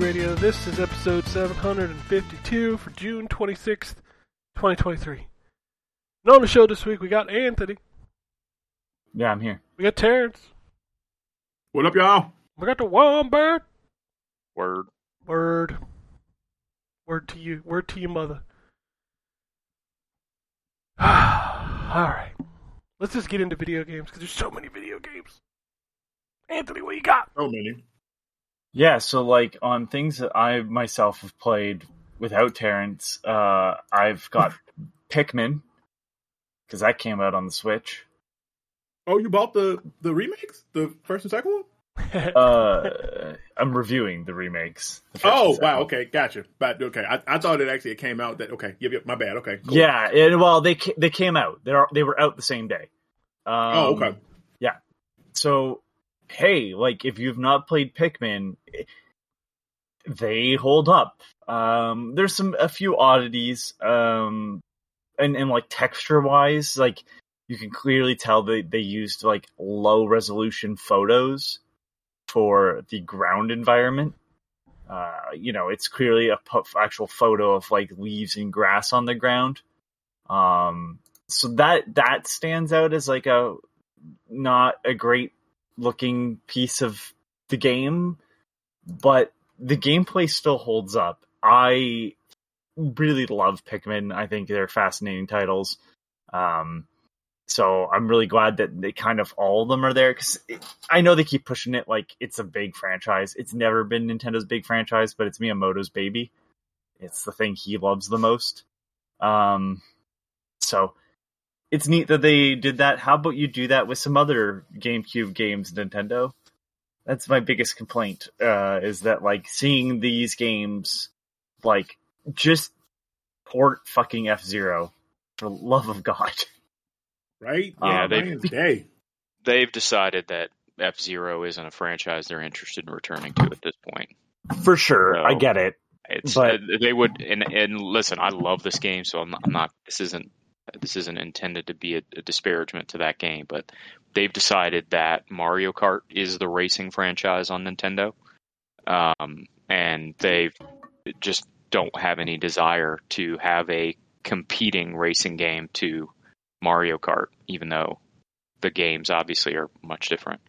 Radio. This is episode 752 for June 26th, 2023. And on the show this week, we got Anthony. Yeah, I'm here. We got Terrence. What up, y'all? We got the Wombat. Word. Word. Word to you. Word to your mother. All right. Let's just get into video games because there's so many video games. Anthony, what you got? So many. Yeah, so like on things that I myself have played without Terrence, uh, I've got Pikmin because that came out on the Switch. Oh, you bought the the remakes, the first and second one? Uh, I'm reviewing the remakes. the Oh, wow. Okay, gotcha. But okay, I, I thought it actually came out that. Okay, yep, yep. My bad. Okay. cool. Yeah, it, well, they ca- they came out. They are they were out the same day. Um, Oh, okay. Yeah. So, hey, like if you've not played Pikmin, they hold up. Um, there's some a few oddities, um, and and like texture wise, like you can clearly tell they they used like low resolution photos for the ground environment. Uh, you know, it's clearly a pu- actual photo of like leaves and grass on the ground. Um, so that that stands out as like a not a great looking piece of the game, but the gameplay still holds up. I really love Pikmin. I think they're fascinating titles. Um, so I'm really glad that they kind of all of them are there because I know they keep pushing it like it's a big franchise. It's never been Nintendo's big franchise, but it's Miyamoto's baby. It's the thing he loves the most. Um, so it's neat that they did that. How about you do that with some other GameCube games, Nintendo? That's my biggest complaint. Uh, is that like seeing these games, like just port fucking F Zero, for love of God. Right. Yeah, Um, they- man, Day. They've decided that F Zero isn't a franchise they're interested in returning to at this point. For sure, No. I get it. It's But- uh, they would and and listen, I love this game, so I'm not, I'm not this isn't this isn't intended to be a, a disparagement to that game, but they've decided that Mario Kart is the racing franchise on Nintendo, um, and they just don't have any desire to have a competing racing game to Mario Kart, even though the games obviously are much different.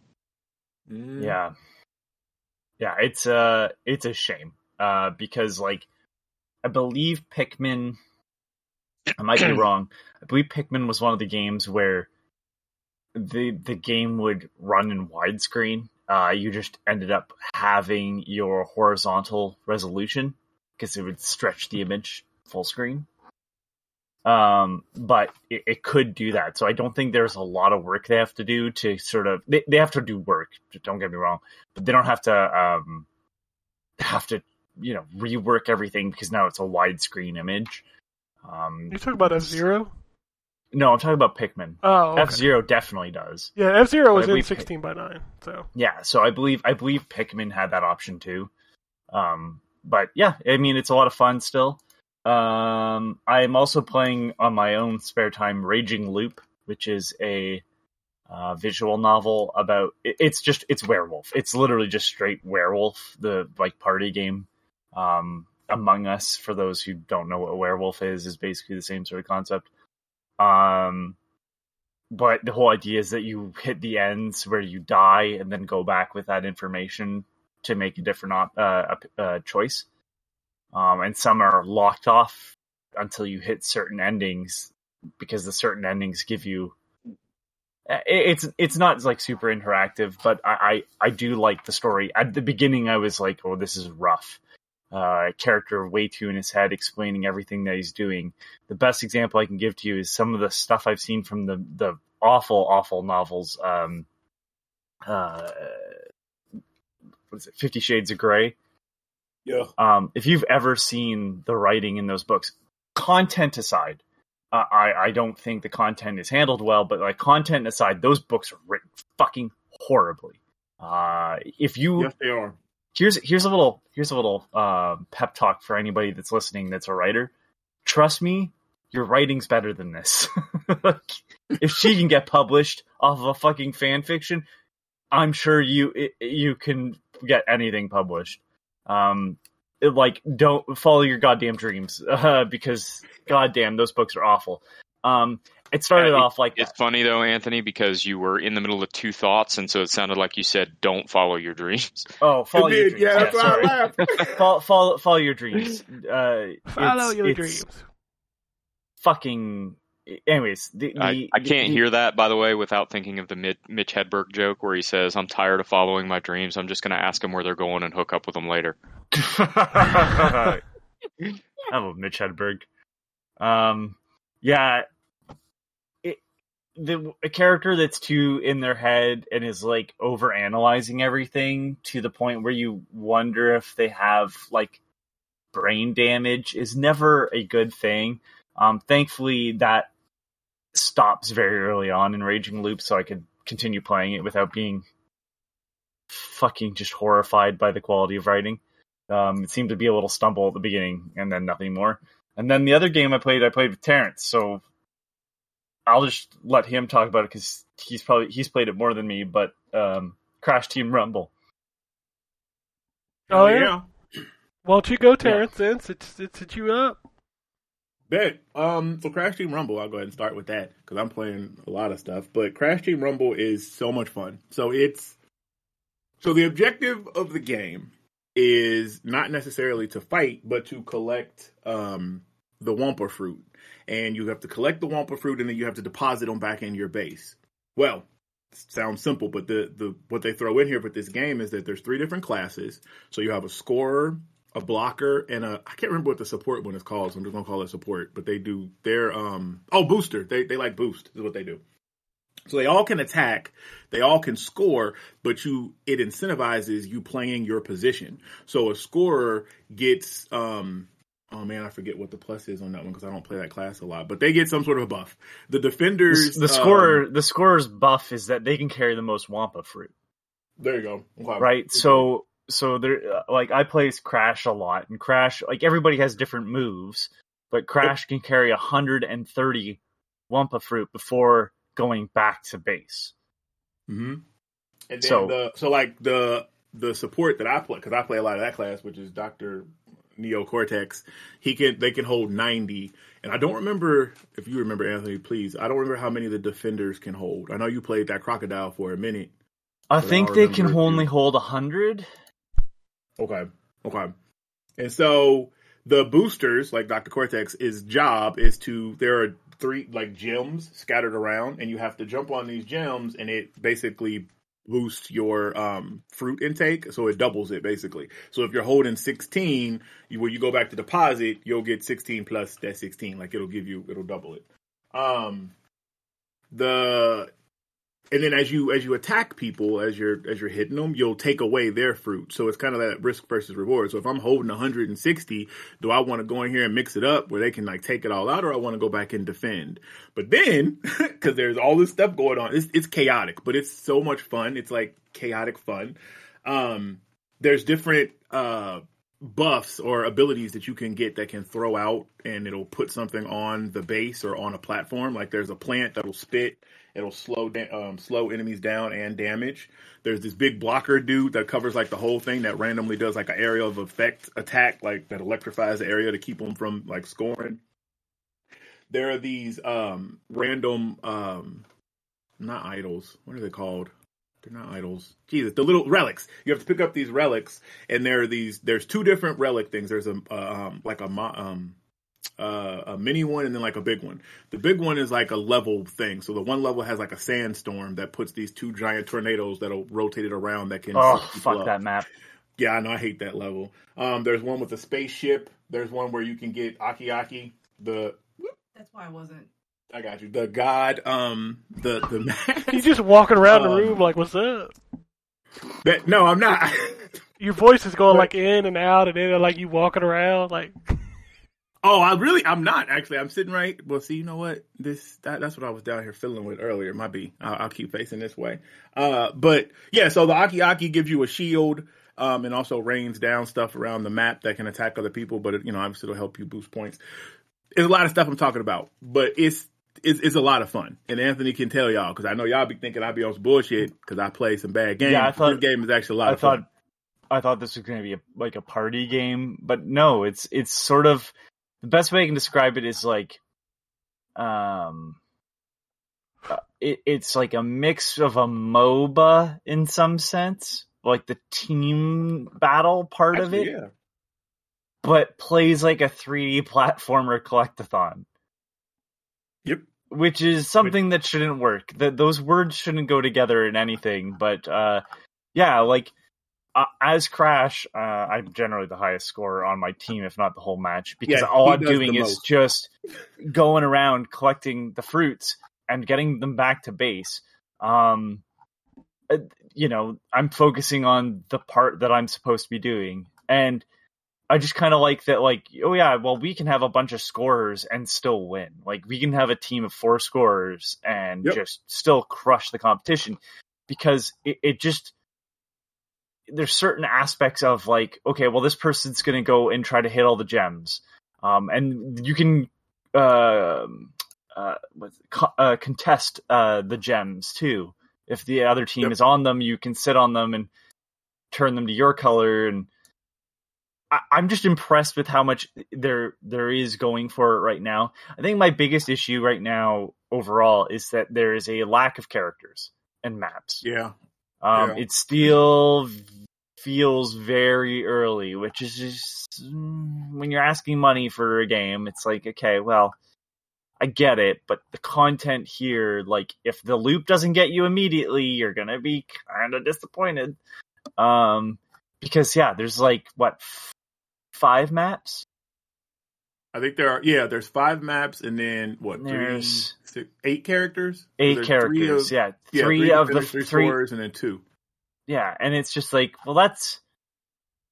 Yeah. Yeah, it's uh it's a shame. Uh because like I believe Pikmin I might be wrong. I believe Pikmin was one of the games where the the game would run in widescreen. Uh you just ended up having your horizontal resolution because it would stretch the image full screen. Um, but it, it could do that. So I don't think there's a lot of work they have to do to sort of they, they have to do work. Don't get me wrong, but they don't have to um have to you know rework everything because now it's a widescreen image. Um, You talking about F Zero? no, I'm talking about Pikmin. Oh, okay. F Zero definitely does. Yeah, F Zero was in 16 by 9. So Yeah, so I believe I believe Pikmin had that option too. Um, but yeah, I mean it's a lot of fun still. Um, I'm also playing on my own spare time Raging Loop, which is a uh, visual novel about. it- It's just it's werewolf. It's literally just straight werewolf. The like party game. Um, Among Us, for those who don't know what a werewolf is, is basically the same sort of concept. Um, but the whole idea is that you hit the ends where you die and then go back with that information to make a different op- uh, uh, choice. Um, and some are locked off until you hit certain endings because the certain endings give you. uh, It's it's not like super interactive, but I, I I do like the story. At the beginning, I was like, "Oh, this is rough." Uh, character way too in his head, explaining everything that he's doing the best example I can give to you is some of the stuff I've seen from the the awful, awful novels. Um, uh, what is it? Fifty Shades of Grey. Yeah. Um, if you've ever seen the writing in those books, content aside, uh, I I don't think the content is handled well. But like content aside, those books are written fucking horribly. Uh, if you Yes, they are. Here's here's a little here's a little uh, pep talk for anybody that's listening that's a writer. Trust me, your writing's better than this. If she can get published off of a fucking fan fiction, I'm sure you you can get anything published. Um, it, like don't follow your goddamn dreams uh, because goddamn those books are awful. Um, it started it- off like It's that. funny though, Anthony, because you were in the middle of two thoughts, and so it sounded like you said, "Don't follow your dreams." Oh, follow It your did, dreams. yeah, that's why sorry. I laughed. follow, follow, follow your dreams. Uh, Follow it's- your it's dreams. Fucking. Anyways, the, I, the- I can't the- hear that, by the way, without thinking of the Mitch Hedberg joke where he says, "I'm tired of following my dreams. I'm just going to ask them where they're going and hook up with them later." I love Mitch Hedberg. Um, yeah, it, the a character that's too in their head and is like over analyzing everything to the point where you wonder if they have like brain damage is never a good thing. Um, thankfully, that stops very early on in Raging Loop, so I could continue playing it without being fucking just horrified by the quality of writing. Um, it seemed to be a little stumble at the beginning, and then nothing more. And then the other game I played, I played with Terrence, so I'll just let him talk about it because he's probably he's played it more than me. But um, Crash Team Rumble. Oh, Oh yeah? yeah. Why don't you go, Terrence? Then since it's it's you up. Bet. Um, so Crash Team Rumble, I'll go ahead and start with that because I'm playing a lot of stuff. But Crash Team Rumble is so much fun. So it's so the objective of the game is not necessarily to fight, but to collect um the Wumpa fruit, and you have to collect the Wumpa fruit, and then you have to deposit them back in your base. Well, sounds simple, but the the what they throw in here with this game is that there's three different classes. So you have a scorer, a blocker, and a I can't remember what the support one is called. So I'm just gonna call it support. But they do their um oh booster. They they like boost is what they do. So they all can attack, they all can score, but you it incentivizes you playing your position. So a scorer gets um oh man, I forget what the plus is on that one because I don't play that class a lot. But they get some sort of a buff. The defenders The um, scorer, the scorer's buff is that they can carry the most Wumpa fruit, there you go. Okay. right? So, so there, uh, like I play Crash a lot, and Crash, like everybody has different moves, but Crash can carry 130 Wumpa fruit before going back to base. hmm And then So- the so like the the support that I play because I play a lot of that class, which is Doctor Neo Cortex. He can they can hold ninety, and I don't remember if you remember Anthony. Please, I don't remember how many the defenders can hold. I know you played that crocodile for a minute. I But I think they can only hold 100. Okay. Okay. And so the boosters, like Dr. Cortex, his job is to there are three like gems scattered around and you have to jump on these gems and it basically boosts your um fruit intake so it doubles it basically. So if you're holding 16 you, when you go back to deposit you'll get 16 plus that 16 like it'll give you it'll double it. Um the and then as you as you attack people as you're as you're hitting them you'll take away their fruit. So it's kind of that risk versus reward. So if i'm holding 160 do i want to go in here and mix it up where they can like take it all out or i want to go back and defend? But then because there's all this stuff going on it's, it's chaotic but it's so much fun. It's like chaotic fun. Um there's different uh buffs or abilities that you can get that can throw out and it'll put something on the base or on a platform. Like there's a plant that'll spit it'll slow da- um, slow enemies down and damage there's this big blocker dude that covers like the whole thing that randomly does like an area of effect attack like that electrifies the area to keep them from like scoring there are these um random um not idols what are they called they're not idols. Jesus, the little relics. You have to pick up these relics, and there are these. There's two different relic things. There's a uh, um, like a um uh, a mini one and then like a big one. The big one is like a level thing. So the one level has like a sandstorm that puts these two giant tornadoes that'll rotate it around that can. Oh, fuck up. that map. Yeah, I know. I hate that level. Um, there's one with a spaceship. There's one where you can get Aku Aku, the That's why I wasn't. I got you, the god. Um, the the You just walking around Um, the room like, "What's up?" that, no, I'm not. Your voice is going like in and out and in, and like you walking around like. Oh, I really, I'm not actually. I'm sitting right. Well, see, you know what? This that, that's what I was down here fiddling with earlier. My B. I'll, I'll keep facing this way. Uh, but yeah, so the Aku Aku gives you a shield, um, and also rains down stuff around the map that can attack other people. But it, you know, obviously it'll help you boost points. There's a lot of stuff I'm talking about, but it's it's, it's a lot of fun. And Anthony can tell y'all because I know y'all be thinking I be on some bullshit because I play some bad games. Yeah, I thought- this game is actually a lot I of thought fun. I thought this was going to be a, like a party game, but no, it's it's sort of the best way I can describe it is like, um, uh, it, it's like a mix of a MOBA in some sense, like the team battle part of it, yeah. but plays like a 3D platformer collectathon. Yep. Which is something that shouldn't work. That those words shouldn't go together in anything. But uh, yeah, like uh, as Crash, uh, I'm generally the highest scorer on my team, if not the whole match, because Yeah, all I'm doing is most. just going around collecting the fruits and getting them back to base. Um, uh, you know, I'm focusing on the part that I'm supposed to be doing, and I just kind of like that. Like, oh yeah, well we can have a bunch of scorers and still win. Like, we can have a team of four scorers and Yep. just still crush the competition because it, it just there's certain aspects of like, okay, well this person's gonna go and try to hit all the gems, um, and you can uh, uh, co- uh, contest uh, the gems too. If the other team Yep. is on them, you can sit on them and turn them to your color. And I, I'm just impressed with how much there there is going for it right now. I think my biggest issue right now overall is that there is a lack of characters and maps. Yeah. Um, Yeah. It still feels very early, which is just mm, when you're asking money for a game, it's like, okay, well, I get it, but the content here, like, if the loop doesn't get you immediately, you're gonna be kind of disappointed. Um, because yeah, there's like what f- five maps. I think there are yeah, there's five maps and then what three There's- six, eight characters? Eight There's three characters, of- yeah, yeah, three of the three three and then two. yeah and it's just like well that's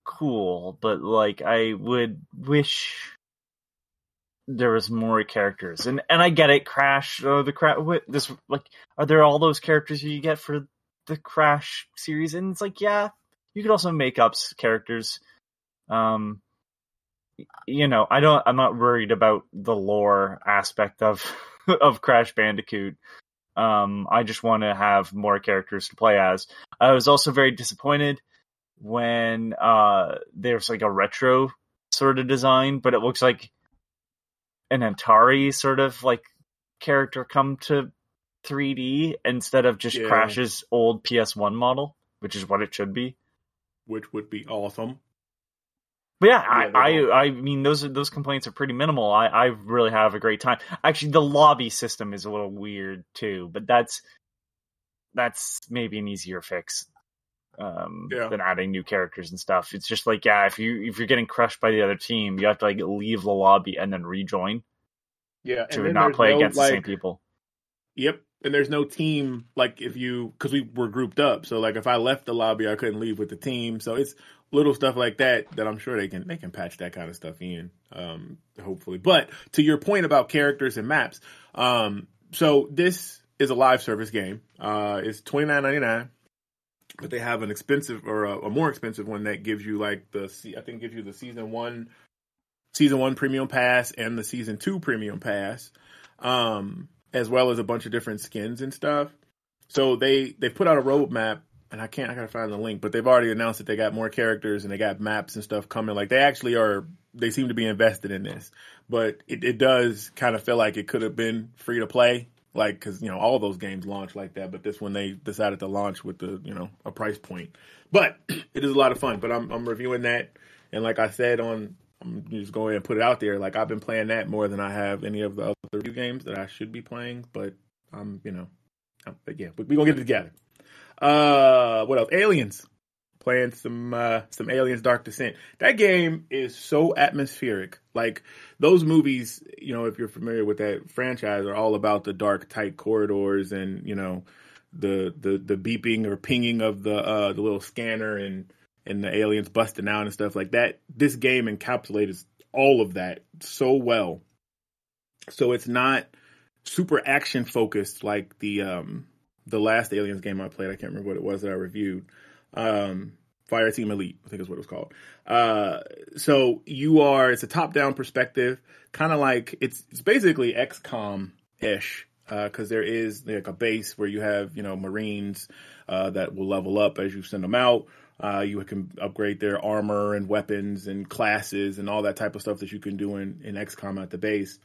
cool but like i would wish there was more characters and and i get it crash oh the crash this like are there all those characters you get for the crash series and it's like yeah you could also make up characters um you know i don't i'm not worried about the lore aspect of of crash bandicoot um i just want to have more characters to play as I was also very disappointed when uh there's like a retro sort of design, but it looks like an Atari sort of like character come to 3D instead of just Yeah. Crash's old PS1 model, which is what it should be. which would be awesome. But yeah, Yeah, I, I I mean those are, those complaints are pretty minimal. I I really have a great time. Actually, the lobby system is a little weird too, but that's that's maybe an easier fix um, Yeah. than adding new characters and stuff. It's just like yeah, if you if you're getting crushed by the other team, you have to like leave the lobby and then rejoin Yeah, to not play against the same people. Yep. And there's no team like if you because we were grouped up. So like if I left the lobby, I couldn't leave with the team. So it's little stuff like that that I'm sure they can they can patch that kind of stuff in. Um, hopefully. But to your point about characters and maps, um, so this is a live service game. Uh, it's twenty nine ninety nine. But they have an expensive or a, a more expensive one that gives you like the I think gives you the season one, season one premium pass and the season two premium pass. Um, as well as a bunch of different skins and stuff. So they they put out a roadmap, and I can't I gotta find the link, but they've already announced that they got more characters and they got maps and stuff coming. Like they actually are they seem to be invested in this, but it, it does kind of feel like it could have been free to play. Like, because you know all those games launch like that, but this one they decided to launch with the you know a price point. But it is a lot of fun. But I'm I'm reviewing that, and like I said on I'm just going and put it out there. Like I've been playing that more than I have any of the other review games that I should be playing. But I'm, you know, um, but yeah, we, we gonna get it together. Uh, what else? Aliens. Playing some uh, some Aliens Dark Descent. That game is so atmospheric. Like those movies, you know, if you're familiar with that franchise, are all about the dark, tight corridors and you know the the the beeping or pinging of the uh, the little scanner and and the aliens busting out and stuff like that. This game encapsulates all of that so well. So it's not super action focused like the um the last aliens game I played. I can't remember what it was that I reviewed. Um Fire Team Elite, I think is what it was called. Uh so you are it's a top down perspective, kind of like it's it's basically XCOM ish because there is like a base where you have you know Marines uh, that will level up as you send them out. Uh, you can upgrade their armor and weapons and classes and all that type of stuff that you can do in, in XCOM at the base.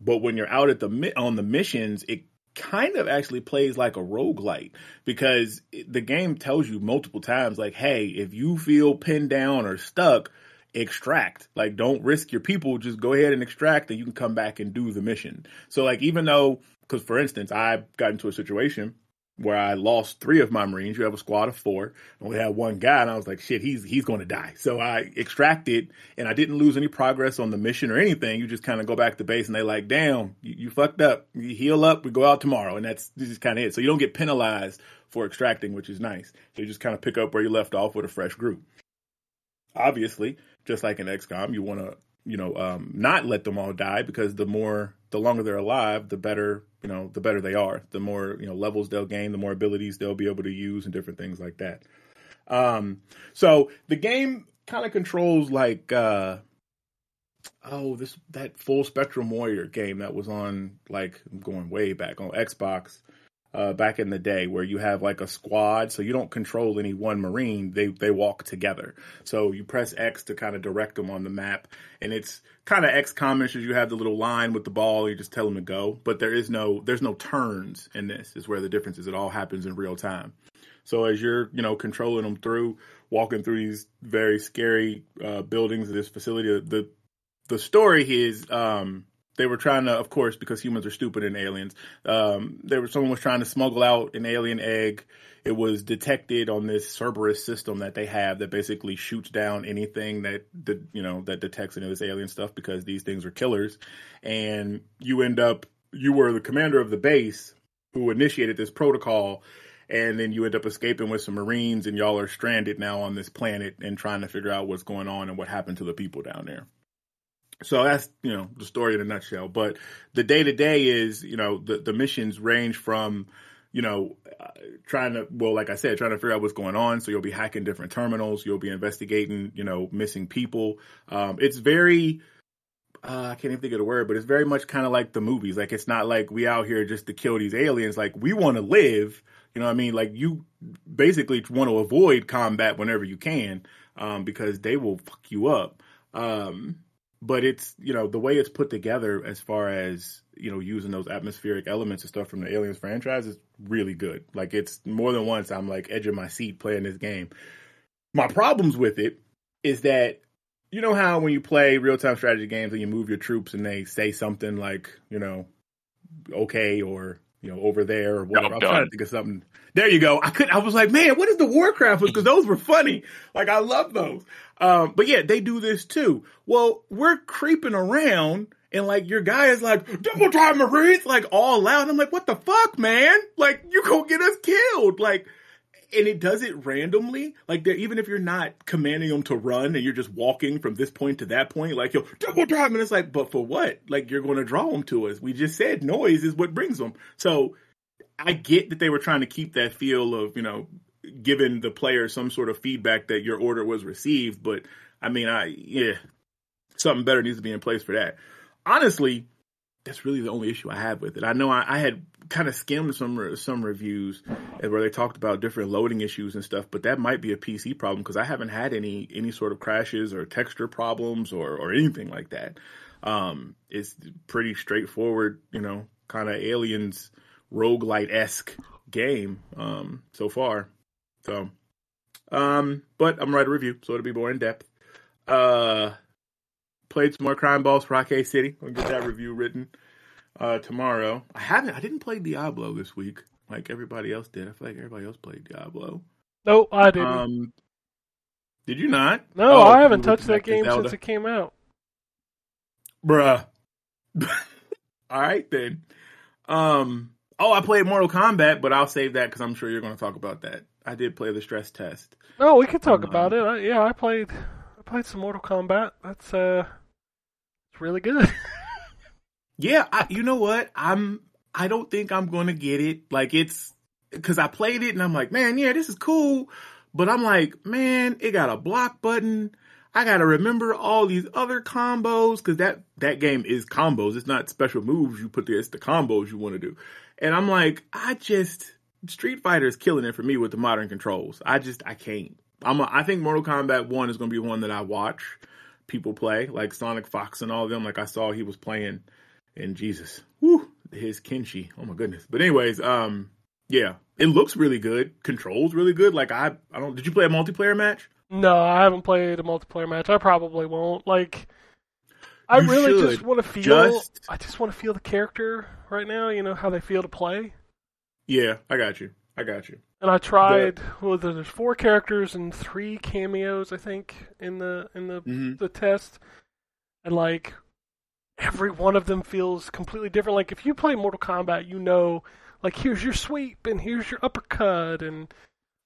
But when you're out at the on the missions, it kind of actually plays like a roguelite because the game tells you multiple times like, hey, if you feel pinned down or stuck, extract. Like don't risk your people, just go ahead and extract and you can come back and do the mission. So like even though cuz for instance, I got into a situation where I lost three of my Marines. You have a squad of four, and we had one guy, and I was like, shit, he's he's going to die. So I extracted, and I didn't lose any progress on the mission or anything. You just kind of go back to base, and they're like, damn, you, you, fucked up. You heal up, we go out tomorrow, and that's this is kind of it. So you don't get penalized for extracting, which is nice. So you just kind of pick up where you left off with a fresh group. Obviously, just like in XCOM, you want to you know um, not let them all die because the more the longer they're alive, the better you know the better they are. The more you know levels they'll gain, the more abilities they'll be able to use, and different things like that. Um, so the game kind of controls like uh, oh this that full spectrum warrior game that was on like I'm going way back on Xbox uh, back in the day where you have like a squad, so you don't control any one marine. They they walk together. So you press X to kind of direct them on the map, and it's kind of XCOMish as you have the little line with the ball. You just tell them to go, but there is no there's no turns in this. Is where the difference is. It all happens in real time. So as you're you know controlling them through, walking through these very scary uh, buildings of this facility, the the story is um, they were trying to, of course, because humans are stupid and aliens. Um, there was someone was trying to smuggle out an alien egg. It was detected on this Cerberus system that they have that basically shoots down anything that, that you know that detects any of this alien stuff because these things are killers. And you end up, you were the commander of the base who initiated this protocol and then you end up escaping with some marines and y'all are stranded now on this planet and trying to figure out what's going on and what happened to the people down there so that's you know the story in a nutshell. But the day to day is you know the the missions range from you know uh, trying to well like I said trying to figure out what's going on. So you'll be hacking different terminals. You'll be investigating you know missing people. Um, it's very uh, I can't even think of the word, but it's very much kind of like the movies. Like it's not like we out here just to kill these aliens. Like we want to live. You know what I mean? Like you basically want to avoid combat whenever you can, um, because they will fuck you up. Um, but it's you know the way it's put together as far as you know using those atmospheric elements and stuff from the aliens franchise is really good. Like it's more than once i'm like edge of my seat playing this game. My problems with it is that you know how when you play real-time strategy games and you move your troops and they say something like you know okay or you know over there or whatever i'm, I'm trying to think of something there you go i could i was like man what is the warcraft because those were funny like i love those um, but yeah, they do this too. Well, we're creeping around and like your guy is like, double time Marines, like all loud. I'm like, what the fuck, man? Like you gonna get us killed. Like, and it does it randomly. Like even if you're not commanding them to run and you're just walking from this point to that point, like yo, double time. And it's like, but for what? Like you're going to draw them to us. We just said noise is what brings them. So I get that they were trying to keep that feel of, you know, giving the player some sort of feedback that your order was received. But I mean, I yeah, something better needs to be in place for that. Honestly, that's really the only issue I have with it. I know I, I had kind of skimmed some some reviews where they talked about different loading issues and stuff, but that might be a PC problem because I haven't had any any sort of crashes or texture problems or or anything like that. Um, it's pretty straightforward, you know, kind of aliens roguelite esque game um, so far. So, um, but I'm write a review, so it'll be more in depth. Uh, played some more Crime Boss Rock Arcade City. I'll get that review written uh, tomorrow. I haven't. I didn't play Diablo this week like everybody else did. I feel like everybody else played Diablo. No, I didn't. Um, did you not? No, oh, I haven't touched that game Zelda. since it came out. Bruh. All right then. Um, Oh, I played Mortal Kombat, but I'll save that because I'm sure you're going to talk about that. I did play the stress test. No, we can talk um, about it. I, yeah, I played. I played some Mortal Kombat. That's uh, it's really good. yeah, I, you know what? I'm. I don't think I'm going to get it. Like it's because I played it and I'm like, man, yeah, this is cool. But I'm like, man, it got a block button. I gotta remember all these other combos because that that game is combos. It's not special moves you put there. It's the combos you want to do. And I'm like, I just Street Fighter is killing it for me with the modern controls. I just I can't. I'm a, I think Mortal Kombat One is going to be one that I watch people play, like Sonic Fox and all of them. Like I saw he was playing, and Jesus, whoo, his Kenshi. Oh my goodness. But anyways, um, yeah, it looks really good. Controls really good. Like I, I don't. Did you play a multiplayer match? No, I haven't played a multiplayer match. I probably won't. Like, I You really should. just want to feel. Just- I just want to feel the character right now. You know how they feel to play. Yeah, I got you. I got you. And I tried. Well, there's four characters and three cameos, I think, in the in the hmm the test, and like every one of them feels completely different. Like if you play Mortal Kombat, you know, like here's your sweep and here's your uppercut, and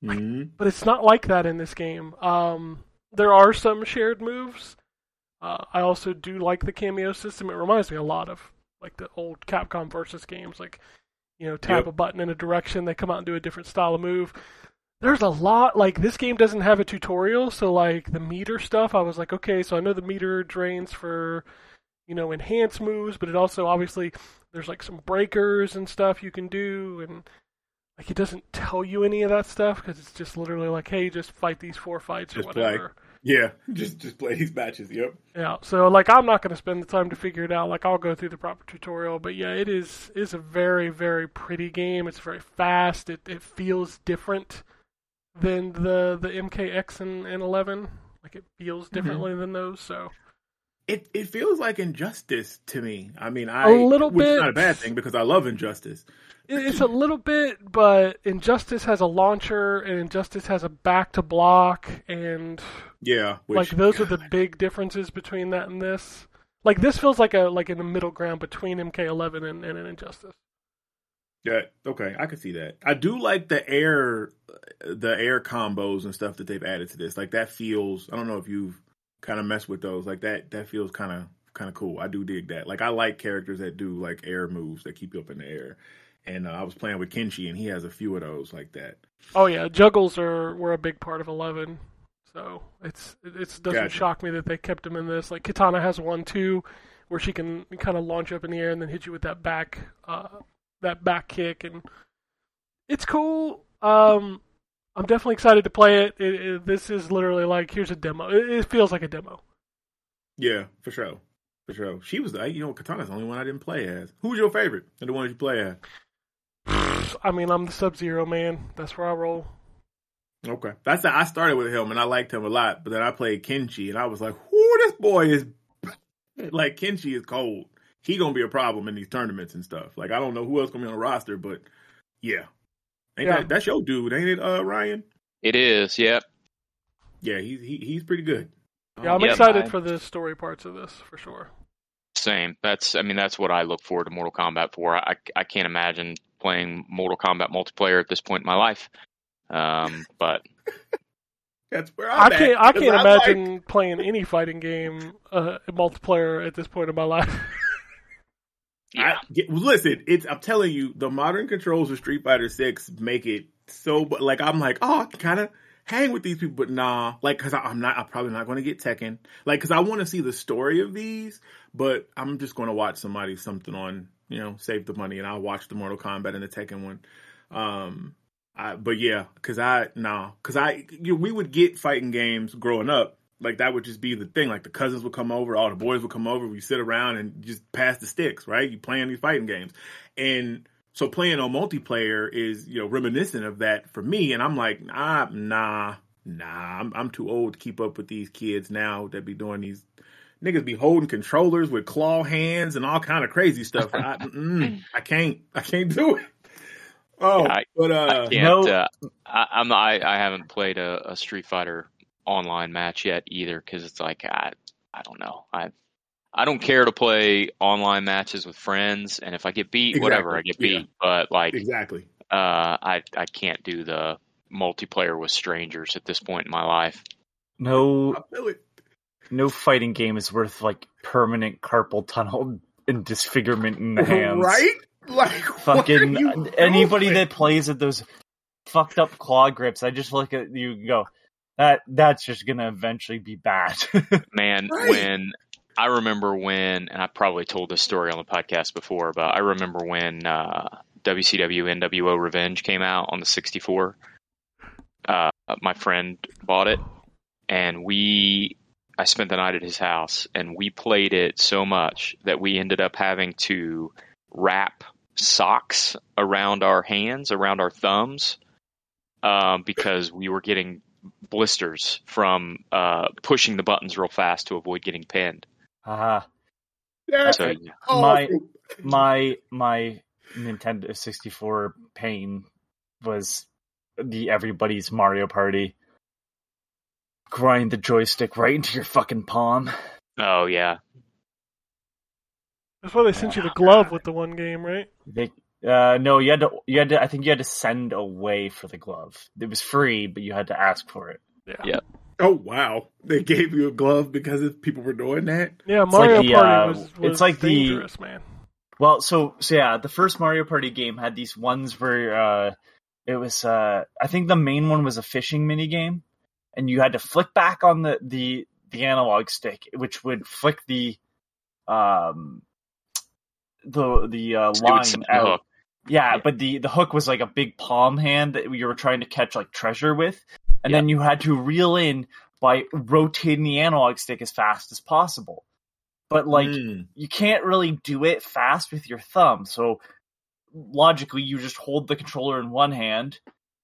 hmm but it's not like that in this game. Um, there are some shared moves. Uh, I also do like the cameo system. It reminds me a lot of like the old Capcom versus games, like you know, tap Yep. a button in a direction, they come out and do a different style of move. There's a lot like this game doesn't have a tutorial, so like the meter stuff, I was like, okay, so I know the meter drains for you know enhance moves, but it also obviously there's like some breakers and stuff you can do, and like it doesn't tell you any of that stuff because it's just literally like, hey, just fight these four fights Just or play. whatever. Yeah, just just play these matches. Yep. Yeah, so like I'm not going to spend the time to figure it out. Like I'll go through the proper tutorial, but yeah, it is is a very very pretty game. It's very fast. It it feels different than the the MKX and, and 11. Like it feels mm-hmm. differently than those. So It it feels like injustice to me. I mean, I little which is bit. not a bad thing because I love injustice. It's a little bit, but Injustice has a launcher and Injustice has a back to block and Yeah, which, like those are the big differences between that and this. Like this feels like a like in the middle ground between MK11 and, and an Injustice. Yeah, okay, I can see that. I do like the air, the air combos and stuff that they've added to this. Like that feels. I don't know if you've kind of mess with those. Like that, that feels kind of kind of cool. I do dig that. Like I like characters that do like air moves that keep you up in the air. And uh, I was playing with Kenshi, and he has a few of those like that. Oh yeah, juggles are were a big part of Eleven, so it's it doesn't Gotcha. shock me that they kept him in this. Like Katana has one too, where she can kind of launch up in the air and then hit you with that back uh, that back kick, and it's cool. Um, I'm definitely excited to play it. it, it this is literally like here's a demo. It, it feels like a demo. Yeah, for sure, for sure. She was the you know Katana's the only one I didn't play as. Who's your favorite? And the one you play as? I mean, I'm the Sub Zero man. That's where I roll. Okay, that's I started with him and I liked him a lot, but then I played Kenshi and I was like, "Whoo, this boy is like Kenshi is cold. He gonna be a problem in these tournaments and stuff. Like I don't know who else gonna be on the roster, but yeah, ain't Yeah. That, that's your dude, ain't it, uh, Ryan? It is, yep. Yeah, he's he, he's pretty good. Yeah, I'm Yep. excited for the story parts of this for sure. Same. That's I mean that's what I look forward to Mortal Kombat for. I I can't imagine playing Mortal Kombat multiplayer at this point in my life. Um, but That's where I I'm at, can't. I can't like- imagine playing any fighting game uh, multiplayer at this point in my life. yeah, I, listen, it's I'm telling you, the modern controls of Street Fighter Six make it so. But like, I'm like, oh, kind of hang with these people, but nah, like, cause I, I'm not, I'm probably not going to get Tekken, like, cause I want to see the story of these, but I'm just going to watch somebody something on, you know, save the money, and I'll watch the Mortal Kombat and the Tekken one. Um, I, but yeah, cause I nah, cause I you we would get fighting games growing up. Like that would just be the thing. Like the cousins would come over, all the boys would come over. We sit around and just pass the sticks, right? You playing these fighting games, and so playing on multiplayer is you know reminiscent of that for me. And I'm like, nah, nah, nah. I'm I'm too old to keep up with these kids now that be doing these. Niggas be holding controllers with claw hands and all kind of crazy stuff. I, mm, I can't, I can't do it. Oh, I- but uh, I can't. no- Uh, I, I'm not, I, I haven't played a, a Street Fighter online match yet either because it's like I I don't know I I don't care to play online matches with friends and if I get beat whatever I get Exactly, yeah. beat but like exactly. uh I I can't do the multiplayer with strangers at this point in my life. No, I feel it. no fighting game is worth like permanent carpal tunnel and disfigurement in the hands. Right? Like Fucking what are you anybody doing? that plays at those fucked up claw grips, I just look at you and go, that that's just gonna eventually be bad. Man, Right. when I remember when, and I probably told this story on the podcast before, but I remember when uh, WCW NWO Revenge came out on the 64. Uh, my friend bought it, and we, I spent the night at his house, and we played it so much that we ended up having to wrap socks around our hands, around our thumbs, um, because we were getting blisters from uh, pushing the buttons real fast to avoid getting pinned. Haha. That's So awful. my- my my Nintendo 64 pain was the everybody's Mario Party. Grind the joystick right into your fucking palm. oh yeah, That's why they sent you the glove with the one game, right? They, uh, no, you had to. You had to. I think you had to send away for the glove. It was free, but you had to ask for it. Yeah. Yeah. oh wow, they gave you a glove because people were doing that. Yeah, It's Mario like the, Party uh, was, was it's like the- man. Well, so so yeah, the first Mario Party game had these ones where uh, it was. Uh, I think the main one was a fishing mini game, and you had to flick back on the the the analog stick, which would flick the um the the uh, So you would line send the out. Yeah, but the the hook was like a big palm hand that you were trying to catch like treasure with, and then you had to reel in by rotating the analog stick as fast as possible. But like Mm. you can't really do it fast with your thumb, so logically you just hold the controller in one hand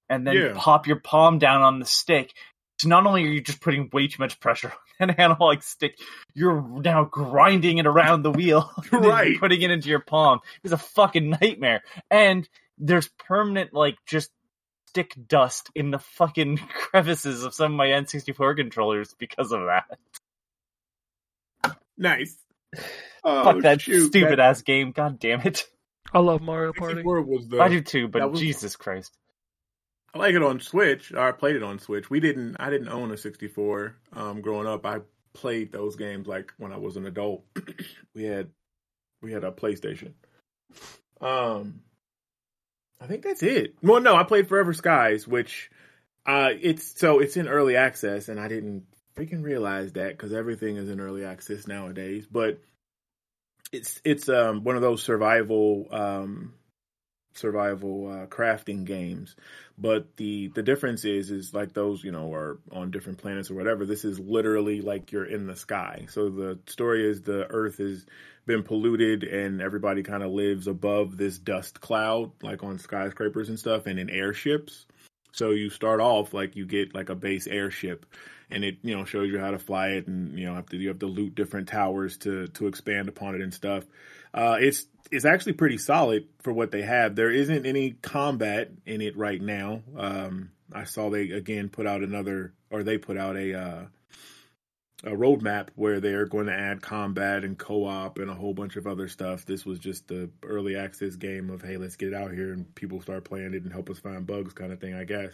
and then Yeah. pop your palm down on the stick. So not only are you just putting way too much pressure on an analog stick, you're now grinding it around the wheel, Right. Putting it into your palm is a fucking nightmare. And there's permanent like just stick dust in the fucking crevices of some of my N64 controllers because of that. nice. Oh, Fuck that shoot, stupid that- ass game. God damn it. I love Mario Party. 64 was the I do too, but was- Jesus Christ. I like it on Switch. I played it on Switch. We didn't. I didn't own a 64 um, growing up. I played those games like when I was an adult. we had we had a PlayStation. Um, I think that's it. Well, no, I played Forever Skies, which uh, it's so it's in early access, and I didn't freaking realize that because everything is in early access nowadays. But it's it's um one of those survival um survival uh, crafting games. But the the difference is is like those you know are on different planets or whatever this is literally like you're in the sky. So the story is the earth has been polluted and everybody kind of lives above this dust cloud like on skyscrapers and stuff and in airships. So you start off like you get like a base airship and it you know shows you how to fly it and you know have to you have to loot different towers to to expand upon it and stuff uh, it's it's actually pretty solid for what they have. There isn't any combat in it right now. Um, I saw they again put out another, or they put out a uh, a roadmap where they're going to add combat and co-op and a whole bunch of other stuff. This was just the early access game of hey, let's get it out here and people start playing it and help us find bugs kind of thing, I guess.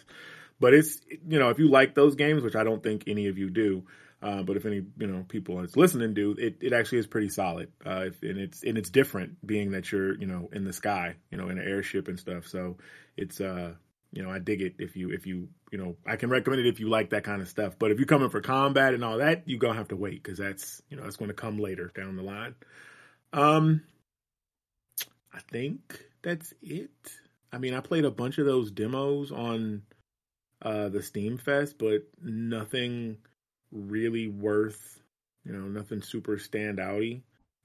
But it's you know if you like those games, which I don't think any of you do, uh, but if any you know people that's listening do, it, it actually is pretty solid. Uh, if, and it's and it's different, being that you're you know in the sky, you know in an airship and stuff. So it's uh you know I dig it if you if you you know I can recommend it if you like that kind of stuff. But if you're coming for combat and all that, you gonna have to wait because that's you know that's going to come later down the line. Um, I think that's it. I mean, I played a bunch of those demos on uh the Steam Fest, but nothing really worth, you know, nothing super standouty.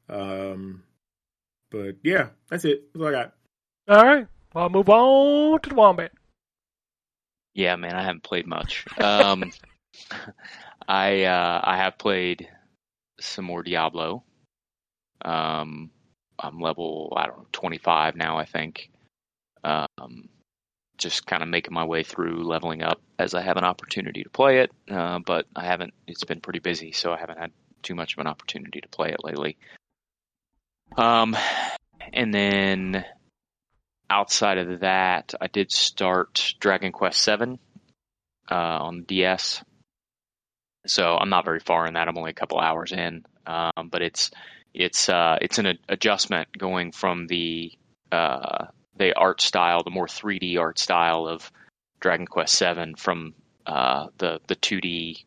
Um, but yeah, that's it. That's all I got. All right. Well, I'll move on to the Wombat. Yeah, man, I haven't played much. Um, I uh, I have played some more Diablo. Um, I'm level I don't know 25 now, I think. Um, just kind of making my way through leveling up as I have an opportunity to play it. Uh, but I haven't. It's been pretty busy, so I haven't had too much of an opportunity to play it lately. Um, and then outside of that, I did start Dragon Quest Seven uh, on DS. So I'm not very far in that. I'm only a couple hours in, um, but it's it's uh, it's an adjustment going from the uh, the art style, the more 3D art style of Dragon Quest Seven from uh, the the 2D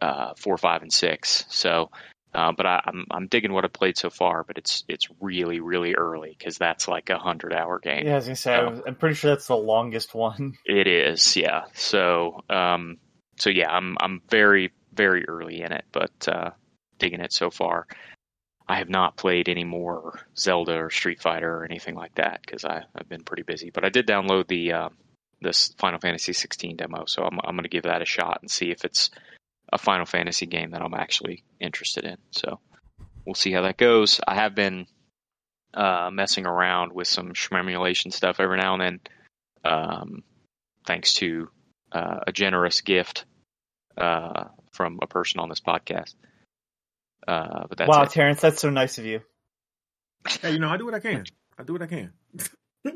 uh, four, five, and six. So, uh, but I, I'm I'm digging what I've played so far. But it's it's really really early because that's like a hundred hour game. Yeah, I was gonna say, was, I'm pretty sure that's the longest one. It is, yeah. So, um, so yeah, I'm I'm very very early in it, but uh, digging it so far. I have not played any more Zelda or Street Fighter or anything like that because I've been pretty busy. But I did download the uh, this Final Fantasy 16 demo, so I'm I'm going to give that a shot and see if it's a Final Fantasy game that I'm actually interested in. So we'll see how that goes. I have been uh, messing around with some shmemulation stuff every now and then, um, thanks to uh, a generous gift uh, from a person on this podcast. Uh, but that's wow, it. Terrence, that's so nice of you. Hey, you know, I do what I can. I do what I can.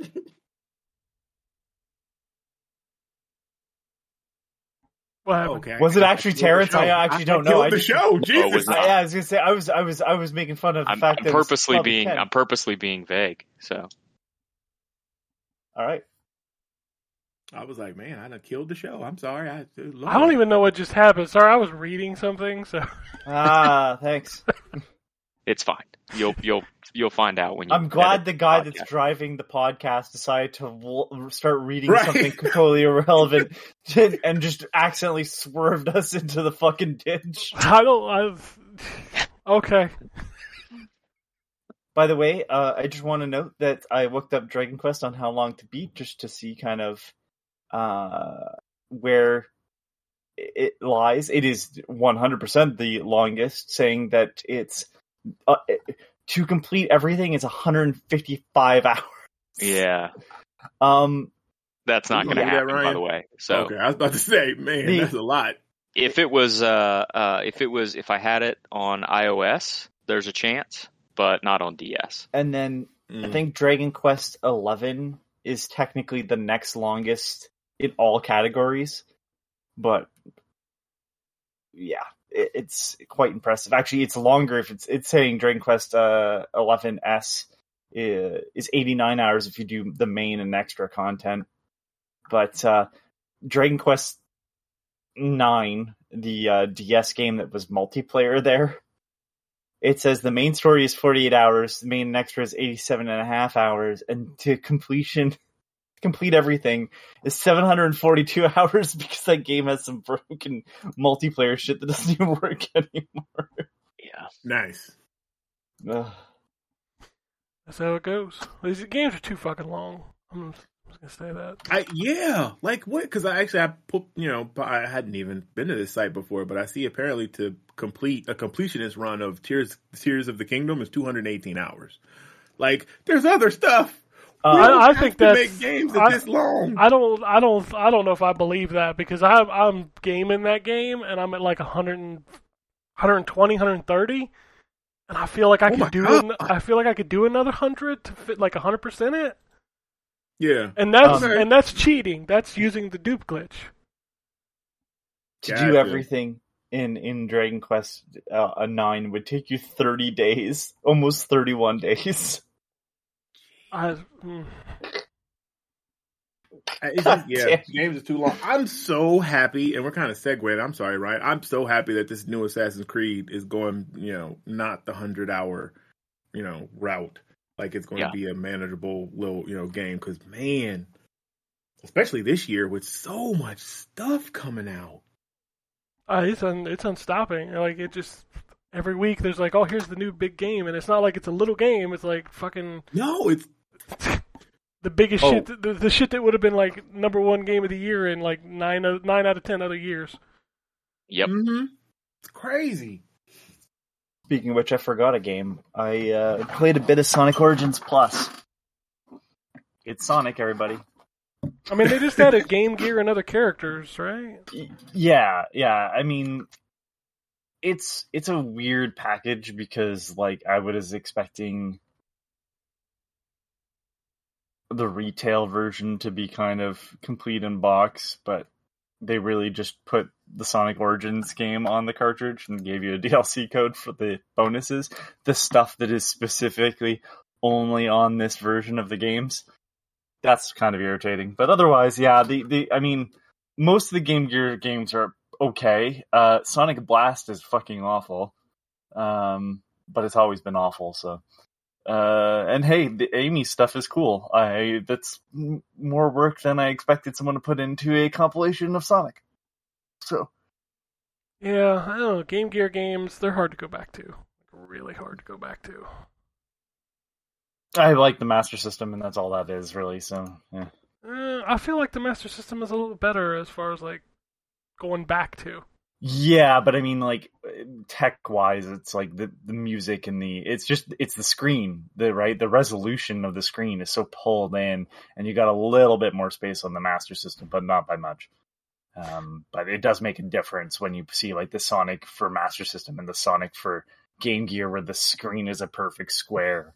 What happened? okay. Was it actually Terrence? I actually don't know. killed I the just- show. Jesus. was I, yeah, I was gonna say I was I was I was making fun of the I'm, fact I'm that purposely being 10. I'm purposely being vague. So All right. I was like, man, I done killed the show. I'm sorry. I, I don't even know what just happened. Sorry, I was reading something. So Ah, thanks. it's fine. You'll you'll you'll find out when you. I'm glad the guy podcast. that's driving the podcast decided to w- start reading Right. something totally irrelevant and just accidentally swerved us into the fucking ditch. I don't. I've, okay. By the way, uh, I just want to note that I looked up Dragon Quest on how long to beat just to see kind of uh, where it lies. It is 100% the longest, saying that it's uh, to complete everything is 155 hours. Yeah, Um, that's not going to believe that, happen, by the way. So okay, I was about to say, man, The- that's a lot. if it was uh uh if it was if I had it on iOS, there's a chance, but not on DS. and then I Mm. think Dragon Quest 11 is technically the next longest in all categories, but yeah, it, it's quite impressive. Actually, it's longer if it's it's saying Dragon Quest uh, 11s is, is 89 hours if you do the main and extra content, but uh, Dragon Quest 9, the uh, DS game that was multiplayer there. It says the main story is 48 hours, the main and extra is 87 and a half hours, and to completion, complete everything is 742 hours because that game has some broken multiplayer shit that doesn't even work anymore. Yeah. Nice. Ugh. That's how it goes. These games are too fucking long. I'm just gonna say that. I yeah, like what? Because I actually I put you know I hadn't even been to this site before, but I see apparently to complete a completionist run of Tears Tears of the Kingdom is 218 hours. Like there's other stuff. Uh, I- I think to that's- make games I- this long. I don't. I don't. I don't know if I believe that because I, I'm gaming that game and I'm at like 100, and- 120, 130, and I feel like I Oh could do. An, I feel like I could do another hundred to fit like 100 percent it, yeah, and that's Okay. and that's cheating. That's using the dupe glitch. to Gotcha. do everything in in Dragon Quest uh, a nine would take you 30 days, almost 31 days. I, mm. It's just, yeah, Damn. games is too long. I'm so happy, and we're kind of segueing. I'm sorry, right? I'm so happy that this new Assassin's Creed is going, you know, not the hundred hour, you know, route. Like it's going Yeah. to be a manageable little, you know, game. Because man, especially this year with so much stuff coming out. Uh, it's un, it's unstopping. Like it just every week there's like, oh, here's the new big game, and it's not like it's a little game. It's like fucking No, it's the biggest Oh. shit. The, the shit that would have been like number one game of the year in like nine nine out of ten other years. Yep. mhm. it's crazy. Speaking of which, I forgot a game. I uh, played a bit of Sonic Origins Plus. It's Sonic, everybody. I mean, they just added Game Gear and other characters, right? Yeah, yeah. I mean, it's it's a weird package because like I was expecting the retail version to be kind of complete in box, but they really just put the Sonic Origins game on the cartridge and gave you a DLC code for the bonuses, the stuff that is specifically only on this version of the games. That's kind of irritating. But otherwise, yeah, the, the I mean, most of the Game Gear games are okay. Uh, Sonic Blast is fucking awful, um, but it's always been awful. So, uh, and hey, the Amy stuff is cool. I that's m- more work than I expected someone to put into a compilation of Sonic. So, Yeah, I don't know. Game Gear games, they're hard to go back to. Really hard to go back to. I like the Master System, and that's all that is really. So, yeah. Uh, I feel like the Master System is a little better as far as like going back to. Yeah, but I mean, like tech wise, it's like the the music and the it's just it's the screen, the right the resolution of the screen is so pulled in, and you got a little bit more space on the Master System, but not by much. Um, but it does make a difference when you see like the Sonic for Master System and the Sonic for Game Gear, where the screen is a perfect square.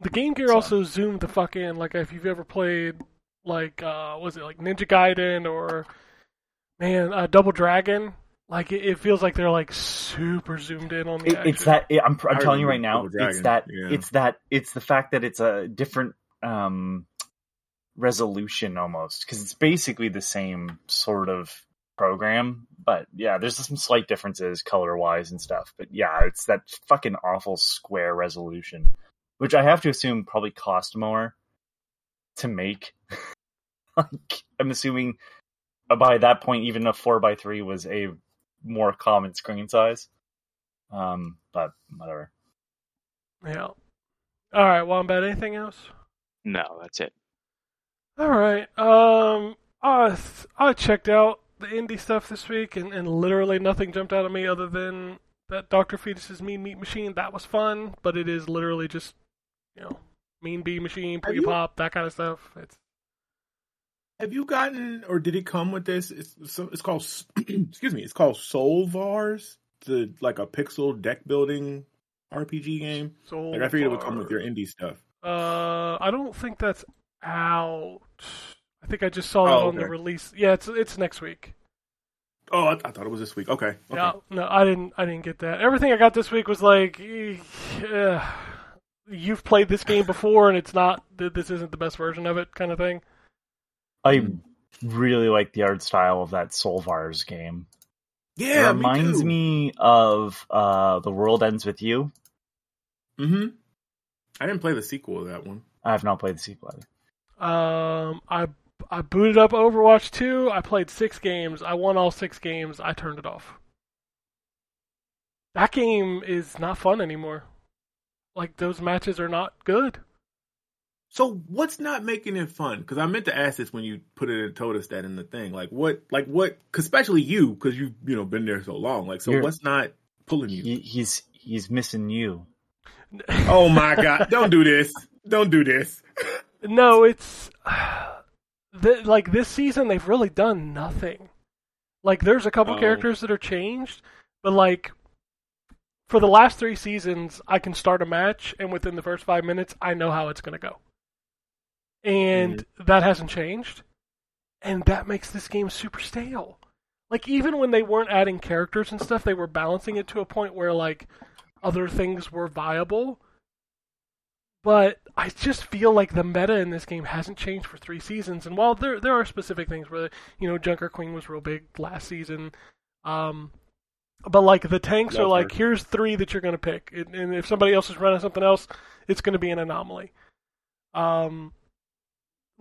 The Game Gear So- also zoomed the fuck in. Like if you've ever played like uh was it like Ninja Gaiden or man uh, Double Dragon, like it, it feels like they're like super zoomed in on the It, action. it's that it, I'm I'm telling you right now, it's that yeah. it's that it's the fact that it's a different um resolution almost because it's basically the same sort of program, but yeah, there's some slight differences color wise and stuff. But yeah, it's that fucking awful square resolution, which I have to assume probably cost more to make. like I'm assuming uh, by that point, even a four by three was a more common screen size. Um, but whatever. yeah. All right, Wombat. Anything else? No, that's it. All right. Um, I I checked out the indie stuff this week, and, and literally nothing jumped out at me other than that Doctor Fetus's Mean Meat Machine. That was fun, but it is literally just you know Mean Bean Machine, Have Poogie you- Pop, that kind of stuff. It's Have you gotten, or did it come with this? It's it's called, excuse me, it's called Soulvars, the like a pixel deck building RPG game. so. Like I figured it would come with your indie stuff. Uh, I don't think that's out. I think I just saw Oh, it on the release. Yeah, it's it's next week. Oh, I, I thought it was this week. Okay, okay. Yeah, no, I didn't. I didn't get that. Everything I got this week was like, eh, uh, you've played this game before, and it's not. th- This isn't the best version of it, kind of thing. I Hmm. really like the art style of that Soulvars game. Yeah, it reminds me. me of uh, The World Ends With You. Mm-hmm. I didn't play the sequel of that one. I have not played the sequel either. Um, I I booted up Overwatch 2. I played six games. I won all six games. I turned it off. That game is not fun anymore. Like those matches are not good. So what's not making it fun? Because I meant to ask this when you put it and told us that in the thing. Like what? Like what? Cause especially you, because you've you know been there so long. Like so, You're- what's not pulling you? He, he's he's missing you. oh my god! Don't do this! Don't do this! No, it's the, like this season they've really done nothing. Like there's a couple Oh. characters that are changed, but like for the last three seasons, I can start a match and within the first five minutes, I know how it's gonna go, and that hasn't changed, and that makes this game super stale. Like even when they weren't adding characters and stuff, they were balancing it to a point where like other things were viable but I just feel like the meta in this game hasn't changed for three seasons. And while there there are specific things where you know Junker Queen was real big last season, um, but like the tanks are like her. here's three that you're gonna pick, and, and if somebody else is running something else, it's gonna be an anomaly. Um,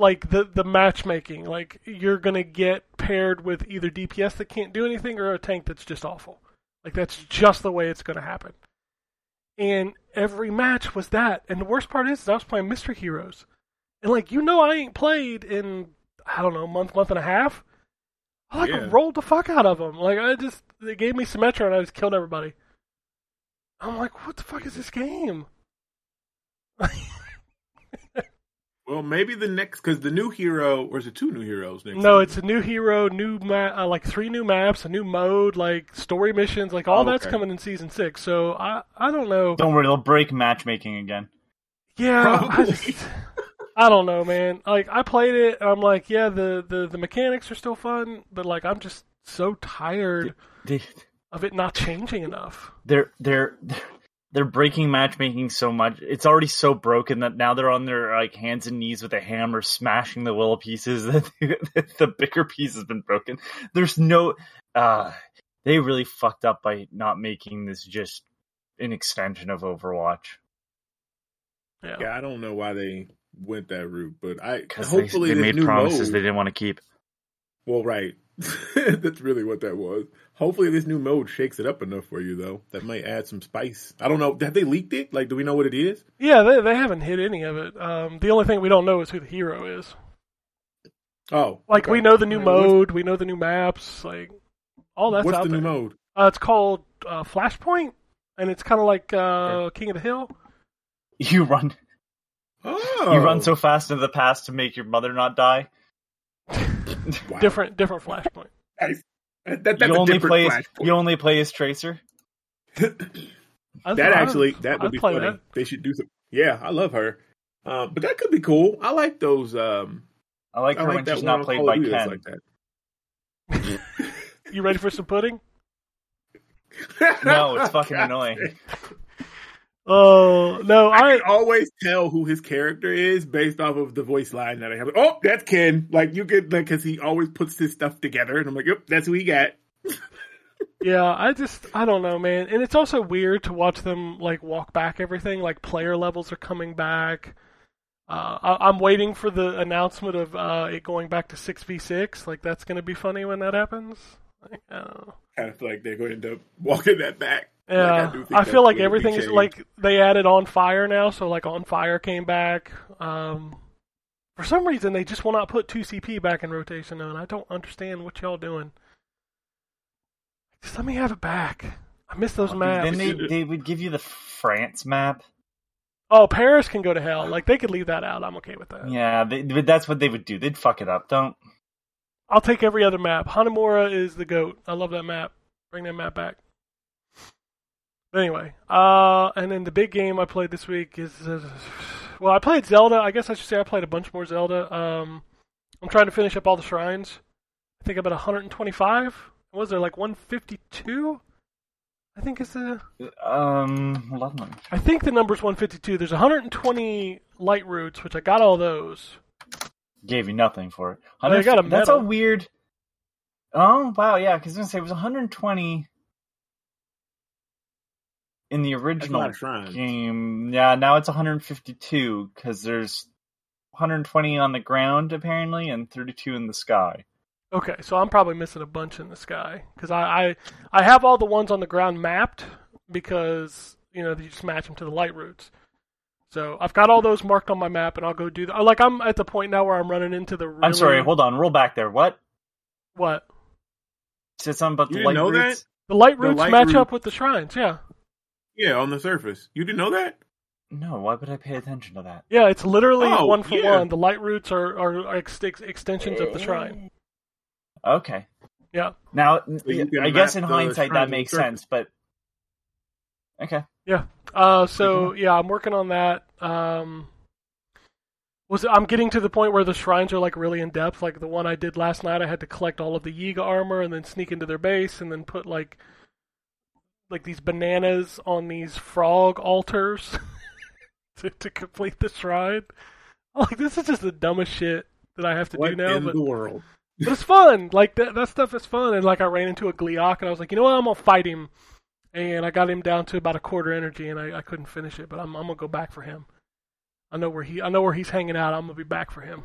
like the the matchmaking, like you're gonna get paired with either DPS that can't do anything or a tank that's just awful. Like that's just the way it's gonna happen and every match was that. And the worst part is, is I was playing Mystery Heroes, and like you know, I ain't played in I don't know month, month and a half. I like Yeah. rolled the fuck out of them. Like I just they gave me Symmetra and I just killed everybody. I'm like, what the fuck is this game? Well, maybe the next because the new hero, or is it two new heroes? Next no, season? it's a new hero, new ma- uh, like three new maps, a new mode, like story missions, like all Oh, that's okay. coming in season six. So I I don't know. Don't worry, they'll break matchmaking again. Yeah, I, just, I don't know, man. Like I played it, and I'm like, yeah, the, the the mechanics are still fun, but like I'm just so tired They, of it not changing enough. they're they're they're breaking matchmaking so much. It's already so broken that now they're on their like hands and knees with a hammer smashing the little pieces. That the bigger piece has been broken. There's no. uh They really fucked up by not making this just an extension of Overwatch. Yeah. Yeah, I don't know why they went that route, but I hopefully they, they made new promises mode, they didn't want to keep. Well, right. That's really what that was. Hopefully, this new mode shakes it up enough for you, though. That might add some spice. I don't know. Have they leaked it? Like, do we know what it is? Yeah, they they haven't hit any of it. Um, the only thing we don't know is who the hero is. Oh, Like okay. we know the new All right, what's- mode, we know the new maps, like all that's What's, out the there. new mode? Uh, it's called uh, Flashpoint, and it's kind of like uh, King of the Hill. You run. Oh, You run so fast into the past to make your mother not die. Wow. Different different Flashpoint. Nice. That, that- that's you only different play. Flashpoint. You only play as Tracer. That I- actually that would I'd be play funny. that. They should do some. Yeah, I love her. Uh, but that could be cool. I like those. Um, I like I her like when that she's not played by of Duty Ken. that's like You ready for some pudding? No, it's fucking God annoying. Oh no, I I can always tell who his character is based off of the voice line that I have. Oh, that's Ken. Like you get like because he always puts his stuff together, and I'm like, yep, that's who he got. yeah, I just I don't know, man. And it's also weird to watch them like walk back everything. Like player levels are coming back. Uh, I, I'm waiting for the announcement of uh, it going back to six v six. Like that's gonna be funny when that happens. Like, I don't know. Kind of feel like they're going to end up walking that back. Like, Yeah, do think I, feel like everything is like they added on fire now, so like on fire came back. Um, for some reason, they just will not put two CP back in rotation, though, and I don't understand what y'all doing. Just let me have it back. I miss those maps. Then they they would give you the France map. Oh, Paris can go to hell. Like they could leave that out. I'm okay with that. Yeah, they, but that's what they would do. They'd fuck it up. Don't. I'll take every other map. Hanamura is the goat. I love that map. Bring that map back. But anyway, uh, and then the big game I played this week is, uh, well, I played Zelda. I guess I should say I played a bunch more Zelda. Um, I'm trying to finish up all the shrines. I think about 125. Was there like 152? I think it's the. Um, hold on. let me- I think the number's 152. There's 120 light roots, which I got all those. Gave you nothing for it. I got a medal. That's a weird. Oh wow, yeah. Because I was gonna say it was 120 in the original lot of shrines. game. Yeah, now it's 152 because there's 120 on the ground apparently and 32 in the sky. Okay, so I'm probably missing a bunch in the sky because I, I I have all the ones on the ground mapped because you know you just match them to the light roots. So I've got all those marked on my map, and I'll go do that. Uh, like I'm at the point now where I'm running into the. Really, I'm sorry. Hold on. Roll back there. What? What You said something about You the light know that? roots? the light The routes light match route- up with the shrines? Yeah, Yeah, on the surface. You didn't know that? No. Why would I pay attention to that? yeah. It's literally Oh, one for yeah. one. The light roots are are ex- ex- extensions of the shrine. Okay. Yeah. Now, you can I guess in hindsight that makes surface. sense, but okay. Yeah. Uh, so yeah, I'm working on that. Um, was I'm getting to the point where the shrines are like really in depth. Like the one I did last night, I had to collect all of the Yiga armor and then sneak into their base and then put like like these bananas on these frog altars to to complete the shrine. Like this is just the dumbest shit that I have to What do now, in but the world? but it's fun. Like that that stuff is fun. And like I ran into a Gleok and I was like, you know what, I'm gonna fight him. And I got him down to about a quarter energy and I, I couldn't finish it, but I'm I'm gonna go back for him. I know where he I know where he's hanging out. I'm gonna be back for him.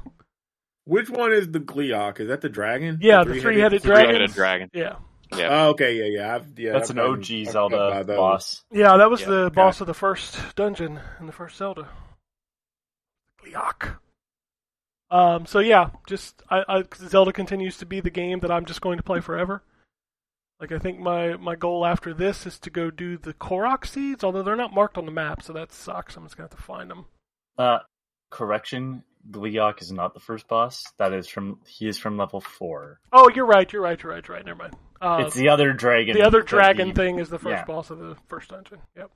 Which one is the Gleok? Is that the dragon? Yeah, the three-headed dragon. Three-headed dragon. Yeah. Yeah. Oh, okay, yeah, yeah. I've, yeah That's I've an OG fucked up Zelda boss. Yeah, that was Yeah, the boss of the first dungeon in the first Zelda. Gleok. Um, so yeah, just I, I Zelda continues to be the game that I'm just going to play forever. Like I think my my goal after this is to go do the Korok seeds, although they're not marked on the map, so that sucks. I'm just gonna have to find them. Uh, correction. Gleok is not the first boss. That is from he is from level four. Oh, you're right. You're right. You're right. You're right. Never mind. Uh, it's the other dragon. the other dragon he- thing is the first yeah. boss of the first dungeon. Yep.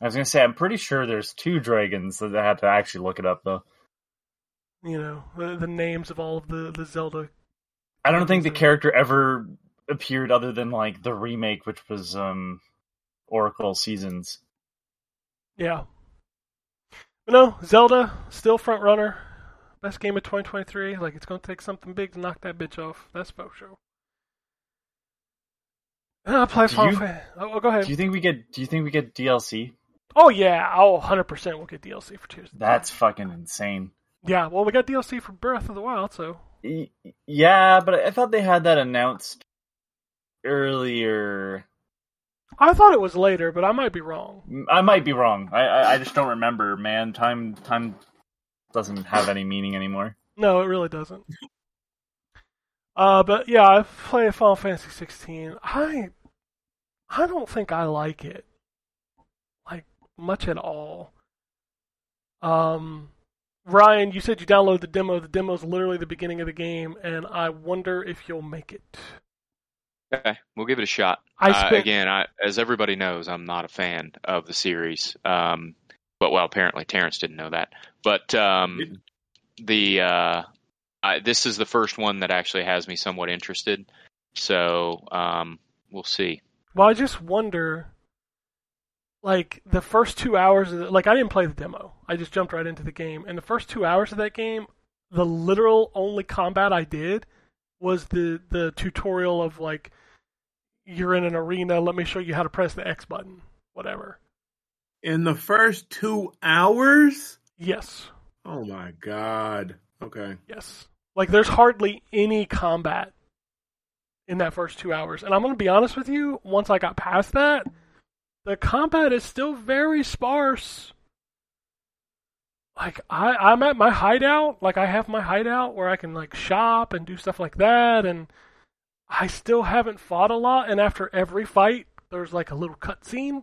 I was gonna say I'm pretty sure there's two dragons that I had to actually look it up though. You know the, the names of all of the the Zelda. I don't think the character ever appeared other than like the remake, which was um Oracle Seasons. Yeah. But no, Zelda still front runner. Best game of 2023. Like it's gonna take something big to knock that bitch off. That's for sure. Uh, and I play Do Final you- Fan- Oh, go ahead. Do you think we get? Do you think we get DLC? oh yeah, oh 100 percent we'll get DLC for Tears. That's fucking insane. Yeah, well, we got DLC for Breath of the Wild, so Yeah, but I thought they had that announced earlier. I thought it was later, but I might be wrong. I might be wrong. I, I I just don't remember, man. Time time doesn't have any meaning anymore. No, it really doesn't. Uh, but yeah, I play Final Fantasy 16. I, I don't think I like it, like much at all. Um, Ryan, you said you downloaded the demo. The demo is literally the beginning of the game, and I wonder if you'll make it. Okay, we'll give it a shot. I Uh, again, I, as everybody knows, I'm not a fan of the series. Um, but well, apparently Terrence didn't know that. But um, the uh, I, this is the first one that actually has me somewhat interested. So um, we'll see. Well, I just wonder, like the first two hours of the, like I didn't play the demo. I just jumped right into the game, and the first two hours of that game, the literal only combat I did was the the tutorial of like you're in an arena. Let me show you how to press the X button. Whatever. In the first two hours? Yes, Oh my god. Okay. yes. Like there's hardly any combat in that first two hours, and I'm gonna be honest with you. Once I got past that, the combat is still very sparse. Like I, I'm at my hideout. Like I have my hideout where I can like shop and do stuff like that, and I still haven't fought a lot. And after every fight, there's like a little cutscene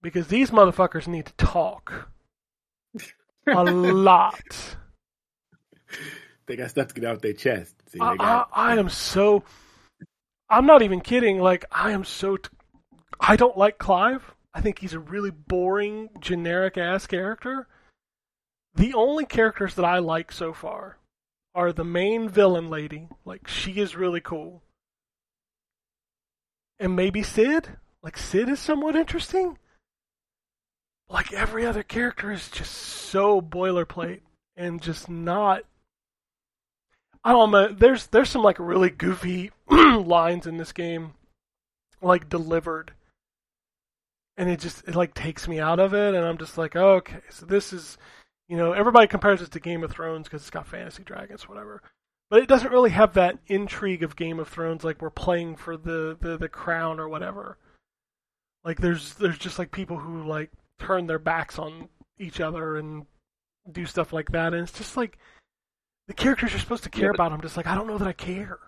because these motherfuckers need to talk a lot. They got stuff to get out their chest. See, I, I, got, I am so. I'm not even kidding. Like I am so. T- I don't like Clive. I think he's a really boring, generic ass character. The only characters that I like so far are the main villain lady. Like she is really cool, and maybe Cid. Like Cid is somewhat interesting. Like every other character is just so boilerplate and just not I don't know. There's there's some like really goofy lines in this game, like delivered, and it just it like takes me out of it, and I'm just like, oh, okay, so this is, you know, everybody compares it to Game of Thrones because it's got fantasy dragons, whatever, but it doesn't really have that intrigue of Game of Thrones, like we're playing for the the, the crown or whatever. Like there's there's just like people who like turn their backs on each other and do stuff like that, and it's just like the characters you're supposed to care Yeah, but- about. I'm just like, I don't know that I care.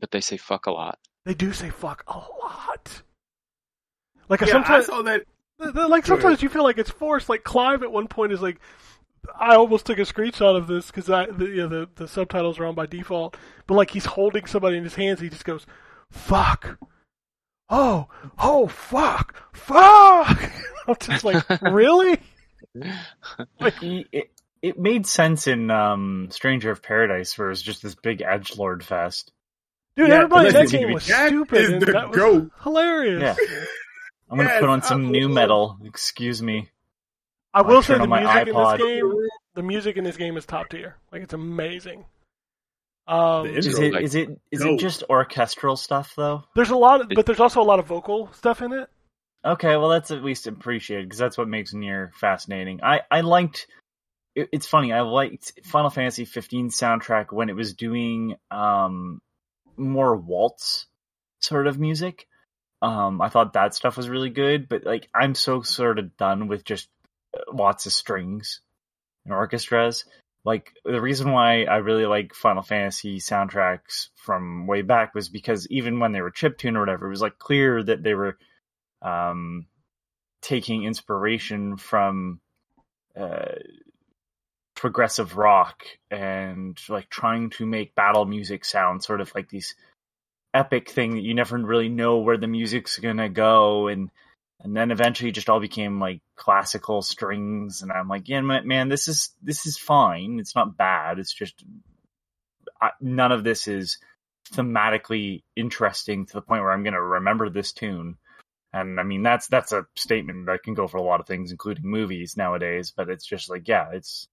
But they say fuck a lot. They do say fuck a lot. Like yeah, I sometimes, saw that. th- th- like Go ahead. sometimes you feel like it's forced. Like Clive at one point is like, I almost took a screenshot of this because I the, you know, the the subtitles are on by default. But like he's holding somebody in his hands, he just goes, "Fuck." Oh, oh, fuck, fuck! I'm just like, really? It, it, it made sense in um, Stranger of Paradise, where it was just this big edge lord fest. Dude, Yeah, everybody in that game was that stupid, is and the that was hilarious. Yeah. I'm gonna Yes, put on some new metal. Excuse me. I will I'll say the on my music in this game, the music in this game is top tier. Like it's amazing. Um, Is Intro, it like- is it is No. it just orchestral stuff though? there's a lot, of, but there's also a lot of vocal stuff in it. Okay, well that's at least appreciated because that's what makes Nier fascinating. I I liked. It, it's funny. I liked Final Fantasy 15 soundtrack when it was doing um more waltz sort of music. Um, I thought that stuff was really good, but like I'm so sort of done with just uh, lots of strings and orchestras. Like the reason why I really like Final Fantasy soundtracks from way back was because even when they were chiptune or whatever, it was like clear that they were um, taking inspiration from uh, progressive rock and like trying to make battle music sound sort of like these epic thing that you never really know where the music's gonna go. And and then eventually it just all became like classical strings. And i'm like yeah man this is this is fine. It's not bad. It's just I, none of this is thematically interesting to the point where i'm gonna remember this tune. And I mean that's that's a statement that can go for a lot of things, including movies nowadays. But it's just like, yeah, it's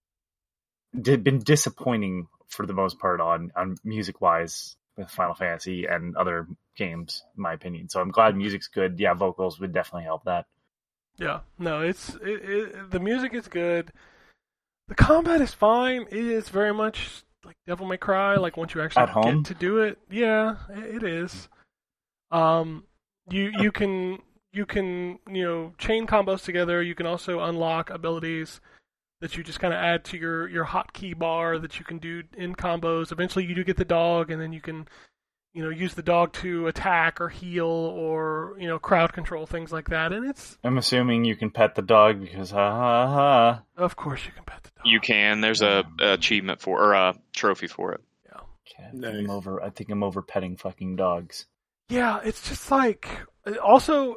been disappointing for the most part on on music wise with Final Fantasy and other games, in my opinion. So I'm glad music's good. Yeah, vocals would definitely help that. Yeah, no, it's it, it, the music is good. The combat is fine. It is very much like Devil May Cry. Like once you actually get to do it, yeah, it it is. Um, you you can you can you know chain combos together. You can also unlock abilities that you just kind of add to your your hotkey bar that you can do in combos. Eventually, you do get the dog, and then you can you know use the dog to attack or heal or you know crowd control things like that. And it's I'm assuming you can pet the dog because ha ha ha. of course you can pet the dog. You can. There's a, a achievement for or a trophy for it. Okay, I think Nice. I'm over. I think I'm over petting fucking dogs. Yeah, it's just like also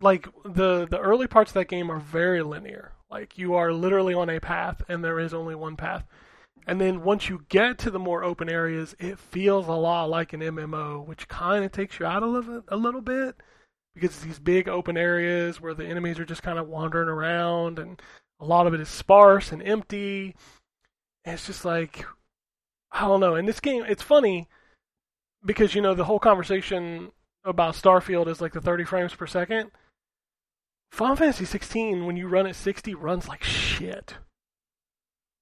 like the the early parts of that game are very linear. Like you are literally on a path and there is only one path. And then once you get to the more open areas, it feels a lot like an MMO, which kind of takes you out a little, a little bit because it's these big open areas where the enemies are just kind of wandering around and a lot of it is sparse and empty. And it's just like I don't know. In this game, it's funny because you know the whole conversation about Starfield is like the 30 frames per second. Final Fantasy 16, when you run at 60, runs like shit.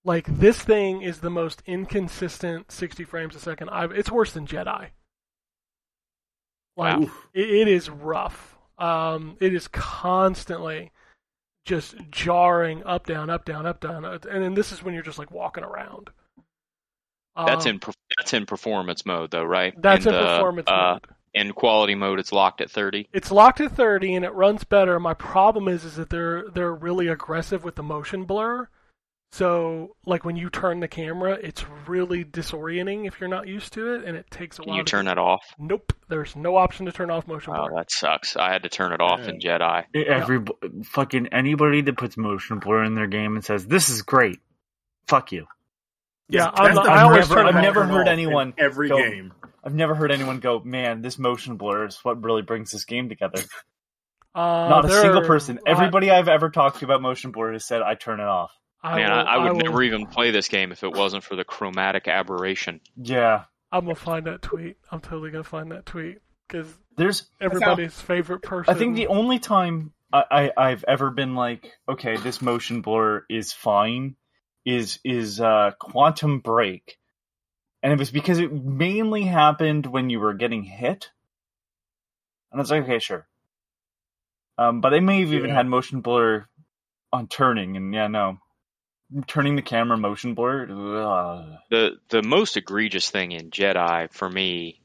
Like this thing is the most inconsistent 60 frames a second I've. It's worse than Jedi. Like Wow. it, it is rough. Um, it is constantly just jarring up, down, up, down, up, down, and then this is when you're just like walking around. That's Um, in that's in performance mode though, right? that's in in the, performance uh, mode. In quality mode, it's locked at 30. It's locked at 30 and it runs better. My problem is is that they're they're really aggressive with the motion blur. So like when you turn the camera, it's really disorienting if you're not used to it, and it takes a Can while. you to turn get- that off? Nope, there's no option to turn off motion blur Oh, that sucks. I had to turn it off in Jedi. Every fucking anybody that puts motion blur in their game and says this is great, fuck you. Yeah, I'm the not- I always never- turn it I've never heard anyone every go- game. I've never heard anyone go, man, this motion blur is what really brings this game together. Uh, Not a single person. I- Everybody I've ever talked to about motion blur has said I turn it off. I, Man, will- I, I would will- never even play this game if it wasn't for the chromatic aberration. Yeah, I'm gonna find that tweet. I'm totally gonna find that tweet because there's. everybody's favorite person. I think the only time I, I I've ever been like, okay, this motion blur is fine, is is uh Quantum Break, and it was because it mainly happened when you were getting hit, and it's like, okay, sure. Um, but they may have even Yeah. had motion blur on turning, and yeah, no, turning the camera motion blur. ugh. The the most egregious thing in Jedi for me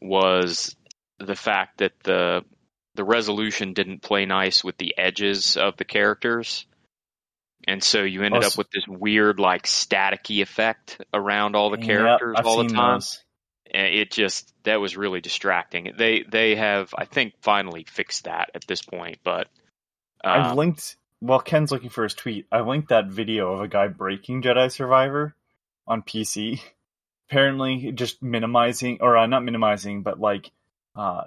was the fact that the the resolution didn't play nice with the edges of the characters. And so you ended up with this weird like staticky effect around all the characters I've all the time. those. And it just that was really distracting. They they have I think finally fixed that at this point, but I've uh, linked. While Ken's looking for his tweet, I linked that video of a guy breaking Jedi Survivor on PC. Apparently, just minimizing, or uh, not minimizing, but like, uh,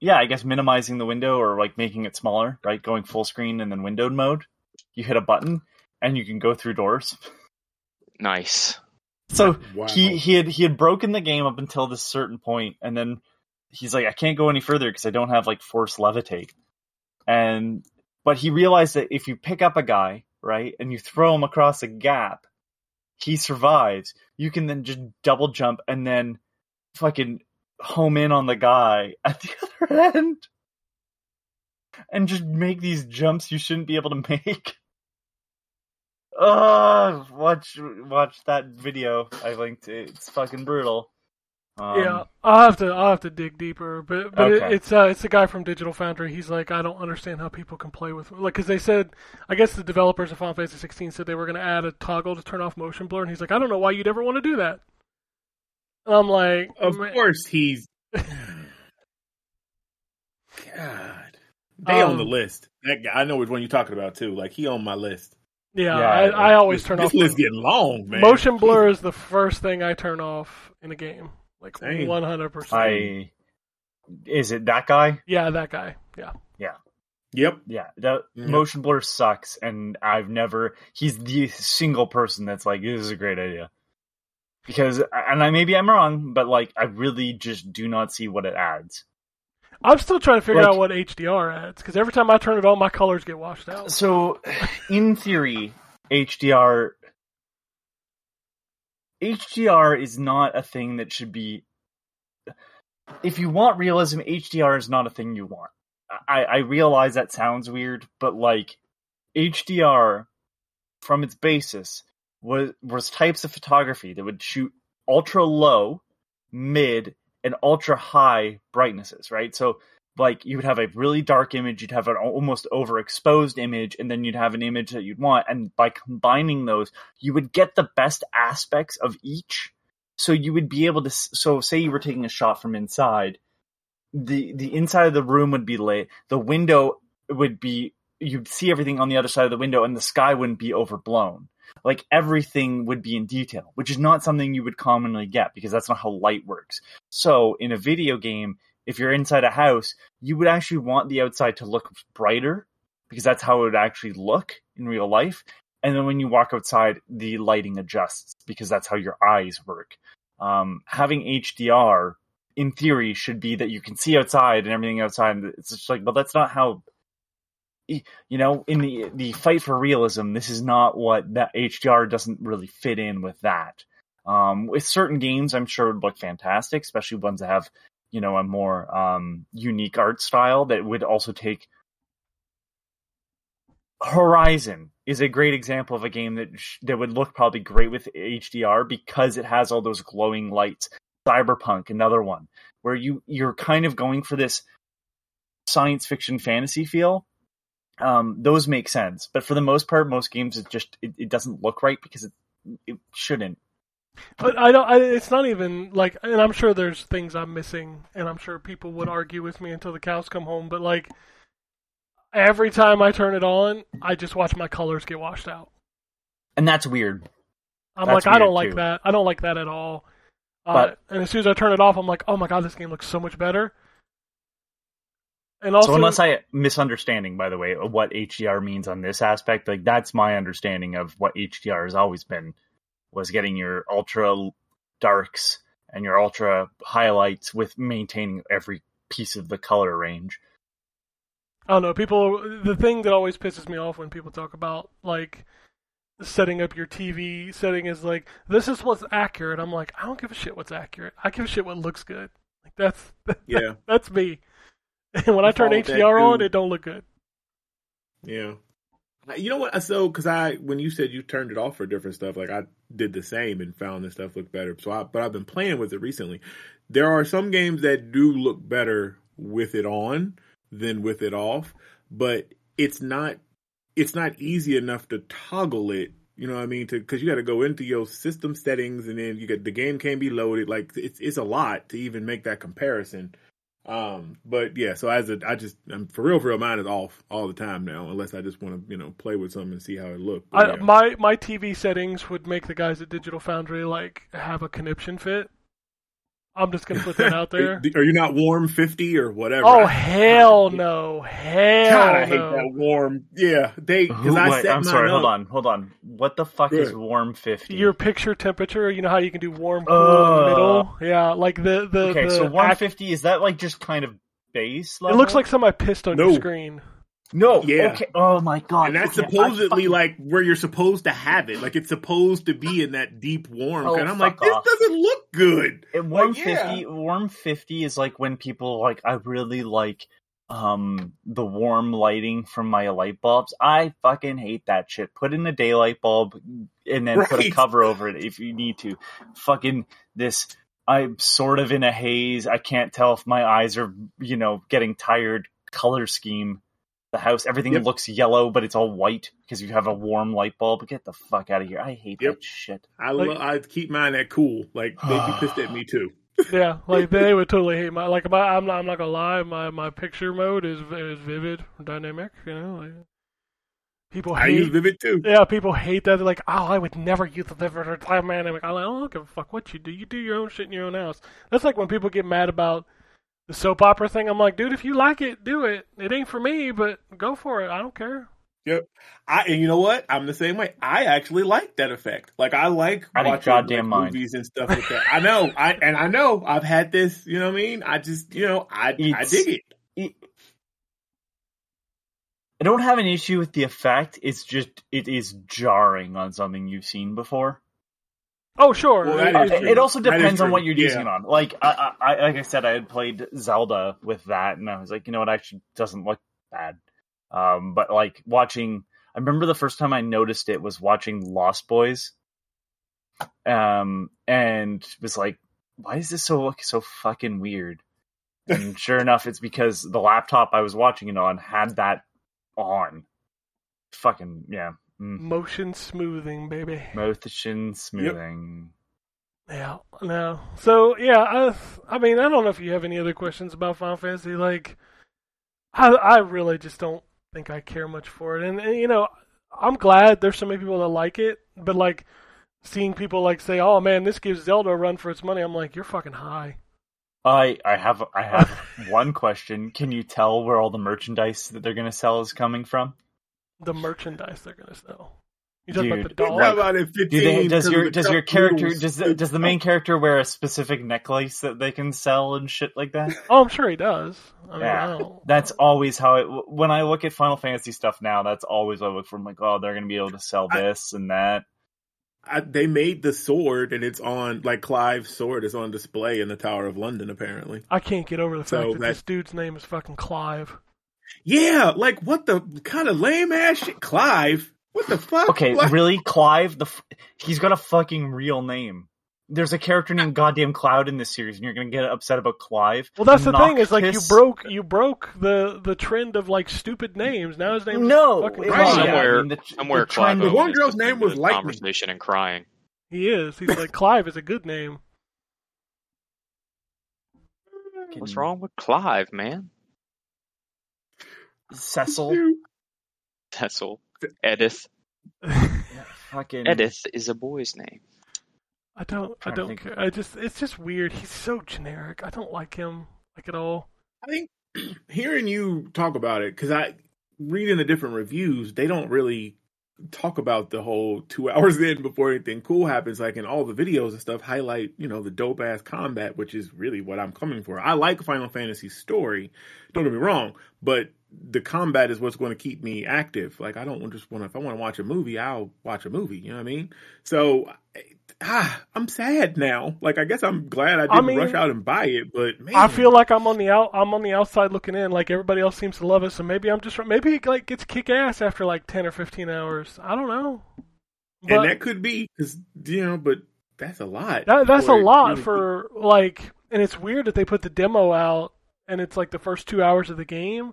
yeah, I guess minimizing the window or like making it smaller, right? Going full screen and then windowed mode. You hit a button and you can go through doors. nice. So Wow. he he had he had broken the game up until this certain point, and then he's like, I can't go any further because I don't have like force levitate. And but he realized that if you pick up a guy right and you throw him across a gap, he survives. You can then just double jump and then fucking home in on the guy at the other end, and just make these jumps you shouldn't be able to make. Oh, watch watch that video I linked. It's fucking brutal. Um, yeah, I'll have to I'll have to dig deeper, but but it, it's uh, it's the guy from Digital Foundry. He's like, I don't understand how people can play with like because they said, I guess the developers of Final Fantasy 16 said they were going to add a toggle to turn off motion blur, and he's like, I don't know why you'd ever want to do that. And I'm like, Of man- course, he's. God, they Um, on the list. That guy, I know which one you're talking about too. Like he on my list. yeah, Yeah, I, I always turn this off list getting long, man. motion blur is the first thing I turn off in a game, like 100. percent I Is it that guy? Yeah, that guy. Yeah. Yeah. Yep. Yeah, that Yeah. motion blur sucks, and I've never. He's the single person that's like, "This is a great idea," because, and I maybe I'm wrong, but like, I really just do not see what it adds. I'm still trying to figure Like- out what HDR adds because every time I turn it on, my colors get washed out. So, in theory, HDR HDR is not a thing that should be. If you want realism, HDR is not a thing you want. I, I realize that sounds weird, but like HDR, from its basis, was was types of photography that would shoot ultra low, mid, and ultra high brightnesses. Right, so like you would have a really dark image, you'd have an almost overexposed image, and then you'd have an image that you'd want. And by combining those, you would get the best aspects of each. So you would be able to. So say you were taking a shot from inside, the the inside of the room would be lit. The window would be. You'd see everything on the other side of the window, and the sky wouldn't be overblown. Like everything would be in detail, which is not something you would commonly get because that's not how light works. So in a video game, if you're inside a house, you would actually want the outside to look brighter because that's how it would actually look in real life. And then when you walk outside, the lighting adjusts because that's how your eyes work. Um, having HDR, in theory, should be that you can see outside and everything outside. It's just like, but that's not how. You know, in the the fight for realism, this is not what that HDR doesn't really fit in with that. Um, with certain games, I'm sure would look fantastic, especially ones that have you know a more um, unique art style that would also take Horizon is a great example of a game that sh- that would look probably great with HDR because it has all those glowing lights. Cyberpunk, another one where you you're kind of going for this science fiction fantasy feel. Um, those make sense, but for the most part, most games it just it, it doesn't look right because it it shouldn't. But I don't. I, it's not even like, and I'm sure there's things I'm missing, and I'm sure people would argue with me until the cows come home. But like, every time I turn it on, I just watch my colors get washed out. And that's weird. I'm That's like, I don't weird, like too. that. I don't like that at all. Uh, But- and as soon as I turn it off, I'm like, oh my god, this game looks so much better. And also, so unless I misunderstanding, by the way, of what HDR means on this aspect, like that's my understanding of what HDR has always been, was getting your ultra darks and your ultra highlights with maintaining every piece of the color range. I don't know. People, the thing that always pisses me off when people talk about like setting up your TV setting is like this is what's accurate. I'm like, I don't give a shit what's accurate. I give a shit what looks good. Like that's Yeah. that's me. And when I turn HDR on, it don't look good. Yeah. You know what? So, because I, when you said you turned it off for different stuff, like I did the same and found this stuff looked better. So, I, but I've been playing with it recently. There are some games that do look better with it on than with it off, but it's not, it's not easy enough to toggle it. You know what I mean? To because you got to go into your system settings and then you get the game can be loaded. Like it's it's a lot to even make that comparison. Um, but yeah, so as a, I just, I'm for real, for real, mine is off all the time now, unless I just want to, you know, play with something and see how it looks. I, my my TV settings would make the guys at Digital Foundry like have a conniption fit. I'm just gonna put that out there. Are you not warm fifty or whatever? Oh hell no, hell God, I hate no. that warm. Yeah, they. Who, Because I wait, set I'm sorry, up. hold on, hold on. What the fuck is warm fifty? Your picture temperature, you know how you can do warm, cool, Uh. in the middle. Yeah, like the the. okay, the so act- 150 is that like just kind of base like? It looks like something I pissed on No. your screen. No. Yeah. Okay. Oh my god. And that's okay, supposedly fucking- like where you're supposed to have it. Like it's supposed to be in that deep warm. Oh, and I'm like, this off. doesn't look good. Like, warm fifty, warm fifty is like when people like I really like um the warm lighting from my light bulbs. I fucking hate that shit. Put in a daylight bulb and then put a cover over it if you need to. Fucking this I'm sort of in a haze. I can't tell if my eyes are, you know, getting tired. Color scheme. The house, everything Yep. looks yellow, but it's all white because you have a warm light bulb. Get the fuck out of here! I hate Yep. that shit. I Like- lo- I keep mine at cool. Like they'd be pissed at me too. Yeah, like they would totally hate my like my. I'm not. I'm not gonna lie. My my picture mode is is vivid, dynamic. You know, like people I hate. use Vivid too. yeah, people hate that. They're like, "Oh, I would never use the vivid or dynamic." I'm like, "I don't give a fuck what you do. You do your own shit in your own house." That's like when people get mad about the soap opera thing. I'm like, dude, if you like it, do it. It ain't for me, but go for it. I don't care. Yep. I and you know what? I'm the same way. I actually like that effect. Like I like Out of watching goddamn like, mind. movies and stuff like that. I know. I and I know I've had this. You know what I mean? I just you know I I It's- dig it. it- I don't have an issue with the effect. It's just it is jarring on something you've seen before. Oh, sure. Well, that It- is true. it also That is depends on what you're Yeah. using it on. Like I, I, I, like I said, I had played Zelda with that, and I was like, you know, what? actually doesn't look bad. Um, but like watching, I remember the first time I noticed it was watching Lost Boys, um, and was like, why is this so look so fucking weird? And sure enough, it's because the laptop I was watching it on had that on. Fucking yeah, mm. motion smoothing, baby. motion smoothing. Yeah, no. So yeah, I, I mean, I don't know if you have any other questions about Final Fantasy. Like, I, I really just don't think I care much for it, and, and you know, I'm glad there's so many people that like it, but like, seeing people like say, "Oh man, this gives Zelda a run for its money," I'm like, you're fucking high. I I have I have one question. Can you tell where all the merchandise that they're gonna sell is coming from? The merchandise they're gonna sell. You talking about the doll? talk about it 15. Do they, does your does your character noodles. does the, does the main character wear a specific necklace that they can sell and shit like that? Oh, I'm sure he does. I Yeah, don't- that's always how it. When I look at Final Fantasy stuff now, that's always what I look for. I'm like, oh, they're gonna be able to sell I- this and that. I, they made the sword and it's on like Clive's sword is on display in the Tower of London apparently. I can't get over the fact So that, that- this dude's name is fucking Clive. Yeah, like what the kind of lame ass shit, Clive? What the fuck? Okay, What? really, Clive? The f- he's got a fucking real name. There's a character named Goddamn Cloud in this series, and you're gonna get upset about Clive. Well, that's the thing is like you broke you broke the the trend of like stupid names. Now his name No, fucking Right. Clive. Somewhere- I mean, the- Somewhere the Clive The one girl's name was this Lightning. conversation and crying. He is. He's like Clive is a good name. What's wrong with Clive, man? Cecil. Cecil. Edith. Fucking Edith is a boy's name. I don't. I don't think. care. I just. It's just weird. He's so generic. I don't like him like at all. I think hearing you talk about it because I reading the different reviews, they don't really talk about the whole two hours in before anything cool happens. Like in all the videos and stuff, highlight you know the dope ass combat, which is really what I'm coming for. I like Final Fantasy story. Don't get me wrong, but the combat is what's going to keep me active. Like I don't just want to. If I want to watch a movie, I'll watch a movie. You know what I mean? So. Ah, I'm sad now. Like I guess I'm glad I didn't mean, rush out and buy it, but man, I feel like I'm on the out. I'm on the outside looking in. Like everybody else seems to love it. So maybe I'm just. Maybe it like gets kick ass after like ten or fifteen hours. I don't know. But and that could be because you know, but that's a lot. That, that's a lot really- for like, and it's weird that they put the demo out and it's like the first two hours of the game.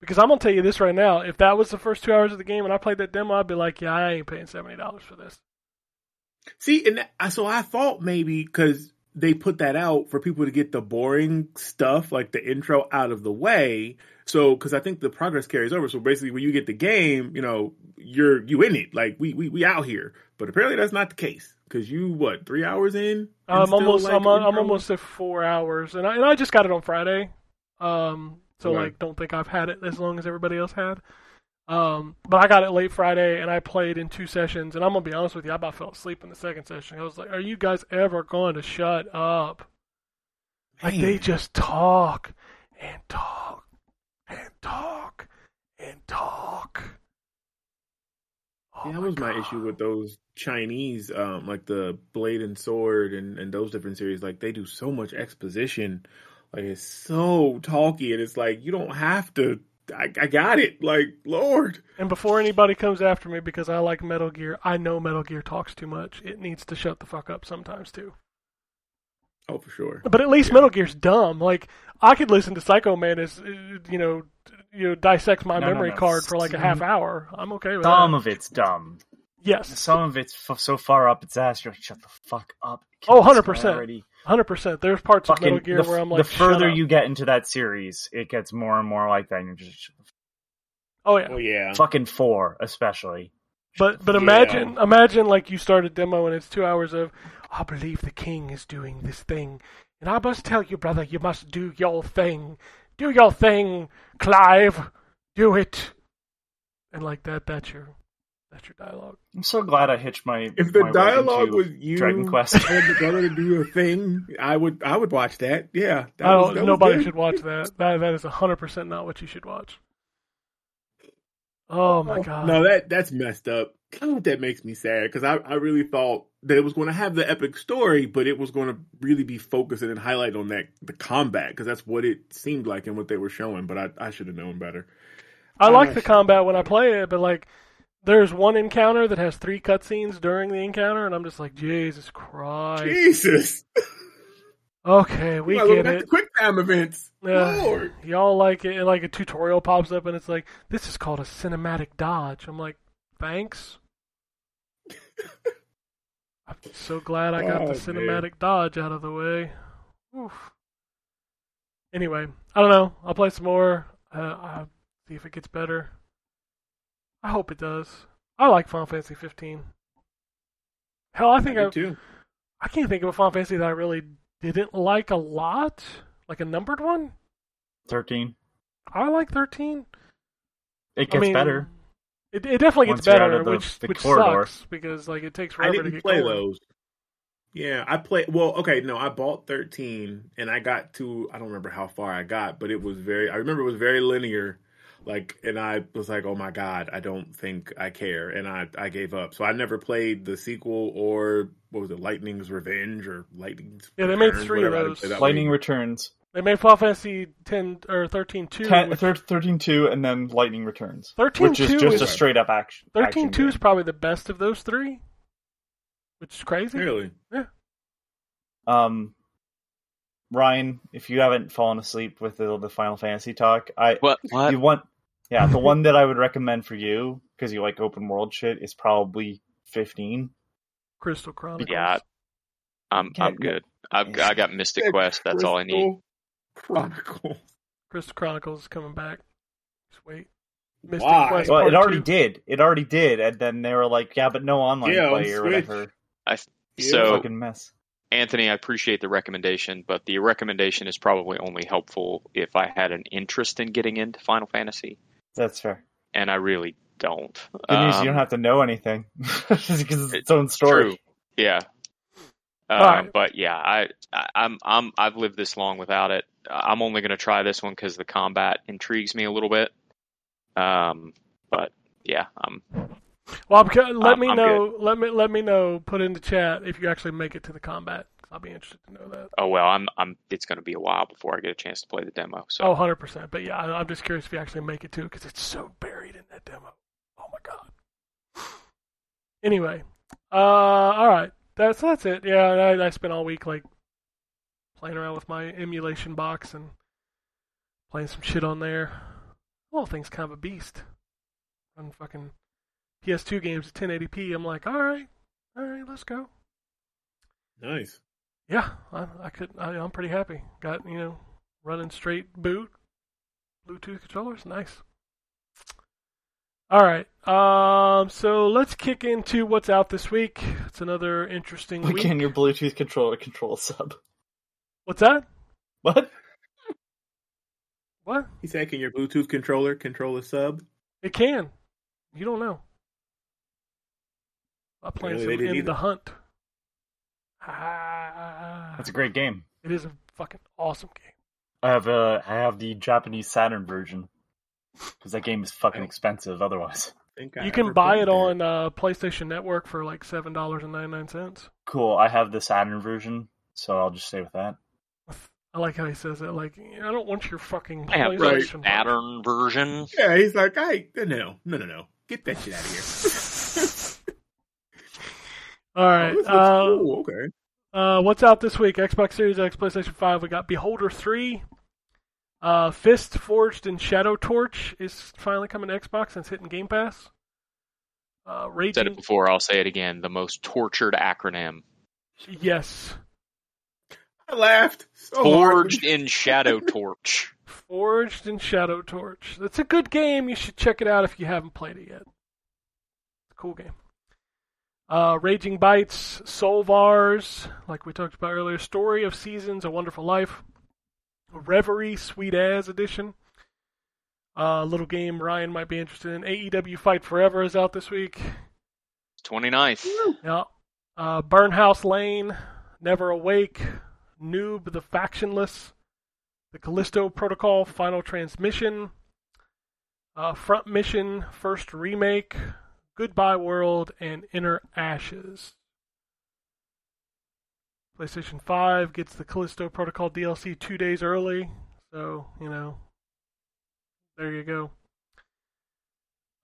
Because I'm gonna tell you this right now: if that was the first two hours of the game and I played that demo, I'd be like, "Yeah, I ain't paying seventy dollars for this." See, and that, so I thought maybe because they put that out for people to get the boring stuff, like the intro, out of the way. So, because I think the progress carries over. So basically, when you get the game, you know, you're you in it. Like we we we out here. But apparently, that's not the case. Because you what three hours in? I'm almost, like, I'm, I'm almost at four hours, and I and I just got it on Friday. Um, so Okay. like, don't think I've had it as long as everybody else had. Um, but I got it late Friday, and I played in two sessions. And I'm gonna be honest with you, I about fell asleep in the second session. I was like, "Are you guys ever going to shut up?" Like they just talk and talk and talk and talk. Oh Yeah, that was my issue with those Chinese, um, like the Blade and Sword and, and those different series. Like they do so much exposition, like it's so talky, and it's like you don't have to. I, I got it. Like Lord, And before anybody comes after me because I like Metal Gear, I know Metal Gear talks too much. It needs to shut the fuck up sometimes too. oh for sure. But at least Yeah. Metal Gear's dumb. Like I could listen to Psycho Mantis uh, you know, you know, dissect my No, no, memory no. card for like a half hour. I'm okay with Some that. of it's dumb. Yes, Some of it's f- so far up its ass. You're like, shut the fuck up. Oh, Kill this 100%. already." Hundred percent. There's parts of Fucking Metal Gear the, where I'm the like, shut further up. you get into that series, it gets more and more like that. And you're just Oh yeah. Oh yeah. fucking four, especially. But but Yeah. imagine imagine like you start a demo and it's two hours of I believe the king is doing this thing And I must tell you, brother, you must do your thing. Do your thing, Clive. Do it. And like that, that's your that's your dialogue. I'm so glad I hitched my. If the my dialogue was you Dragon Quest. and the brother to do a thing, I would I would watch that. Yeah, that I was- don't, that nobody should watch that. That that is hundred percent not what you should watch. Oh my god. No, that that's messed up. God, that makes me sad because I, I really thought that it was going to have the epic story, but it was going to really be focusing and highlight on that the combat because that's what it seemed like and what they were showing. But I, I should have known better. I like Uh, the combat when I play it, but like there's one encounter that has three cutscenes during the encounter, and I'm just like, Jesus Christ. Jesus, Okay, we look get at it. the quick time events. Yeah. Lord, Y'all like it, and like a tutorial pops up, and it's like, this is called a cinematic dodge. I'm like, thanks. I'm so glad I got Oh, the man. cinematic dodge out of the way. Oof. Anyway, I don't know. I'll play some more. Uh, see if it gets better. I hope it does. I like Final Fantasy 15. Hell, I think I I, do too. I can't think of a Final Fantasy that I really didn't like a lot, like a numbered one. Thirteen. I like 13. It I gets mean, better. It, it definitely Once gets better, the- which the which corridor. sucks because like it takes I forever to didn't get play going. those. Yeah, I played. Well, okay, no, I bought thirteen, and I got to. I don't remember how far I got, but it was very. I remember it was very linear, like, and I was like, "Oh my god, I don't think I care," and I I gave up. So I never played the sequel or what was it, Lightning's Revenge or Lightning's. Yeah, they made three of whatever I those. Lightning way. returns. They made Final Fantasy 10 or 13 2. Ten, which- thir- 13 2 and then Lightning returns. 13 which is 2 just is a straight up action. 13 action 2 is probably the best of those three, which is crazy. Really? Yeah. Um, Ryan, if you haven't fallen asleep with the, the Final Fantasy talk, I What? What? you want yeah the one that I would recommend for you because you like open world shit is probably 15. Crystal Chronicles. Yeah, I'm I'm good. I've I got Mystic Quest. That's all I need. Crystal Chronicle. Crystal Chronicles is coming back. Just wait. Mystic Why? Quest Well, it already two. did. It already did, and then they were like, "Yeah, but no online Yeah, play or Switch. whatever." Yeah. So Fucking mess. Anthony, I appreciate the recommendation, but the recommendation is probably only helpful if I had an interest in getting into Final Fantasy, That's fair. and I really don't. Good news, Um, you don't have to know anything because it's its own story. True. Yeah. Uh, Alright. But yeah, I, I I'm I'm I've lived this long without it. I'm only going to try this one because the combat intrigues me a little bit. Um, but yeah, um, Well, I'm, ca- let I'm- me I'm know. Let me let me know. Put in the chat if you actually make it to the combat. 'Cause I'll be interested to know that. oh well, I'm I'm. It's going to be a while before I get a chance to play the demo. So Oh, 100 percent. But yeah, I, I'm just curious if you actually make it to because it's so buried in that demo. Oh my god. Anyway, uh, all right. That's that's it. Yeah, I, I spent all week like playing around with my emulation box and playing some shit on there. The whole thing's kind of a beast. Run fucking PS2 games at 1080p. I'm like, all right, all right, let's go. Nice. Yeah, I, I could. I, I'm pretty happy. Got you know, running straight boot, Bluetooth controllers, nice. All right, um, so let's kick into what's out this week. It's another interesting Like, week. Can your Bluetooth controller control sub? What's that? What? What? He's said, "Can your Bluetooth controller control a sub?" It can. You don't know. I'm playing Apparently they some in either. the hunt. Ah, That's a great game. it is a fucking awesome game. I have uh, I have the Japanese Saturn version because that game is fucking expensive otherwise. I think I You can buy played it that. on uh, PlayStation Network for like seven dollars and ninety nine cents. Cool. I have the Saturn version, so I'll just stay with that. I like how he says it. Like, I don't want your fucking I have PlayStation. the version. Saturn version. Yeah, he's like, "I no, no, no, no, get that shit out of here." All right. Oh, uh, cool. Okay. Uh, what's out this week? Xbox Series X, PlayStation Five. We got Beholder Three. Uh, Fist Forged in Shadow Torch is finally coming to Xbox and it's hitting Game Pass. Uh, Said it before. I'll say it again. The most tortured acronym. Yes. I laughed so Forged hard. in Shadow Torch. Forged in Shadow Torch. That's a good game. You should check it out if you haven't played it yet. It's a cool game. Uh, Raging Bites, Soulvars, like we talked about earlier, Story of Seasons, A Wonderful Life, Reverie, Sweet As Edition. A uh, little game Ryan might be interested in. AEW Fight Forever is out this week. 29th. Yeah. Uh, Burnhouse Lane, Never Awake, Noob the Factionless, The Callisto Protocol Final Transmission, uh, Front Mission First Remake, Goodbye World, and Inner Ashes. PlayStation 5 gets the Callisto Protocol DLC two days early, so, you know, there you go.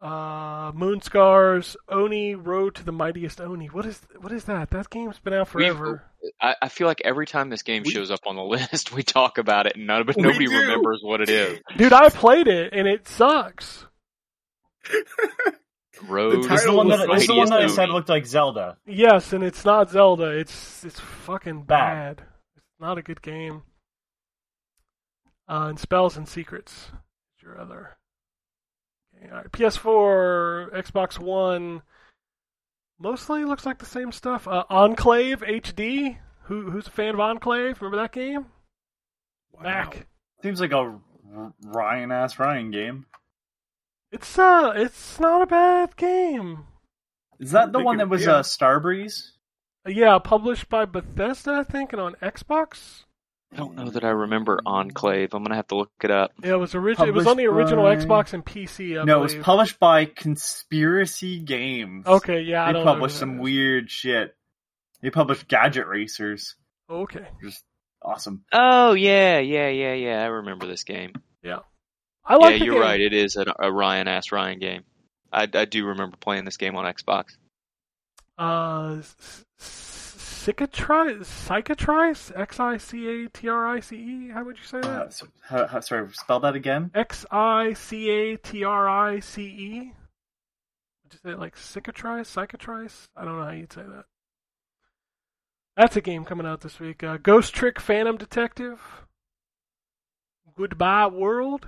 Uh, Moonscars, Oni Road to the Mightiest Oni. What is what is that? That game's been out forever. I, I feel like every time this game We- shows up on the list, we talk about it, and nobody, We nobody remembers what it is. Dude, I played it and it sucks. Road. The This the title one that, this the one that I said looked like Zelda. Yes, and it's not Zelda. It's it's fucking Bad. bad. It's not a good game. Uh, and Spells and Secrets is your other. Okay, all right. PS4, Xbox One. Mostly looks like the same stuff. Uh, Enclave HD. Who who's a fan of Enclave? Remember that game? Wow. Mac. Seems like a Ryan ass Ryan game. It's uh, it's not a bad game. Is that the one that was yeah. uh, Starbreeze? Yeah, published by Bethesda, I think, and on Xbox. I don't know that I remember Enclave. I'm gonna have to look it up. Yeah, it was original. It was on the original by- Xbox and PC. I no, it was published by Conspiracy Games. Okay, yeah, I they don't know published who some weird shit. They published Gadget Racers. Okay, Just awesome. Oh yeah, yeah, yeah, yeah. I remember this game. I like yeah, the you're game. right. It is a, a Ryan ass Ryan game. I, I do remember playing this game on Xbox. Uh, s- s- cicatrice, cicatrice, X I C A T R I C E. How would you say Uh, that? so, how, how, sorry, spell that again. X I C A T R I C E. Would you say it like cicatrice, cicatrice? I don't know how you'd say that. That's a game coming out this week. Uh, Ghost Trick Phantom Detective. Goodbye World.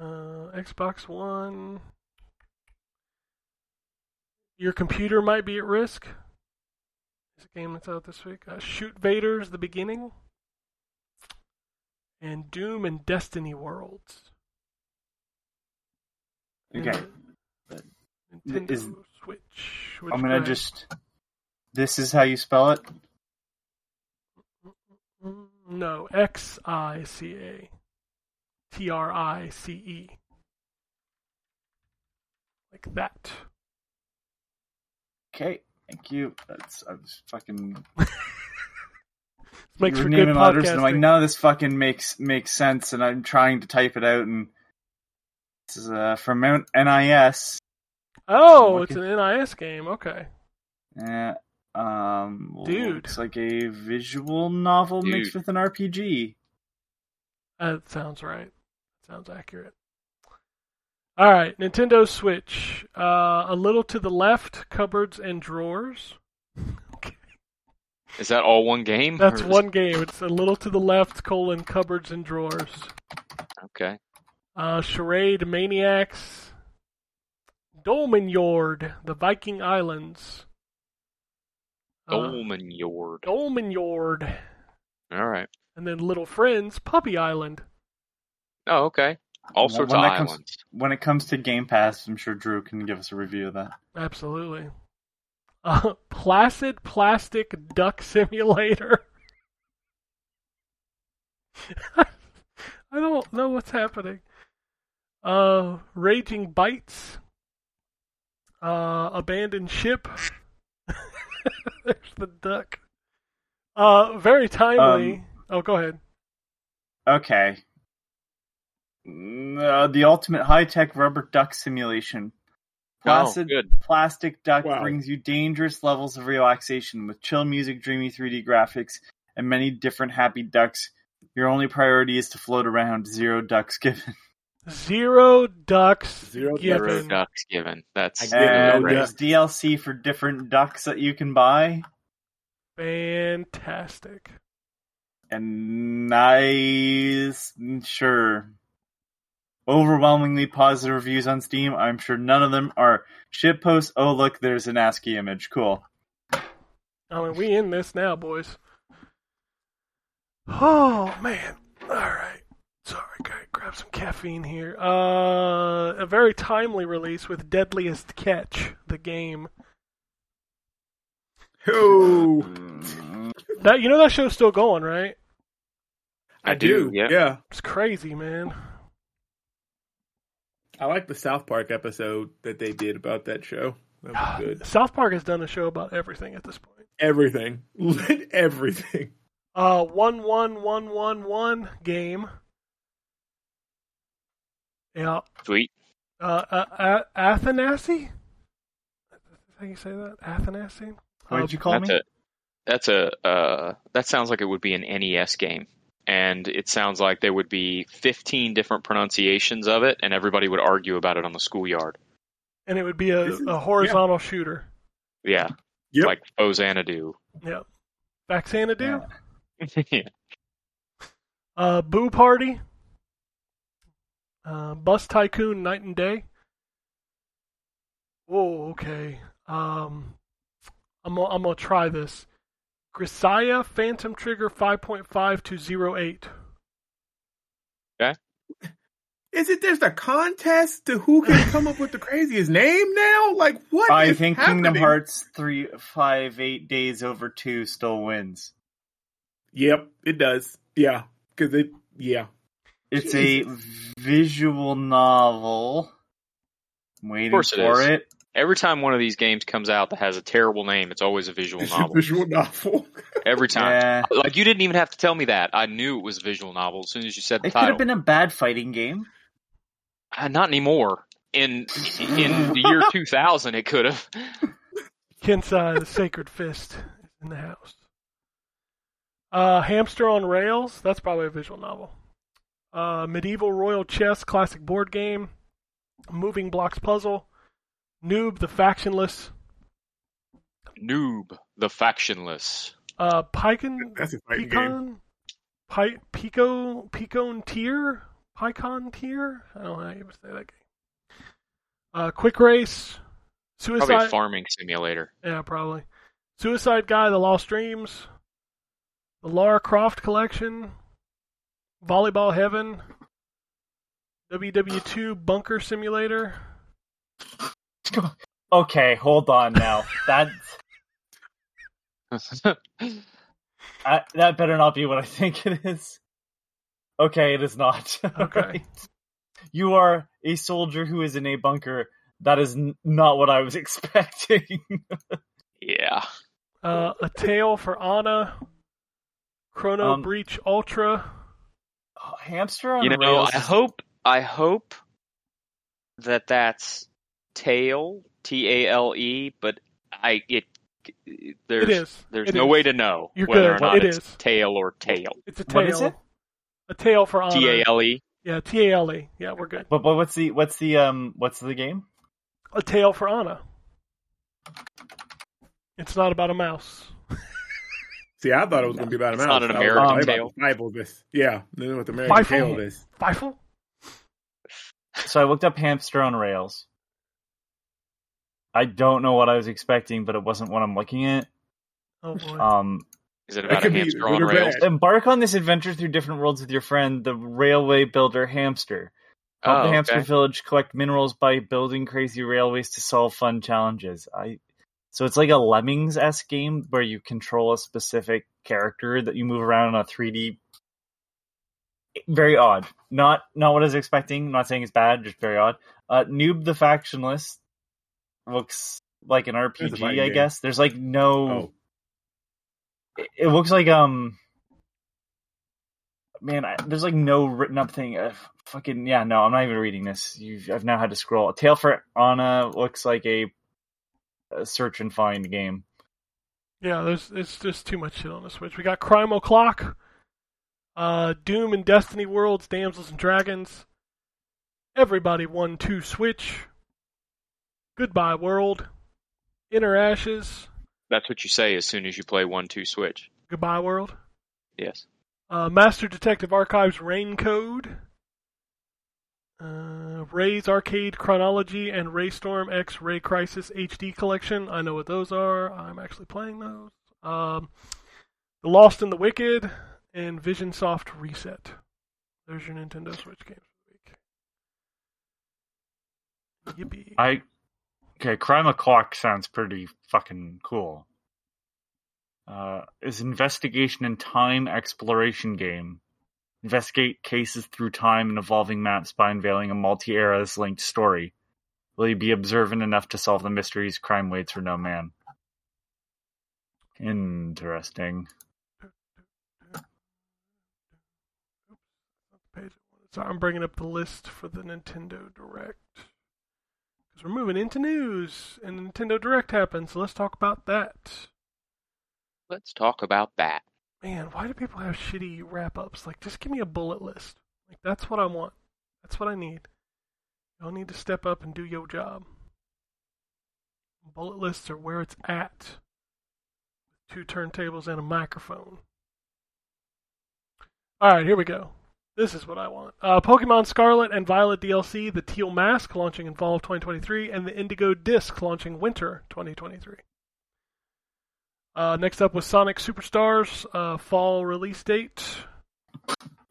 Uh, Xbox One. Your computer might be at risk. Is a game that's out this week. Uh, Shoot Vaders: The Beginning. And Doom and Destiny Worlds. Okay, Nintendo Is- Switch. Which I'm gonna just. This is how you spell it. Mm, No, X I C A T R I C E. Like that. Okay, thank you. That's I was fucking. Makes you for were good naming letters, and I'm like, podcasting. none of this fucking makes makes sense, and I'm trying to type it out, and this is uh, from Mount NIS. Oh, I'm it's an NIS game. Okay. Yeah, um, Dude. looks like a visual novel mixed with an RPG. That sounds right. Sounds accurate. All right, Nintendo Switch. Uh, a little to the left, cupboards and drawers. okay. Is that all one game? That's is- one game. It's a little to the left, colon, cupboards and drawers. Okay. Uh, Charade Maniacs. Dolmenjord, the Viking Islands. Uh, Dolmenjord. Dolmenjord. All right. And then Little Friends, Puppy Island. Oh, okay. All When sorts of that comes- islands. When it comes to Game Pass, I'm sure Drew can give us a review of that. Absolutely. Uh, Placid Plastic Duck Simulator. I don't know what's happening. Uh, Raging Bites. Uh, Abandoned Ship. There's the duck. Uh, very timely. Um, oh, go ahead. Okay. Uh, the ultimate high tech rubber duck simulation. Placid Oh, good. plastic duck Wow. brings you dangerous levels of relaxation with chill music, dreamy 3D graphics, and many different happy ducks. Your only priority is to float around. Zero ducks given. Zero ducks Zero ducks. given. Zero ducks given. That's I didn't know And that. there's DLC for different ducks that you can buy. Fantastic. And nice, sure. Overwhelmingly positive reviews on Steam. I'm sure none of them are shit posts. Oh, look, there's an ASCII image. Cool. I mean, we in this now, boys. Oh man! All right. Sorry, gotta grab some caffeine here. Uh, a very timely release with Deadliest Catch, the game. Oh, That you know that show's still going, right? I, I do, do. yeah. yeah. It's crazy, man. I like the South Park episode that they did about that show. That was good. South Park has done a show about everything at this point. Everything, everything. Uh, one one one one one game. Yeah. Sweet. Uh, uh, A- Athanasi. How you say that? Athanasi. What did you call That's me? a that's a uh, that sounds like it would be an NES game, and it sounds like there would be 15 different pronunciations of it, and everybody would argue about it on the schoolyard. and it would be a, a horizontal shooter. Yeah, Yep. like Xanadu. Yep. Faxanadu. yeah. Uh, Boo Party. Uh, Bus Tycoon Night and Day. Whoa, okay. Um, I'm I'm gonna try this. Grisaia Phantom Trigger 5.5 to 08. Is it there's a contest to who can come up with the craziest name now? Like what? I is think Kingdom happening? Hearts three five eight days over two still wins. Yep, it does. Yeah, because it. Yeah, It's a visual novel. I'm waiting course it for is. it. Every time one of these games comes out that has a terrible name, it's always a visual it's a novel. visual novel. Every time. Yeah. Like you didn't even have to tell me that. I knew it was a visual novel as soon as you said the title. It could have been a bad fighting game. Uh, not anymore. In in the year 2000, it could have. Kensai, the Sacred Fist, is in the house. Uh, Hamster on Rails, that's probably a visual novel. Uh, Medieval Royal Chess, classic board game. Moving Blocks Puzzle. Noob, the Factionless. Noob, the factionless. Uh, Pycon, That's a fighting game. Pi, Pico, Picon Tier, Picon Tier. I don't know how you say that game. Uh, Quick Race, Probably Suicide. farming simulator. Yeah, probably. Suicide Guy, The Lost Dreams, The Lara Croft Collection, Volleyball Heaven, WW2 Bunker Simulator. Okay, hold on now. That I, that better not be what I think it is. Okay, it is not. Okay. Alright. You are a soldier who is in a bunker. That is n- not what I was expecting. yeah. Uh, a Tale for Anna, Chrono Um, Breach Ultra. Hamster on You know, rails. I hope I hope that that's tail T A L E, but I it there's It is. there's It no is. way to know You're whether good. or not It it's is. tail or tail. It's a tail. What is it? A tail for Anna. T A L E. Yeah, T A L E. Yeah, we're good. But, but what's the what's the um what's the game? A tail for Anna. It's not about a mouse. See, I thought it was going to be about a It's mouse. not an I was American like, tale. About the Bible, this. Yeah, then with American Bible. tale, this. Feifel? So I looked up hamster on rails. I don't know what I was expecting, but it wasn't what I'm looking at. Oh boy. Um, Is it That about a could hamster on rails? bad. embark on this adventure through different worlds with your friend, the railway builder hamster. Help Oh, the hamster okay. village collect minerals by building crazy railways to solve fun challenges. I so it's like a Lemmings esque game where you control a specific character that you move around in a 3D. Very odd. Not not what I was expecting. I'm not saying it's bad, just very odd. Uh, Noob the Factionless looks like an RPG, I game. guess. There's like no. Oh, It, it looks like um. Man, I, there's like no written up thing. Uh, fucking yeah, no, I'm not even reading this. You've, I've now had to scroll. A Tale for Anna looks like a, a search and find game. Yeah, there's it's just too much shit on the Switch. We got Crime O'Clock, uh, Doom and Destiny Worlds, Damsels and Dragons, Everybody One Two Switch, Goodbye World, Inner Ashes, That's what you say as soon as you play one two switch. Goodbye World, Yes. uh, Master Detective Archives Rain Code, Uh, Ray'z Arcade Chronology and Raystorm X Ray Crisis HD Collection. I know what those are. I'm actually playing those. Um, the Lost in the Wicked and Vision Soft Reset. There's your Nintendo Switch games for the week. Yippee. I okay. Crime O'clock sounds pretty fucking cool. Uh, is investigation and time exploration game. Investigate cases through time and evolving maps by unveiling a multi-eras linked story. Will you be observant enough to solve the mysteries crime waits for no man? Interesting. So I'm bringing up the list for the Nintendo Direct. Because we're moving into news, and Nintendo Direct happened, so let's talk about that. Let's talk about that. Man, why do people have shitty wrap ups? Like, just give me a bullet list. Like, that's what I want. That's what I need. Y'all need to step up and do your job. Bullet lists are where it's at. Two turntables and a microphone. Alright, here we go. This is what I want. Uh, Pokemon Scarlet and Violet DLC, the Teal Mask launching in fall of 2023, and the Indigo Disc launching winter 2023. Uh, next up was Sonic Superstars, uh, fall release date.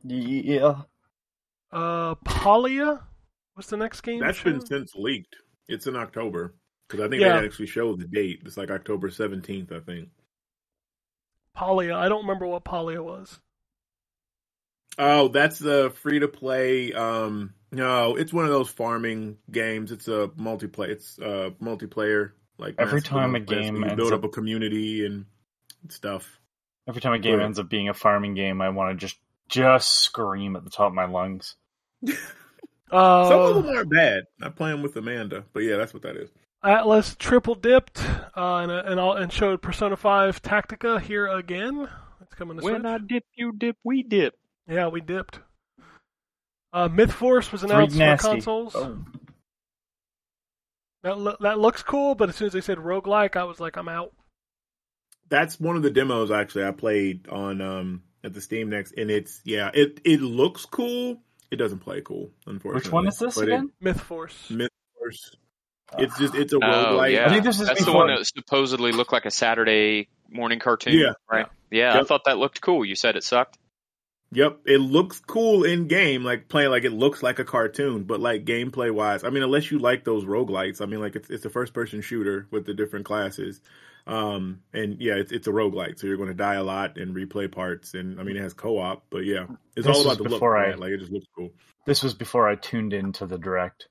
Yeah. Uh, Palia was the next game. That's been since leaked. It's in October because I think Yeah. they actually showed the date. It's like October seventeenth, I think. Palia. I don't remember what Palia was. Oh, that's the free to play. Um, no, it's one of those farming games. It's a multiplayer. It's a multiplayer. Like Every time a game you ends build up- up a community and stuff. Every time a game Right. ends up being a farming game, I want to just just scream at the top of my lungs. Uh, Some of them aren't bad. I'm playing with Amanda, but yeah, that's what that is. Atlus triple dipped uh, and and, all, and showed Persona 5 Tactica here again. It's coming to When Switch. I dip, you dip, we dip. Yeah, we dipped. Uh, Myth Force was announced for consoles. Oh. That lo- that looks cool, but as soon as they said roguelike, I was like, I'm out. That's one of the demos actually I played on um at the Steam Next, and it's yeah, it it looks cool. It doesn't play cool, unfortunately. Which one is this But it- again? Myth Force. Myth Force. It's just it's a Oh, roguelike. yeah. I think this is That's the before- one that supposedly looked like a Saturday morning cartoon, Yeah. right? Yeah, I Yep. thought that looked cool. You said it sucked. Yep, it looks cool in game, like playing like it looks like a cartoon, but like gameplay wise, I mean, unless you like those roguelites, I mean, like it's it's a first person shooter with the different classes, um, and yeah, it's it's a roguelite, so you're going to die a lot and replay parts, and I mean, it has co op, but yeah, it's This all about the look, before I- man. like it just looks cool. This was before I tuned into the direct.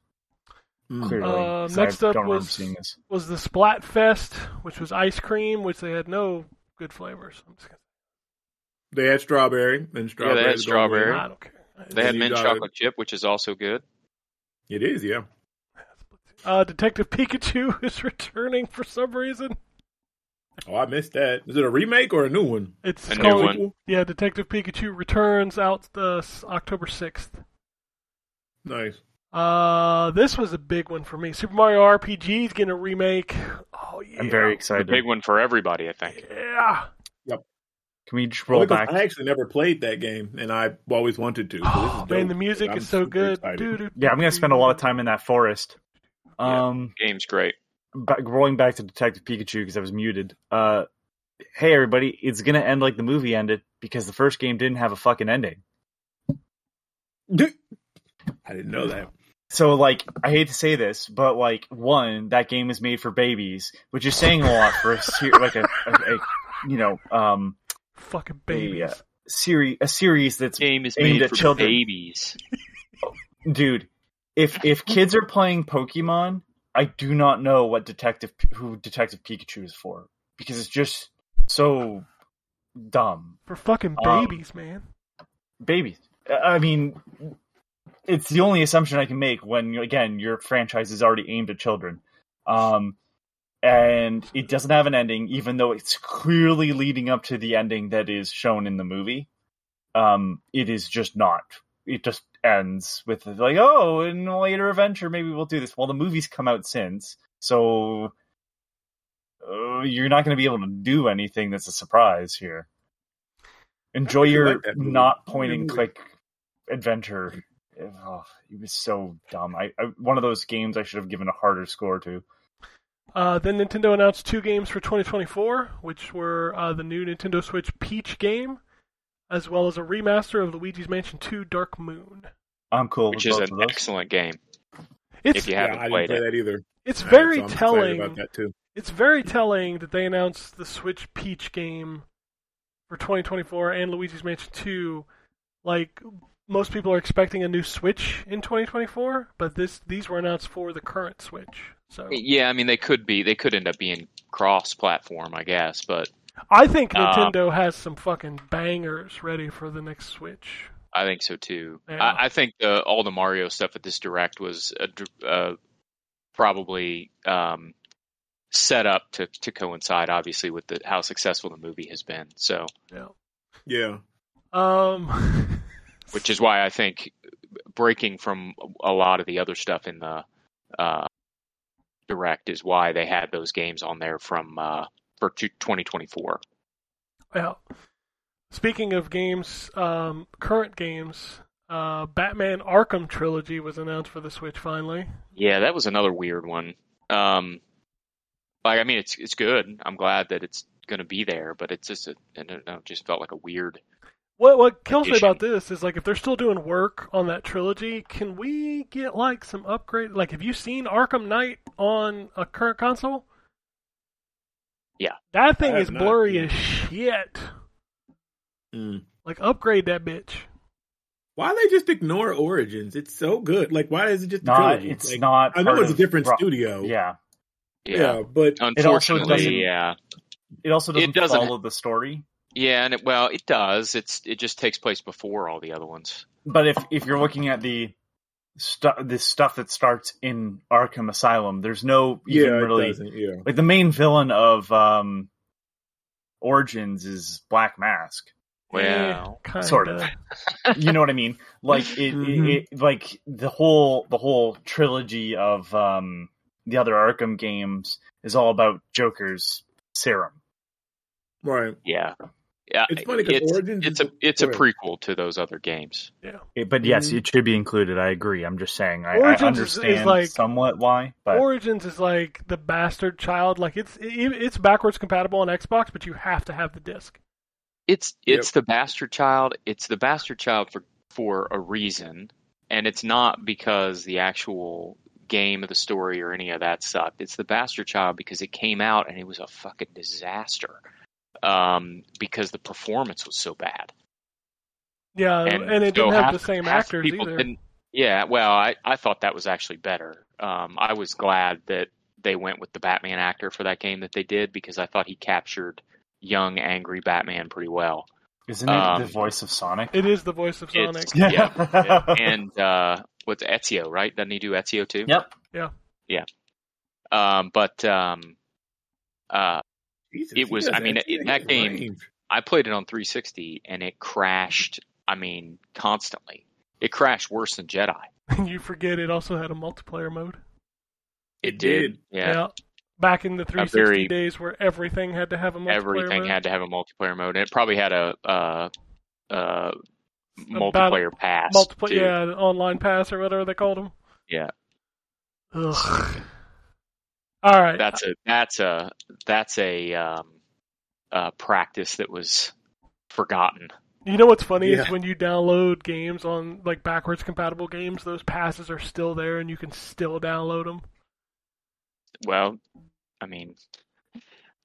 Mm. Clearly, Uh, 'cause next I up don't was- seeing this. Was the Splatfest, which was ice cream, which they had no good flavors. I'm just gonna, They had strawberry and strawberry. had is the only strawberry. I don't care. They had mint got chocolate chip, which is also good. It is, yeah. Uh, Detective Pikachu is returning for some reason. Oh, I missed that. Is it a remake or a new one? It's A new one. yeah. Detective Pikachu returns out the s- October sixth. Nice. Uh, this was a big one for me. Super Mario RPG is getting a remake. Oh yeah, I'm very The excited. big one for everybody, I think. yeah. Can we just Well, roll because back? I actually never played that game, and I always wanted to. So Oh man, the music I'm is so good, dude. Yeah, I'm gonna spend a lot of time in that forest. Yeah. Um, Game's great. back, rolling back to Detective Pikachu because I was muted. Uh, hey everybody, it's gonna end like the movie ended because the first game didn't have a fucking ending. I didn't know that. So like, I hate to say this, but like, one, that game is made for babies, which is saying a lot for a ser- like a, a, a you know um Fucking a, babies. uh, series a series that's Game is aimed made at for children. babies. dude. If if kids are playing Pokemon, I do not know what Detective who Detective Pikachu is for because it's just so dumb. For fucking Um, babies, man. babies. I mean, it's the only assumption I can make when again your franchise is already aimed at children, um, and it doesn't have an ending, even though it's clearly leading up to the ending that is shown in the movie. Um, it is just not. It just ends with like, oh, in a later adventure, maybe we'll do this. Well, the movie's come out since, so uh, you're not going to be able to do anything that's a surprise here. Enjoy your like not point and click adventure oh, it was so dumb. I, I one of those games I should have given a harder score to. Uh, then Nintendo announced two games for 2024, which were uh, the new Nintendo Switch Peach game, as well as a remaster of Luigi's Mansion 2 Dark Moon. I'm cool which with is both an of those. excellent game. It's If you haven't I didn't played play it. that either. it's Yeah, very so I'm telling. about that too. It's very telling that they announced the Switch Peach game for 2024 and Luigi's Mansion 2. Like most people are expecting a new Switch in 2024, but this these were announced for the current Switch. So Yeah, I mean they could be they could end up being cross-platform, I guess, but I think Uh, Nintendo has some fucking bangers ready for the next Switch. I think so too. Yeah. I, I think the, all the Mario stuff at this direct was uh, dr- uh, probably um, set up to, to coincide, obviously, with the, how successful the movie has been. So, Yeah. Yeah. Um. which is why I think breaking from a lot of the other stuff in the uh, direct is why they had those games on there from uh, for 2024. Yeah. Speaking of games, um, current games, uh, Batman Arkham trilogy was announced for the Switch finally. Yeah, that was another weird one. Um, like, I mean, it's it's good. I'm glad that it's going to be there, but it's just a, I don't know, it just felt like a weird. What what kills me about this is like if they're still doing work on that trilogy, can we get like some upgrade? Like, have you seen Arkham Knight on a current console? Yeah. that thing is have not. blurry as shit. Mm. Like, upgrade that bitch. Why they just ignore Origins? It's so good. Like, why is it just Not, trilogy? it's Like, not. I know it's a different Ro- studio. Yeah, Yeah, but it also unfortunately, doesn't- yeah, it also doesn't, It doesn't- follow the story. Yeah, and it, well, it does. It's it just takes place before all the other ones. But if if you're looking at the stuff, the stuff that starts in Arkham Asylum, there's no even it really. Yeah. like the main villain of um Origins is Black Mask. Well, kinda. sort of. You know what I mean? Like it, Mhm. it, it like the whole the whole trilogy of um the other Arkham games is all about Joker's serum. Right. yeah, yeah. It's funny 'cause it's, Origins it's is a it's a prequel to those other games. It- but yes, Mhm. it should be included. I agree. I'm just saying. I, I Origins is- is understand like- somewhat why, but Origins is like the bastard child. Like it's it, it's backwards compatible on Xbox, but you have to have the disc. It's it's the bastard child. It's the bastard child for for a reason, and it's not because the actual game of the story or any of that sucked. It's the bastard child because it came out and it was a fucking disaster. Um, because the performance was so bad, Yeah, and, it so didn't have half- the same actors either. yeah, well, I I thought that was actually better. Um, I was glad that they went with the Batman actor for that game that they did because I thought he captured young, angry Batman pretty well. isn't it um, the voice of Sonic? It is the voice of Sonic. It's- yeah, yeah. and uh, what's Ezio, right? Doesn't he do Ezio too? Yep. Yeah. Yeah. Um, but um, uh, Jesus, It was- I mean, that. it- that game- range. I played it on 360 and it crashed. I mean, constantly. It crashed worse than Jedi. And you forget it also had a multiplayer mode. It, It did. did. Yeah. Back in the 360 very- days where everything had to have a multiplayer Everything mode. had to have a multiplayer mode, and it probably had a uh, uh, battle- multiplayer pass. multiplayer, yeah, online pass or whatever they called them. Yeah. Ugh. All right. That's a that's a that's a um, uh, practice that was forgotten. You know what's funny is when you download games on like backwards compatible games, those passes are still there and you can still download them. Well, I mean,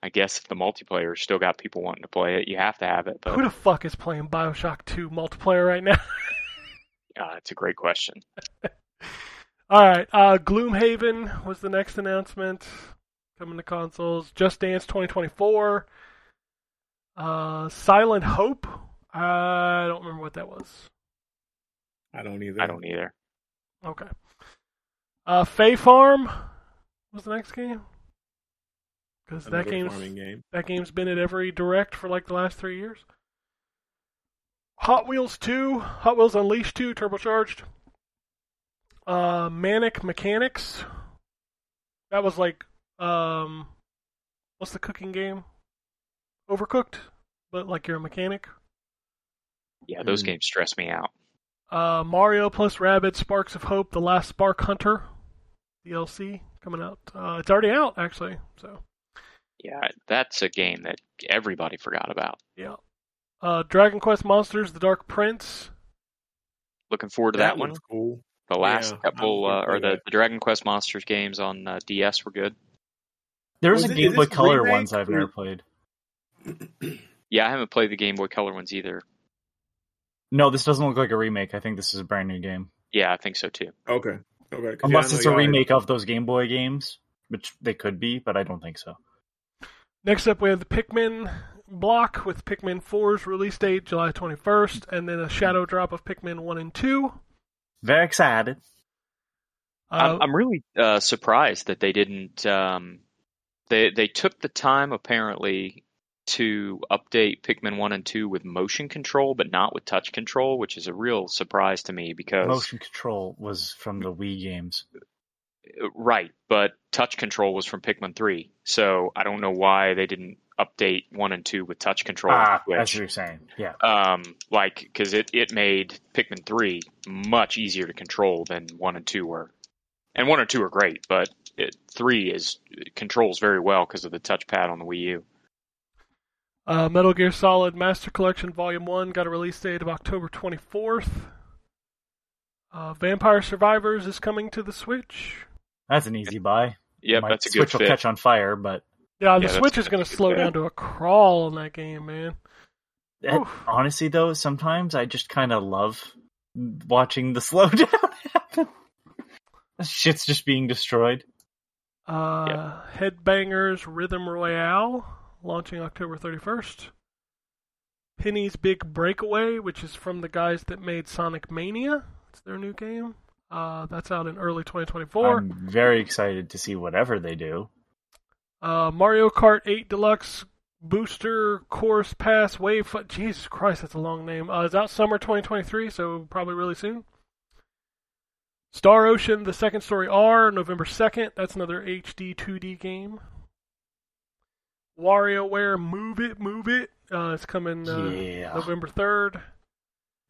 I guess if the multiplayer still got people wanting to play it, you have to have it. But Who the fuck is playing BioShock 2 multiplayer right now? uh, it's a great question. All right, uh, Gloomhaven was the next announcement coming to consoles. Just Dance 2024. Uh, Silent Hope. I don't remember what that was. I don't either. I don't either. Okay. Uh, Fae Farm was the next game. Because that game's game. that game's been at every direct for like the last three years. Hot Wheels 2, Hot Wheels Unleashed 2, turbocharged. Uh, Manic Mechanics. That was like, um, what's the cooking game? Overcooked, but like you're a mechanic. Yeah, those Mm. games stress me out. Uh, Mario plus Rabbids Sparks of Hope: The Last Spark Hunter DLC coming out. Uh, it's already out actually. So Yeah, that's a game that everybody forgot about. yeah. Uh, Dragon Quest Monsters: The Dark Prince. Looking forward to that, one. cool. The last Yeah, couple, uh, or the, the Dragon Quest Monsters games on uh, DS were good. There's Was a it- Game Boy Color remake ones I've never played. Yeah, I haven't played the Game Boy Color ones either. No, this doesn't look like a remake. I think this is a brand new game. Yeah, I think so too. Okay. Okay. 'cause Unless yeah, it's a y'all had- remake of those Game Boy games, which they could be, but I don't think so. Next up, we have the Pikmin block with Pikmin 4's release date July 21st, and then a shadow drop of Pikmin 1 and 2. Very excited. Uh, I'm, I'm really uh, surprised that they didn't. Um, they they took the time apparently to update Pikmin one and two with motion control, but not with touch control, which is a real surprise to me because Motion control was from the Wii games. right, but touch control was from Pikmin three, so I don't know why they didn't update one and two with touch control. Ah, the that's what you're saying. Yeah. um, like because it it made Pikmin three much easier to control than one and two were, and one and two are great, but it, three is controls very well because of the touchpad on the Wii U. uh, Metal Gear Solid Master Collection Volume 1 got a release date of October 24th. Uh, Vampire Survivors is coming to the Switch. That's an easy buy. Yeah, My that's a good Switch will catch on fire, but Yeah, the Yeah, Switch is going to good. slow down to a crawl in that game, man. honestly, though, sometimes I just kind of love watching the slowdown happen. Shit's just being destroyed. Uh, Headbangers Rhythm Royale launching October 31st. Penny's Big Breakaway, which is from the guys that made Sonic Mania. It's their new game. Uh, that's out in early 2024. I'm very excited to see whatever they do. Uh, Mario Kart 8 Deluxe Booster Course Pass Wave. Fu- Jesus Christ, that's a long name. Uh, it's out summer 2023, so probably really soon. Star Ocean: The Second Story R, November 2nd. That's another HD 2D game. WarioWare Move It, Move It. Uh, it's coming uh, yeah. November 3rd.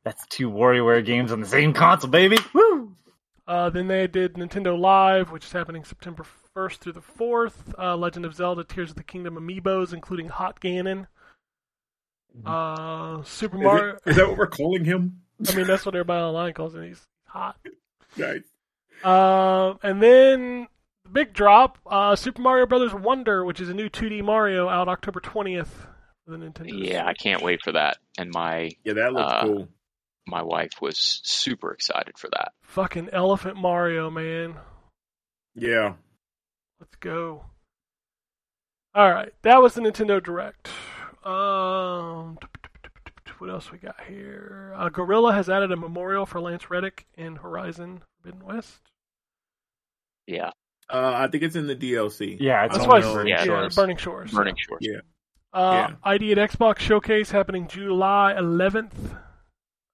That's two WarioWare games on the same console, baby. Woo! Uh, then they did Nintendo Live, which is happening September 1st through the 4th. Uh, Legend of Zelda Tears of the Kingdom amiibos, including Hot Ganon. Uh, Super Is, Mario. is that what we're calling him? I mean, that's what everybody online calls him. He's hot. Nice. Uh, and then the big drop: uh, Super Mario Brothers Wonder, which is a new 2D Mario, out October 20th for the Nintendo. Yeah, I can't wait for that. And my Yeah, that looks Uh, cool. my wife was super excited for that. Fucking Elephant Mario, man. Yeah. Let's go. All right, that was the Nintendo Direct. Um, what else we got here? Uh, Guerrilla has added a memorial for Lance Reddick in Horizon Forbidden West. Yeah, Uh, I think it's in the DLC. Yeah, it's That's why, Burning yeah, Shores. Burning Shores. Burning Shores. Yeah. Uh, ID at Xbox Showcase happening July 11th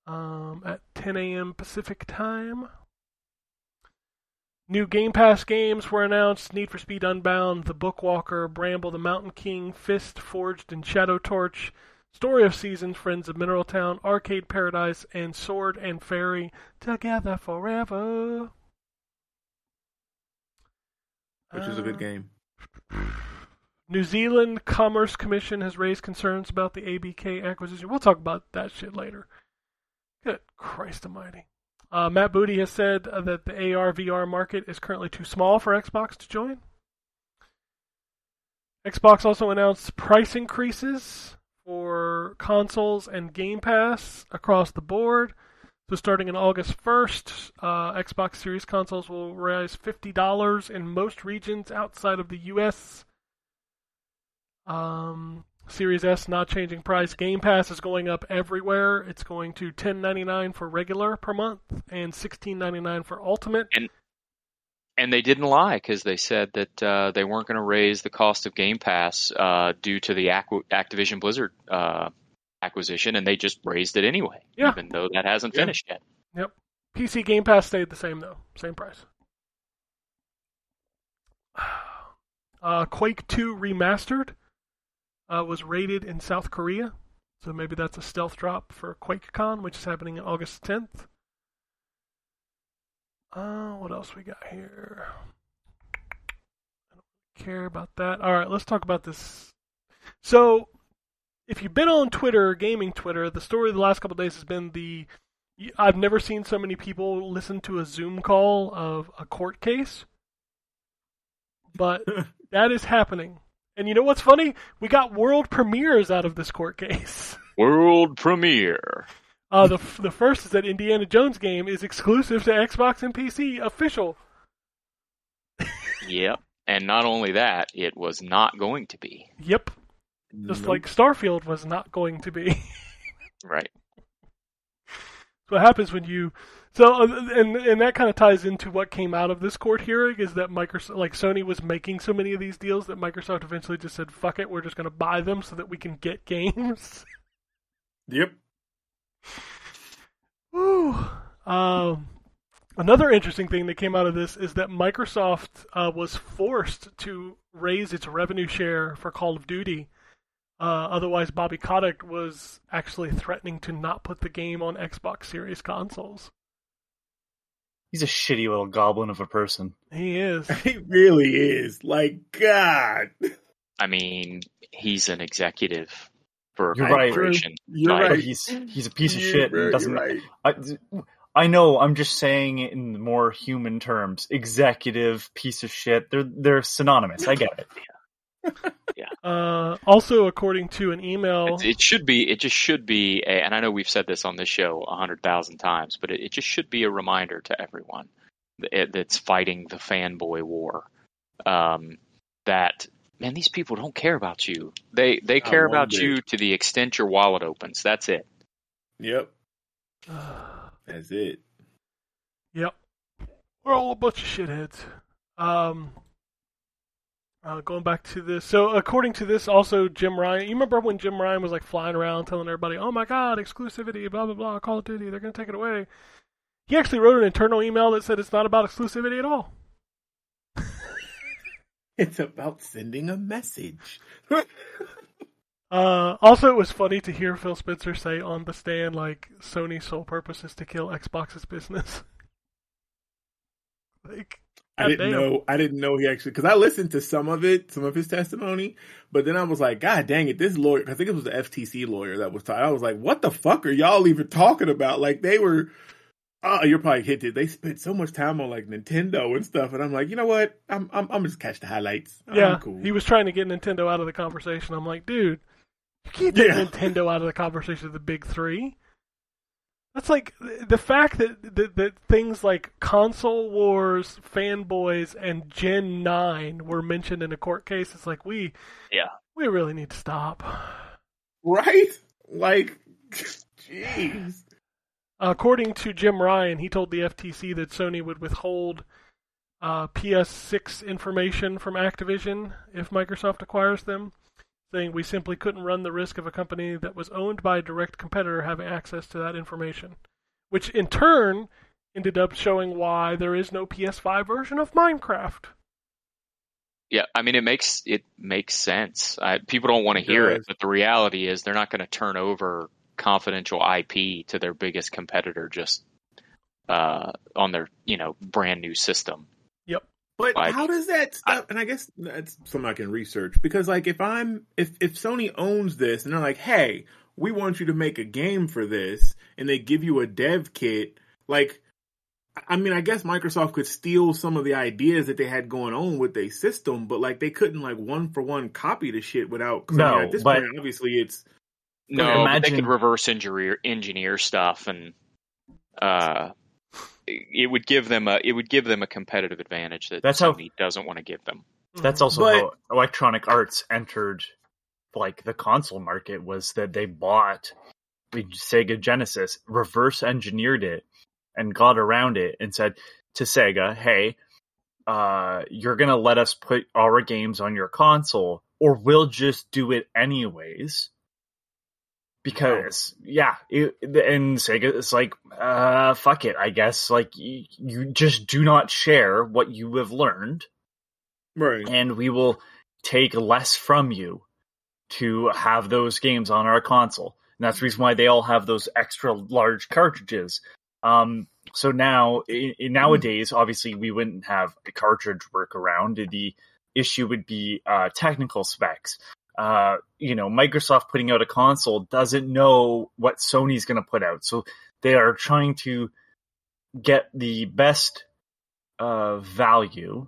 um, at 10 a.m. Pacific time. New Game Pass games were announced Need for Speed Unbound, The Bookwalker, Bramble, The Mountain King, Fist, Forged, and Shadow Torch, Story of Seasons, Friends of Mineral Town, Arcade Paradise, and Sword and Fairy Together Forever. Which is a good Uh, game. New Zealand Commerce Commission has raised concerns about the ABK acquisition. We'll talk about that shit later. Good Christ Almighty. Uh, Matt Booty has said uh, that the AR VR market is currently too small for Xbox to join. Xbox also announced price increases for consoles and Game Pass across the board. So starting in August 1st, uh, Xbox Series consoles will rise $50 in most regions outside of the US. Um, Series S not changing price. Game Pass is going up everywhere. It's going to $10.99 for regular per month and $16.99 for Ultimate. And they didn't lie because they said that uh, they weren't going to raise the cost of Game Pass uh, due to the Activision Blizzard uh, acquisition, and they just raised it anyway, Yeah. even though that hasn't Yeah. finished yet. Yep. PC Game Pass stayed the same though, same price. Uh, Quake 2 Remastered uh, was rated in South Korea, so maybe that's a stealth drop for QuakeCon, which is happening on August 10th. Uh, what else we got here? I don't care about that. All right, let's talk about this. So, if you've been on Twitter, gaming Twitter, the story of the last couple of days has been the. I've never seen so many people listen to a Zoom call of a court case, but that is happening. And you know what's funny? We got world premieres out of this court case. World premiere. Uh, the the first is that Indiana Jones game is exclusive to Xbox and PC, official. Yep. And not only that, it was not going to be. Yep, just Nope. like Starfield was not going to be. Right. So what happens when you so uh, and and that kind of ties into what came out of this court hearing is that Microsoft like Sony was making so many of these deals that Microsoft eventually just said fuck it we're just going to buy them so that we can get games. Yep. Woo. Um another interesting thing that came out of this is that Microsoft uh, was forced to raise its revenue share for Call of Duty. Uh, otherwise, Bobby Kotick was actually threatening to not put the game on Xbox Series consoles. He's a shitty little goblin of a person. He is. He really is. Like, God. I mean, he's an executive for a You're right. corporation. You're Right. But he's he's a piece of You're shit. right, doesn't. you're right. I, I know. I'm just saying it in more human terms. Executive piece of shit. They're they're synonymous. I get it. Uh, also, according to an email, It, it should be. It just should be. A, and I know we've said this on this show a hundred thousand times, but it, it just should be a reminder to everyone that, that's fighting the fanboy war. Um, that man, these people don't care about you. They they care about bit. you to the extent your wallet opens. That's it. Yep. That's it. Yep. We're all a bunch of shitheads. Um, uh, going back to this, so according to this, also Jim Ryan. You remember when Jim Ryan was like flying around telling everybody, "Oh my God, exclusivity, blah blah blah, Call of Duty, they're going to take it away." He actually wrote an internal email that said it's not about exclusivity at all. It's about sending a message. Uh, also, it was funny to hear Phil Spencer say on the stand, like, Sony's sole purpose is to kill Xbox's business. like, I didn't goddamn. know. I didn't know he actually because I listened to some of it, some of his testimony, but then I was like, God dang it, this lawyer. I think it was the FTC lawyer that was talking. I was like, what the fuck are y'all even talking about? Like they were. Oh, you're probably hit it. They spent so much time on like Nintendo and stuff, and I'm like, you know what? I'm I'm, I'm just catch the highlights. Yeah, I'm cool. he was trying to get Nintendo out of the conversation. I'm like, dude, you can't get Yeah. Nintendo out of the conversation of the big three. That's like the fact that, that that things like console wars, fanboys, and Gen Nine were mentioned in a court case. It's like we, Yeah. we really need to stop. right? Like, jeez. According to Jim Ryan, he told the FTC that Sony would withhold uh, PS6 information from Activision if Microsoft acquires them, saying we simply couldn't run the risk of a company that was owned by a direct competitor having access to that information. Which in turn ended up showing why there is no PS5 version of Minecraft. Yeah, I mean it makes it makes sense. I, people don't want to hear it, but the reality is they're not going to turn over confidential IP to their biggest competitor just uh, on their you know brand new system. But Like- how does that stop? and I guess that's something I can research because, like, if I'm if if Sony owns this and they're like, "Hey, we want you to make a game for this," and they give you a dev kit, like, I mean, I guess Microsoft could steal some of the ideas that they had going on with their system, but like, they couldn't like one for one copy the shit without. 'cause, I mean, No, at this but- point, obviously, it's No, Yeah, but they imagine- could reverse engineer engineer stuff, and uh, it would give them a it would give them a competitive advantage that That's how- Sony doesn't want to give them. That's also But- how Electronic Arts entered like the console market was that they bought the Sega Genesis, reverse engineered it, and got around it and said to Sega, "Hey, uh, you're gonna let us put our games on your console, or we'll just do it anyways." Because yeah, it, and Sega is like, uh, fuck it, I guess. Like you, you just do not share what you have learned right. and we will take less from you to have those games on our console. And that's the reason why they all have those extra large cartridges. Um, So now, in, in nowadays, obviously, we wouldn't have a cartridge workaround. The issue would be uh, technical specs. Uh, you know, Microsoft putting out a console doesn't know what Sony's going to put out, so they are trying to get the best uh, value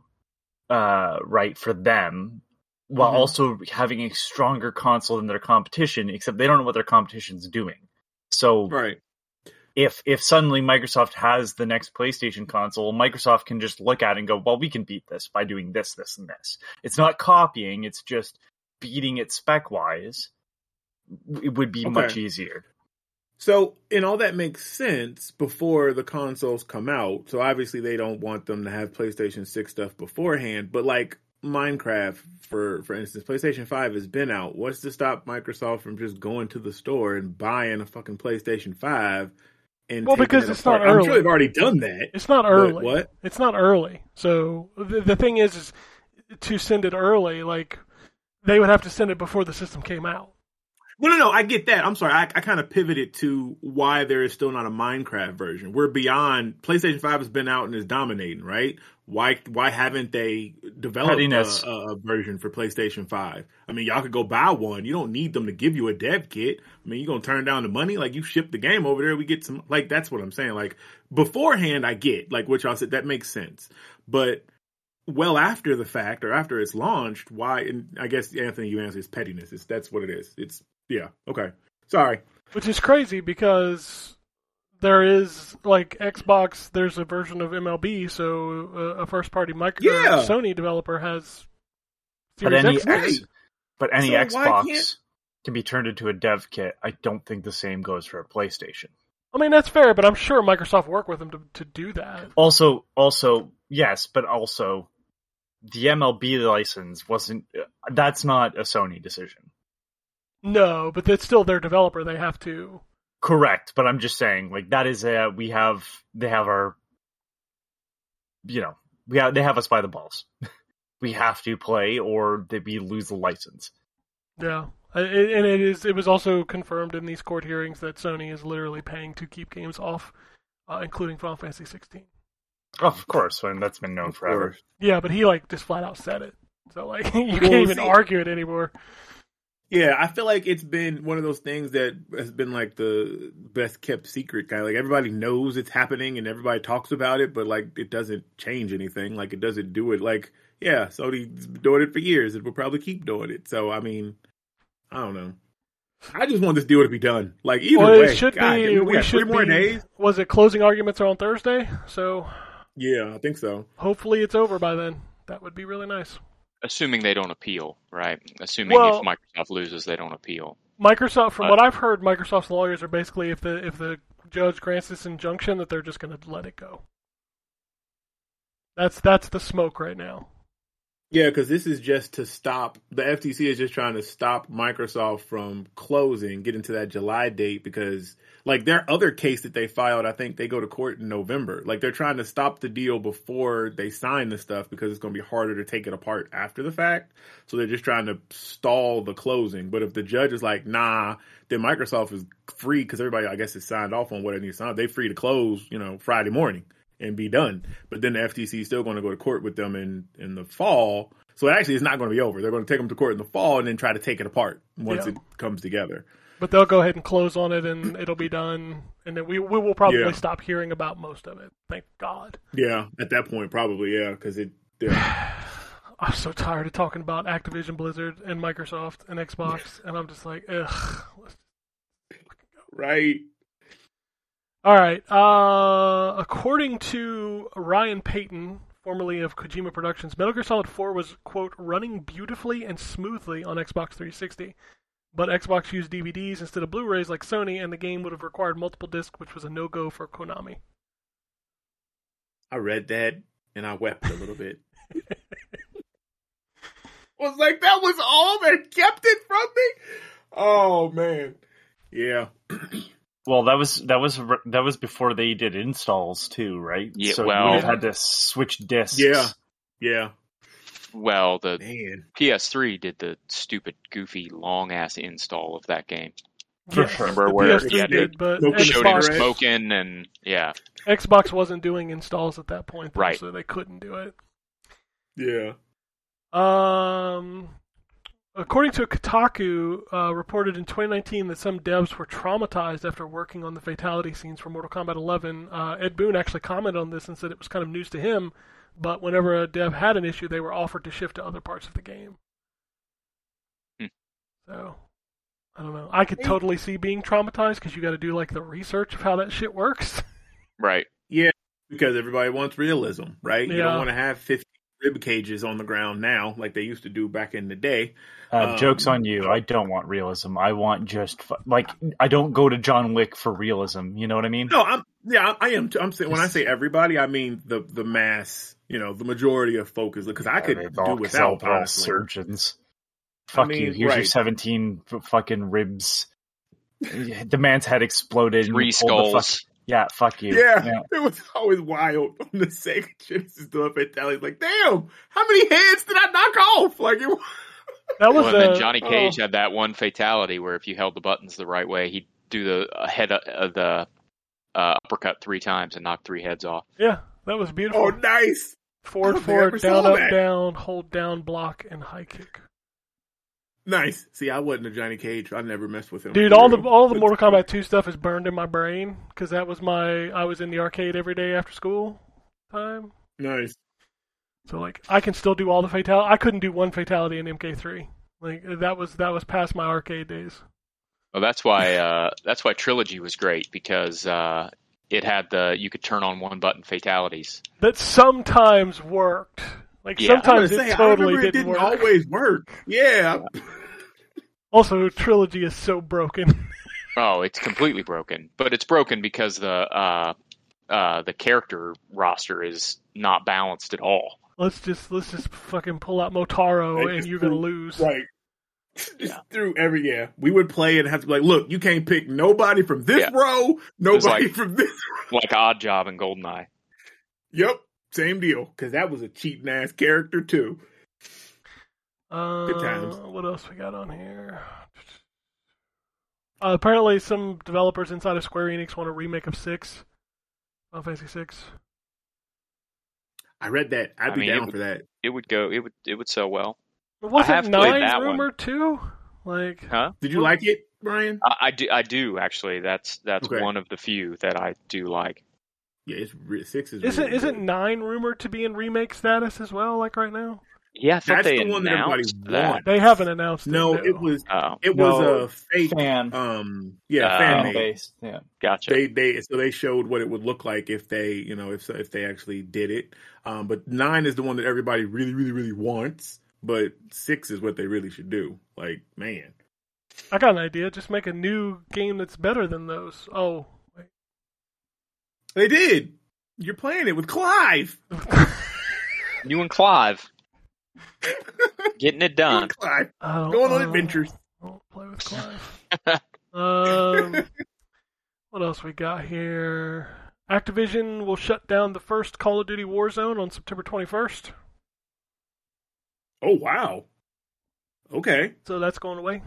uh, right for them while Mhm. also having a stronger console than their competition. Except they don't know what their competition's doing. So Right. if if suddenly Microsoft has the next PlayStation console, Microsoft can just look at it and go, "Well, we can beat this by doing this, this, and this." It's not copying; it's just beating it spec wise. It would be Okay. much easier. So, and all that makes sense before the consoles come out. So obviously they don't want them to have PlayStation 6 stuff beforehand, but like Minecraft for for instance, PlayStation 5 has been out. What's to stop Microsoft from just going to the store and buying a fucking PlayStation 5 and Well, because it it's apart? not I'm sure they've already done that. It's not early. what? It's not early. So the, the thing is, is to send it early, like they would have to send it before the system came out. No, no, no. I get that. I'm sorry. I, I kind of pivoted to why there is still not a Minecraft version. We're beyond PlayStation Five has been out and is dominating, right? Why why haven't they developed a, a, a version for PlayStation Five? I mean, y'all could go buy one. You don't need them to give you a dev kit. I mean, you're gonna turn down the money? Like you ship the game over there, we get some. Like that's what I'm saying. Like beforehand, I get like what y'all said. That makes sense, but. Well, after the fact or after it's launched, why? And I guess Anthony, you answer is pettiness. It's that's what it is. It's yeah. Okay. Sorry. which is crazy because there is like Xbox. There's a version of MLB, so uh, a first party micro Yeah. Sony developer has. But any X Right. games. X, but any So Xbox can't- can be turned into a dev kit. I don't think the same goes for a PlayStation. I mean that's fair, but I'm sure Microsoft worked with them to to do that. Also, also yes, but also the MLB license wasn't. That's not a Sony decision. No, but that's still their developer. They have to. Correct, but I'm just saying, like that is a we have they have our, you know, we have they have us by the balls. we have to play, or that we lose the license. Yeah, and it is. It was also confirmed in these court hearings that Sony is literally paying to keep games off, uh, including Final Fantasy 16. Oh, of course, and that's been known forever. Yeah, but he like just flat out said it. So like you can't Well, even see- argue it anymore. Yeah, I feel like it's been one of those things that has been like the best kept secret kind of like everybody knows it's happening and everybody talks about it, but like it doesn't change anything. Like it doesn't do it. Like yeah, Sony's been doing it for years and will probably keep doing it. So I mean, I don't know. I just want this deal to be done. Like either well, way, it should God, be. we We should three more be. days. Was it closing arguments are on Thursday? So Yeah, I think so. hopefully it's over by then. That would be really nice. Assuming they don't appeal, right? Assuming Well- if Microsoft loses, they don't appeal. Microsoft, from Uh, what I've heard, Microsoft's lawyers are basically if the if the judge grants this injunction, that they're just going to let it go. That's that's the smoke right now. Yeah, because this is just to stop. The FTC is just trying to stop Microsoft from closing, getting to that July date. Because, like, their other case that they filed, I think they go to court in November. Like, they're trying to stop the deal before they sign the stuff because it's going to be harder to take it apart after the fact. So they're just trying to stall the closing. But if the judge is like, nah, then Microsoft is free because everybody, I guess, is signed off on what it needs to sign. They free to close, you know, Friday morning and be done. But then the FTC is still going to go to court with them in in the fall. So actually, it's not going to be over. They're going to take them to court in the fall and then try to take it apart once Yeah. it comes together. But they'll go ahead and close on it, and it'll be done. And then we we will probably Yeah. stop hearing about most of it. Thank God. Yeah, at that point, probably yeah, because it. Yeah. I'm so tired of talking about Activision Blizzard and Microsoft and Xbox, and I'm just like, ugh. let's right. All right. Uh, according to Ryan Payton, formerly of Kojima Productions, Metal Gear Solid 4 was quote running beautifully and smoothly on Xbox 360, but Xbox used DVDs instead of Blu-rays like Sony, and the game would have required multiple discs, which was a no-go for Konami. I read that and I wept a little bit. was like that was all they kept it from me. Oh man. Yeah. Well, that was that was that was before they did installs too, right? Yeah, so well- you had to switch discs. Yeah. Yeah. Well, the Man. PS3 did the stupid, goofy, long ass install of that game. For Yeah, sure. the Remember where PS3 he had did, but Smoking showed him Xbox, cigarettes. smoking and yeah, Xbox wasn't doing installs at that point, though, Right. so they couldn't do it. Yeah. Um, according to Kotaku, uh, reported in 2019 that some devs were traumatized after working on the fatality scenes for Mortal Kombat 11. Uh, Ed Boon actually commented on this and said it was kind of news to him, but whenever a dev had an issue, they were offered to shift to other parts of the game. Hmm. So, I don't know. I could totally see being traumatized because you got to do like the research of how that shit works. right. Yeah, because everybody wants realism, right? You don't want to have 50 rib cages on the ground now like they used to do back in the day. Uh, Um, jokes on you. I don't want realism. I want just like I don't go to John Wick for realism. You know what I mean? No, I'm yeah, I am. Too. I'm saying when I say everybody, I mean the the mass. You know, the majority of focus because I could They're do without. all surgeons. Fuck mean, you. Here's your 17 f- fucking ribs. the man's head exploded. and Three you pulled the fuck- skulls. Yeah, fuck you. Yeah, it was always wild on the Sega Genesis doing fatalities. Like, damn, how many heads did I knock off? Like, it, That was Well, and uh, then Johnny Cage had that one fatality where if you held the buttons the right way, he'd do the uh, head of the uh, uppercut three times and knock three heads off. yeah, that was beautiful. oh, nice. I Forward, don't think I forward, down, up, that. down, hold down, block, and high kick. Nice. See, I wasn't a Johnny Cage. I never messed with him. Dude, all the all the Mortal Kombat 2 stuff is burned in my brain because that was my I was in the arcade every day after school time. Nice. So like I can still do all the fatality. I couldn't do one fatality in MK3. Like that was that was past my arcade days. Well, that's why uh, that's why trilogy was great because uh, it had the you could turn on one button fatalities. That sometimes worked. Like Yeah. Sometimes gonna it say, I totally remember it didn't, didn't work. always work. Yeah. Also, trilogy is so broken. Oh, it's completely broken, but it's broken because the uh, uh, the character roster is not balanced at all. let's just let's just fucking pull out Motaro They and you're gonna lose. Right. Just through every yeah, we would play and have to be like, look, you can't pick nobody from this Yeah. row, nobody like- from this. row. Like Odd Job and Goldeneye. Yep, same deal. Because that was a cheating ass character too. Uh, times. What else we got on here? Uh, apparently, some developers inside of Square Enix want a remake of Six, Final Fantasy Six. I read that. I'd I be mean, it down would- for that. It would go. It would. It would sell well. Wasn't have nine that one. rumored too? Like, Huh? Did you like it, Brian? I, I do. I do actually. That's that's Okay. one of the few that I do like. Yeah, it's re- six is. isn't really isn't good. nine rumored to be in remake status as well? Like right now, Yeah, I That's they the one that everybody announced that. wants. they haven't announced. No, it, it was Oh, it was No, a fake. Fan. Um, yeah, Uh, fan fan made. based. Yeah. gotcha. They they so they showed what it would look like if they you know if if they actually did it. Um, but nine is the one that everybody really really really wants. But six is what they really should do. Like man, I got an idea. Just make a new game that's better than those. Oh, wait. They did. You're playing it with Clive. you and Clive getting it done. and Clive I going on uh, adventures. I don't play with Clive. um, what else we got here? Activision will shut down the first Call of Duty Warzone on September 21st. Oh wow. Okay, So that's going away.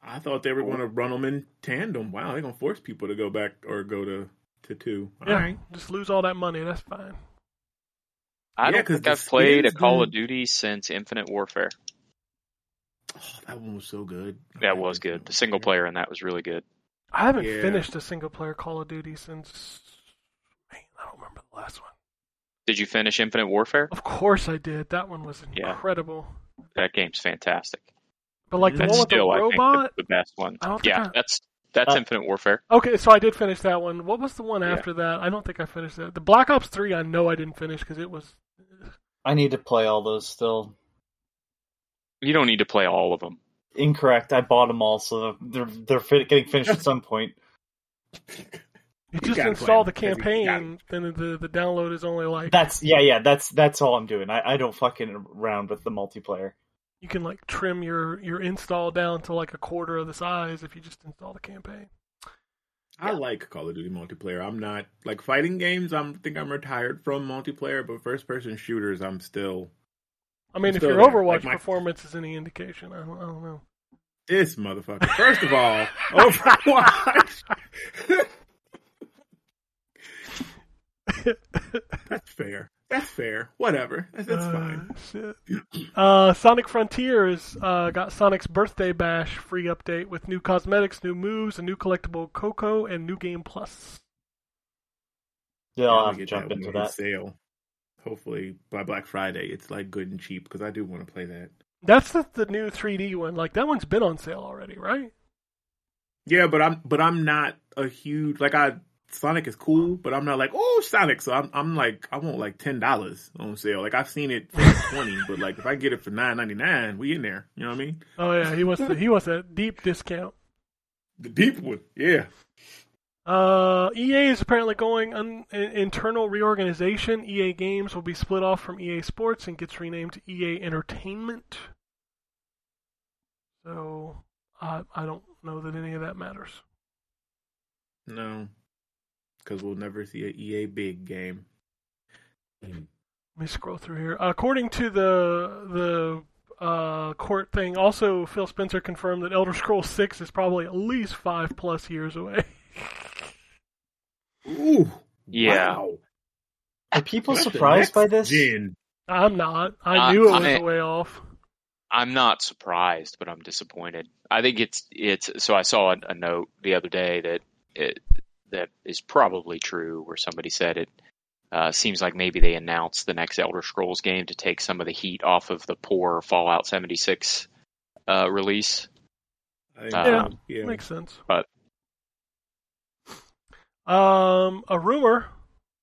I thought they were going to run them in tandem. Wow, they're going to force people to go back or go to to two. All Yeah, right. just lose all that money. That's fine. I Yeah, don't 'cause think the I've played a Call don't- of Duty since Infinite Warfare. Oh, that one was so good. That was good. The single player in that was really good. I haven't Yeah. finished a single player Call of Duty since. Man, I don't remember the last one. Did you finish Infinite Warfare? Of course I did. That one was Yeah. incredible. That game's fantastic. But like the That's one with still, I think, robot. the, the best one. I don't think Yeah, I- that's that's Uh, Infinite Warfare. Okay, so I did finish that one. What was the one Yeah. after that? I don't think I finished that. The Black Ops Three, I know I didn't finish because it was. I need to play all those still. You don't need to play all of them. Incorrect. I bought them all, so they're they're fit, getting finished at some point. You You just gotta install the play 'em, 'cause you campaign, then the the download is only like That's yeah, yeah. That's that's all I'm doing. I, I don't fucking around with the multiplayer. You can like trim your your install down to like a quarter of the size if you just install the campaign. I like Call of Duty multiplayer. I'm not like fighting games. I'm think I'm retired from multiplayer, but first person shooters, I'm still. I mean, if your there. Overwatch Like my- performance is any indication, I don't, I don't know. This motherfucker. First of all, Overwatch. That's fair. That's fair. Whatever. That's, that's Uh, fine. shit. Uh, Sonic Frontiers uh, got Sonic's Birthday Bash free update with new cosmetics, new moves, a new collectible Koco, and new game plus. Yeah, I'm I'll have to jump that into that. Sale. Hopefully by Black Friday, it's like good and cheap because I do want to play that. That's the, the new 3D one. Like that one's been on sale already, right? Yeah, but I'm but I'm not a huge like I Sonic is cool, but I'm not like oh Sonic. So I'm I'm like I want like ten dollars on sale. Like I've seen it for twenty, but like if I get it for nine ninety nine, we in there. You know what I mean? Oh yeah, he wants the, he wants a deep discount. The deep one, yeah. Uh, EA is apparently going internal reorganization. EA Games will be split off from EA Sports and gets renamed to EA Entertainment. So I I don't know that any of that matters. No, because we'll never see an EA big game. Let me scroll through here. According to the the uh, court thing, also Phil Spencer confirmed that Elder Scrolls Six is probably at least five plus years away. Ooh, Yeah. wow. Are people That's surprised by this? Gen. I'm not. I Uh, knew it was I- a way off. I'm not surprised, but I'm disappointed. I think it's it's. So I saw a, a note the other day that it that is probably true, where somebody said it uh, seems like maybe they announced the next Elder Scrolls game to take some of the heat off of the poor Fallout 76 uh, release. I think Uh, yeah. Makes sense. But- um, a rumor.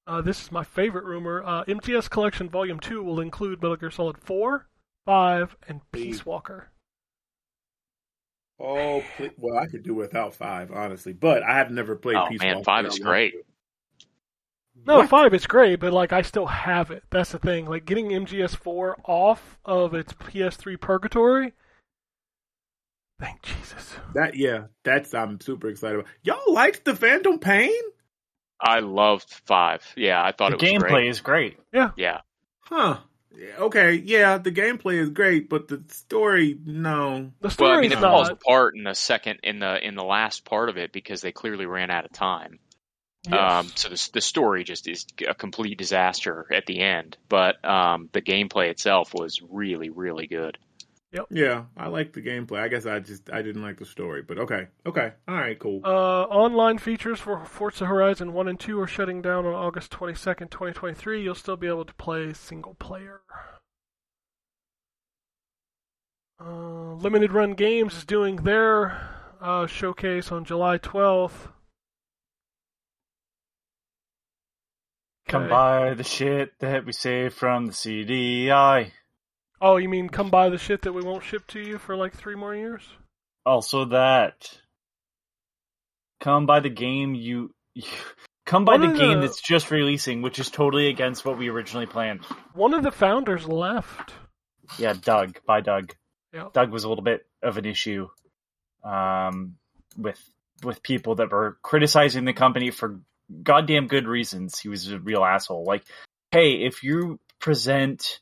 Uh, this is my favorite rumor. Uh, MGS Collection Volume Two will include Metal Gear Solid Four, Five, and Peace Walker. Oh, pl- well, I could do without five, honestly, but I have never played Oh, Peace man, Walker. five I is great. No, What? Five is great, but like I still have it. That's the thing. Like getting MGS Four off of its PS3 purgatory. Thank Jesus. That yeah, that's I'm super excited about. Y'all liked the Phantom Pain? I loved five. Yeah, I thought The it was gameplay great. is great. Yeah, yeah, Huh. Yeah, Okay, yeah, the gameplay is great, but the story, no. The story well, I story's mean, it falls apart in the second in the in the last part of it because they clearly ran out of time. Yes. Um, so the the story just is a complete disaster at the end, but um, the gameplay itself was really really good. Yeah, I like the gameplay. I guess I just I didn't like the story, but okay, okay, all right, cool. Uh, online features for Forza Horizon 1 and 2 are shutting down on August 22nd, 2023. You'll still be able to play single player. Uh, Limited Run Games is doing their uh, showcase on July 12th. Come Okay. buy the shit that we saved from the CDI. Oh, you mean come buy the shit that we won't ship to you for like three more years? Also that. Come buy the game you. Come buy One the game the- that's just releasing, which is totally against what we originally planned. One of the founders left. Yeah, Doug. Bye, Doug. Yeah. Doug was a little bit of an issue um, with with people that were criticizing the company for goddamn good reasons. He was a real asshole. Like, hey, if you present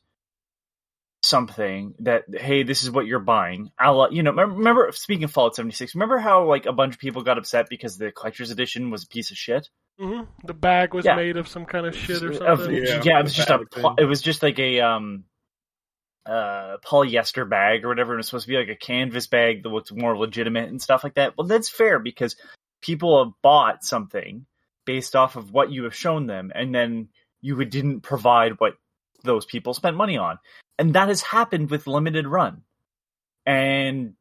something that hey, this is what you're buying, I'll you know remember, remember speaking of Fallout 76. Remember how like a bunch of people got upset because the collector's edition was a piece of shit. hmm The bag was Yeah. made of some kind of shit or Of- something. Yeah, yeah, it was just a thing. it was just like a um uh polyester bag or whatever and it was supposed to be like a canvas bag that looked more legitimate and stuff like that well that's fair because people have bought something based off of what you have shown them and then you didn't provide what those people spent money on and that has happened with limited run and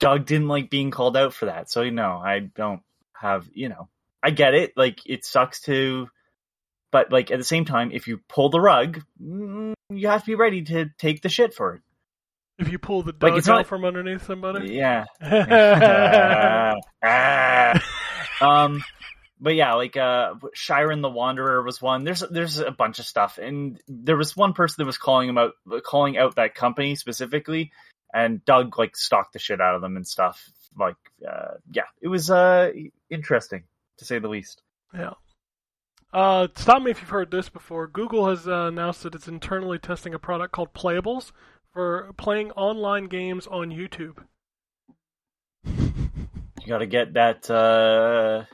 doug didn't like being called out for that so you know i don't have you know i get it like it sucks to but like at the same time, if you pull the rug, mm, you have to be ready to take the shit for it. If you pull the Like, Doug it's out not- from underneath somebody. Yeah. Ah, ah. um, but yeah, like uh, Shiren the Wanderer was one. There's there's a bunch of stuff, and there was one person that was calling him out, calling out that company specifically, and Doug like stalked the shit out of them and stuff. Like, uh, yeah, it was uh interesting to say the least. Yeah. Uh, stop me if you've heard this before. Google has uh, announced that it's internally testing a product called Playables for playing online games on YouTube. You got to get that uh,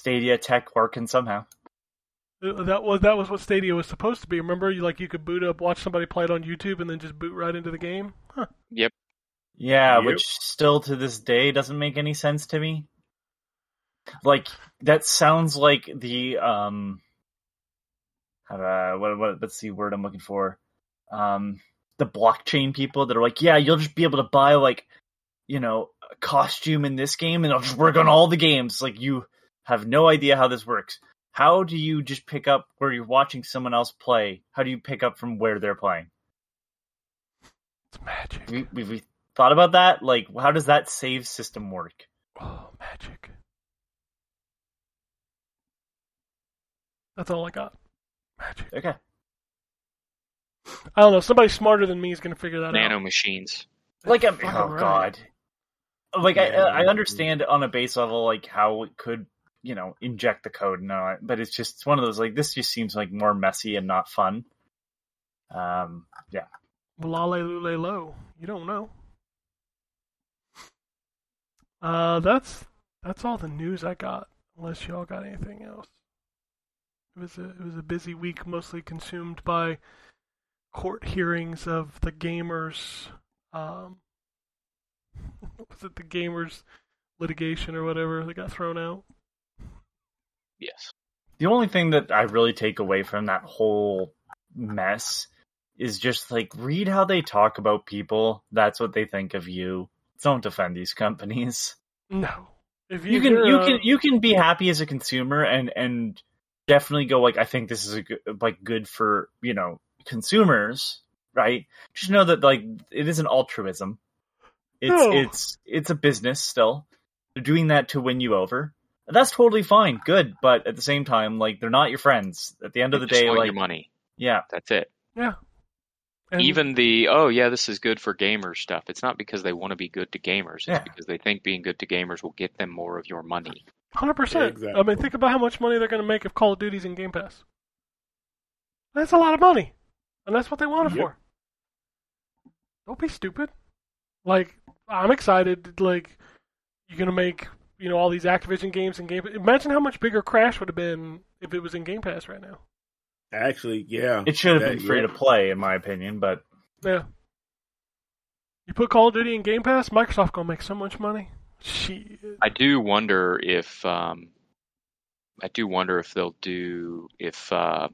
Stadia tech working somehow. Uh, That was that was what Stadia was supposed to be. Remember, you like you could boot up, watch somebody play it on YouTube, and then just boot right into the game. Huh. Yep. Yeah, Yep. which still to this day doesn't make any sense to me. Like that sounds like the um how do I, what what what's the word I'm looking for? Um the blockchain people that are like, yeah, you'll just be able to buy like, you know, a costume in this game and it'll just work on all the games. Like you have no idea how this works. How do you just pick up where you're watching someone else play? How do you pick up from where they're playing? It's magic. we, we, we thought about that. Like, how does that save system work? Oh, magic. That's all I got. Magic. Okay. I don't know. Somebody smarter than me is going to figure that Nano out. machines. Like, I'm, um, oh right. god. Like, I, I understand on a base level, like how it could, you know, inject the code and all that, but it's just one of those like this just seems like more messy and not fun. Um, yeah. Lale lule low. You don't know. Uh, that's that's all the news I got. Unless y'all got anything else. It was a it was a busy week, mostly consumed by court hearings of the gamers. Um, was it the gamers litigation or whatever that got thrown out? Yes. The only thing that I really take away from that whole mess is just like read how they talk about people. That's what they think of you. Don't defend these companies. No. If you can you uh, can you can be happy as a consumer and and definitely go like I think this is a good, like good for you know consumers right just know that like it isn't altruism it's No. it's it's a business still they're doing that to win you over that's totally fine good but at the same time like they're not your friends at the end of the They just day like your money. yeah That's it. yeah. And- Even the oh yeah, this is good for gamers stuff. It's not because they want to be good to gamers. It's Yeah. because they think being good to gamers will get them more of your money. Hundred percent. Exactly. I mean, think about how much money they're going to make if Call of Duty's in Game Pass. That's a lot of money, and that's what they want it Yep. for. Don't be stupid. Like, I'm excited. Like, you're going to make you know all these Activision games and Game. Imagine how much bigger Crash would have been if it was in Game Pass right now. Actually, yeah. it should have That- been free yeah. to play in my opinion but Yeah. You put Call of Duty in Game Pass, Microsoft gonna make so much money. Shit. I do wonder if um, I do wonder if they'll do if uh,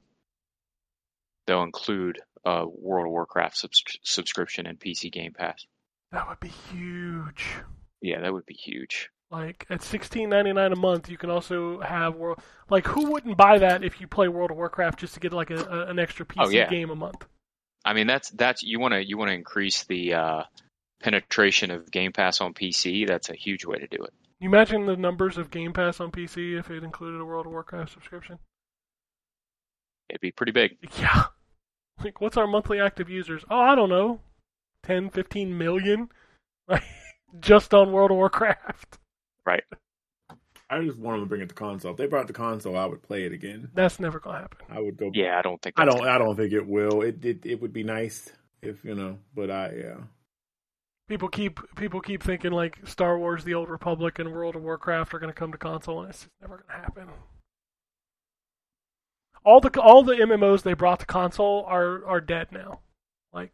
they'll include a World of Warcraft subs- subscription in PC Game Pass. That would be huge. Yeah, that would be huge. Like at sixteen ninety nine a month, you can also have world. Like who wouldn't buy that if you play World of Warcraft just to get like a, a an extra PC Oh, yeah. game a month? I mean, that's that's you want to you want to increase the uh, penetration of Game Pass on PC. That's a huge way to do it. You imagine the numbers of Game Pass on PC if it included a World of Warcraft subscription? It'd be pretty big. Yeah. Like what's our monthly active users? Oh, I don't know, 10, 15 million, like just on World of Warcraft. Right. I just want them to bring it to console. If they brought the console, I would play it again. That's never gonna happen. I would go. Yeah, I don't think. I don't. I don't think it will. It, it it would be nice if you know, but I yeah. People keep people keep thinking like Star Wars: The Old Republic and World of Warcraft are going to come to console, and it's just never going to happen. All the all the MMOs they brought to console are are dead now. Like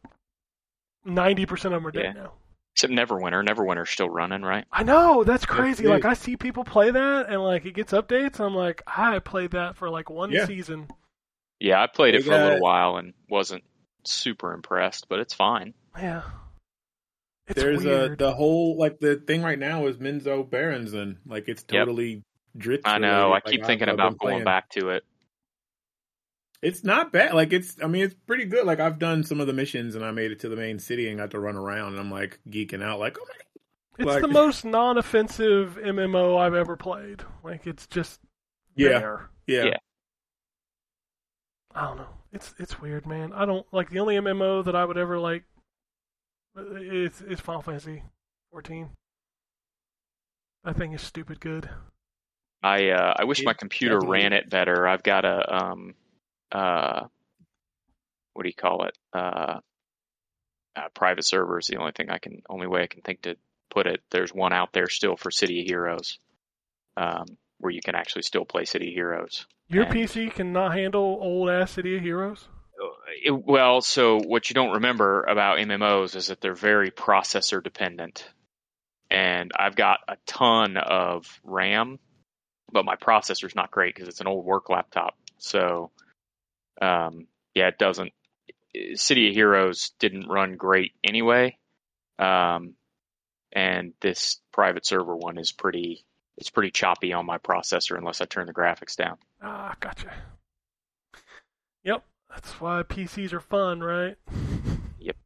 ninety percent of them are dead Yeah. now. Except Neverwinter. Neverwinter's still running, right? I know that's crazy. it. Like I see people play that, and like it gets updates. And I'm like, I played that for like one Yeah. season. Yeah, I played it They for a little got- while and wasn't super impressed, but it's fine. Yeah, it's There's uh, weird. a the whole like the thing right now is Menzoberranzan. Like it's Yep. totally Drizzt. I know. related. I Like, keep I've- thinking I've about going playing. back to it. It's not bad. Like it's. I mean, it's pretty good. Like I've done some of the missions and I made it to the main city and got to run around and I'm like geeking out. Like oh my. it's like- the most non-offensive MMO I've ever played. Like it's just Yeah. there. Yeah. Yeah. I don't know. It's it's weird, man. I don't like the only MMO that I would ever like. It's it's Final Fantasy 14. That thing is stupid good. I uh, I wish It my computer ran it better. I've got a um uh what do you call it? Uh, uh private server is the only thing I can only way I can think to put it. There's one out there still for City of Heroes, um, where you can actually still play City of Heroes. Your And- PC cannot handle old ass City of Heroes. It- well, so what you don't remember about MMOs is that they're very processor dependent. And I've got a ton of RAM, but my processor's not great because it's an old work laptop. So, um, yeah, it doesn't. City of Heroes didn't run great anyway. Um, and this private server one is pretty. It's pretty choppy on my processor unless I turn the graphics down. Ah, gotcha. Yep, that's why PCs are fun, right? Yep.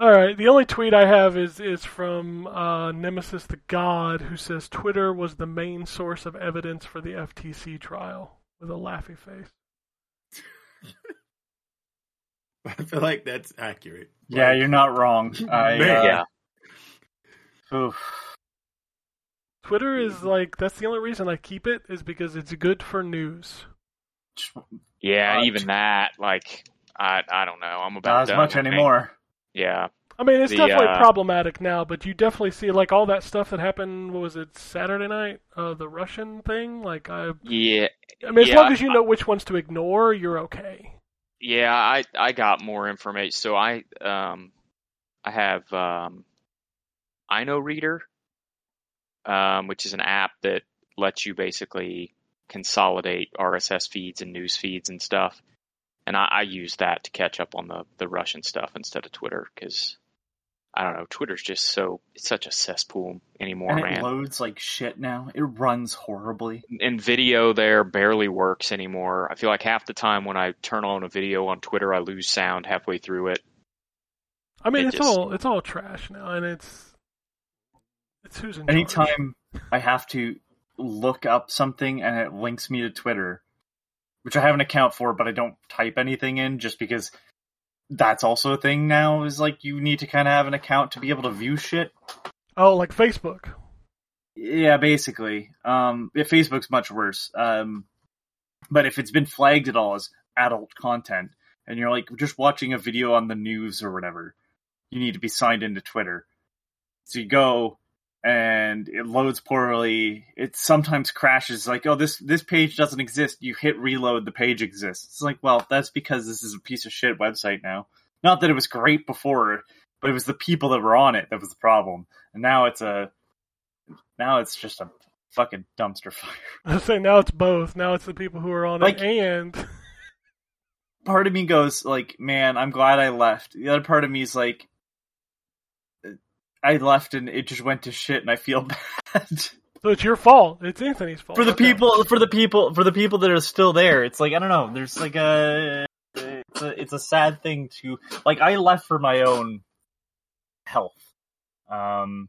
All right. The only tweet I have is is from uh, Nemesis the God, who says Twitter was the main source of evidence for the FTC trial, with a laughy face. I feel like that's accurate. Yeah, Like, you're not wrong. I, uh, Yeah. oof. Twitter is like that's the only reason I keep it is because it's good for news. Yeah, Uh, even that, like, I I don't know. I'm about Not as done much with it. anymore. Yeah, I mean, it's The, definitely uh, problematic now, but you definitely see like all that stuff that happened. What was it Saturday night? Uh, the Russian thing. Like I, yeah, I mean, as Yeah, long as you know which ones to ignore, you're okay. yeah. I I got more information. So I um I have um I know Inoreader, um, which is an app that lets you basically consolidate RSS feeds and news feeds and stuff. And I, I use that to catch up on the the Russian stuff instead of Twitter because I don't know. Twitter's just so it's such a cesspool anymore, And man. it loads like shit now. It runs horribly. and video there barely works anymore. I feel like half the time when I turn on a video on Twitter, I lose sound halfway through it. I mean, It it's just- all it's all trash now, and it's it's who's in charge. Anytime I have to look up something and it links me to Twitter, which I have an account for, but I don't type anything in just because that's also a thing now, is like you need to kind of have an account to be able to view shit. Oh, like Facebook. Yeah, basically. Um, yeah, Facebook's much worse. Um, but if it's been flagged at all as adult content, and you're like just watching a video on the news or whatever, you need to be signed into Twitter. So you go, and it loads poorly. It sometimes crashes. Like, oh, this this page doesn't exist. You hit reload, the page exists. It's like, well, that's because this is a piece of shit website now. Not that it was great before, but it was the people that were on it that was the problem. And now it's a now it's just a fucking dumpster fire. I say now it's both. Now it's the people who are on Like- it, and Part of me goes like, man, I'm glad I left. The other part of me is like, I left and it just went to shit, and I feel bad so it's your fault. It's Anthony's fault for the Okay. people, for the people, for the people that are still there. It's like I don't know. There's like a, it's a, it's a sad thing to like. I left for my own health, um,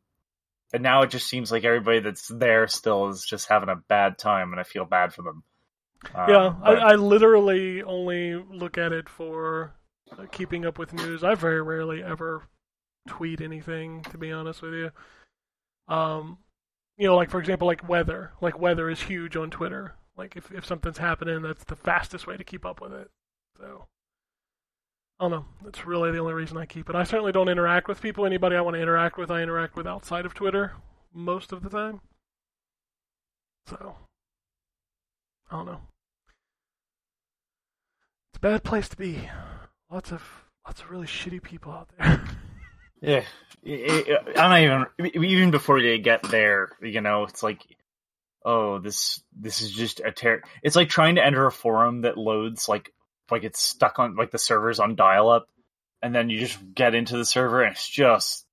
and now it just seems like everybody that's there still is just having a bad time, and I feel bad for them. Um, Yeah, I, but- I literally only look at it for uh, keeping up with news. I very rarely ever tweet anything, to be honest with you. Um, you know, like for example, like weather. Like weather is huge on Twitter. Like if if something's happening, that's the fastest way to keep up with it. So. I don't know. That's really the only reason I keep it. I certainly don't interact with people. Anybody I want to interact with, I interact with outside of Twitter most of the time. So, I don't know. It's a bad place to be. Lots of lots of really shitty people out there. Yeah, I'm not even even before they get there. You know, it's like, oh, this this is just a ter. It's like trying to enter a forum that loads like like it's stuck on like the servers on dial up, and then you just get into the server and it's just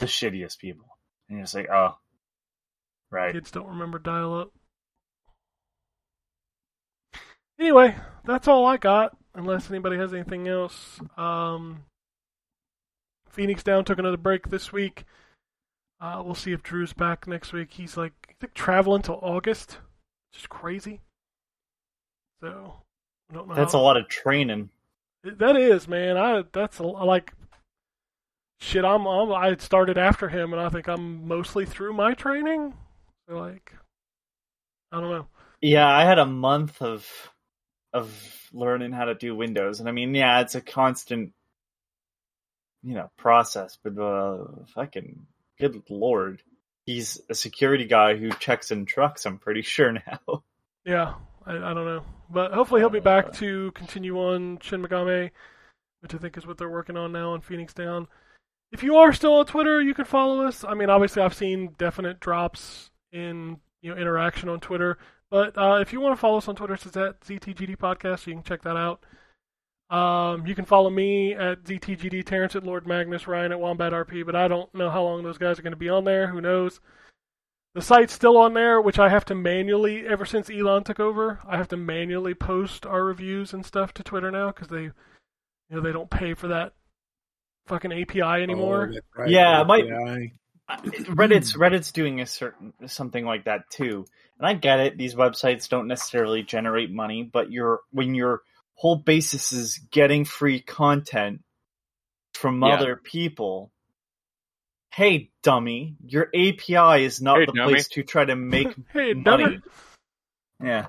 the shittiest people, and you're just like, oh, right. Kids don't remember dial up. Anyway, that's all I got. Unless anybody has anything else. Um, Phoenix Down took another break this week. Uh, we'll see if Drew's back next week. He's like, I think traveling till August. Just crazy. So, I don't know. That's a lot of training. That is, man. I that's a, like shit. I'm, I'm I started after him, and I think I'm mostly through my training. So like, I don't know. Yeah, I had a month of of learning how to do Windows, and I mean, yeah, it's a constant you know, process, but uh, fucking good lord, he's a security guy who checks in trucks. I'm pretty sure now. Yeah, I, I don't know, but hopefully he'll be back to continue on Shin Megami, which I think is what they're working on now on Phoenix Down. If you are still on Twitter, you can follow us. I mean, obviously, I've seen definite drops in you know interaction on Twitter, but uh, if you want to follow us on Twitter, it's at ZTGD Podcast, so you can check that out. Um, you can follow me at ZTGD, Terrence at Lord Magnus, Ryan at Wombat RP, but I don't know how long those guys are going to be on there. Who knows? The site's still on there, which I have to manually, ever since Elon took over, I have to manually post our reviews and stuff to Twitter now because they, you know, they don't pay for that fucking API anymore. Oh, that's right. Yeah, my- Yeah. Reddit's Reddit's doing a certain something like that too, and I get it. These websites don't necessarily generate money, but you're when your whole basis is getting free content from Yeah. other people. Hey, dummy! Your API is not Hey, the dummy. place to try to make hey, money. dummy. Yeah,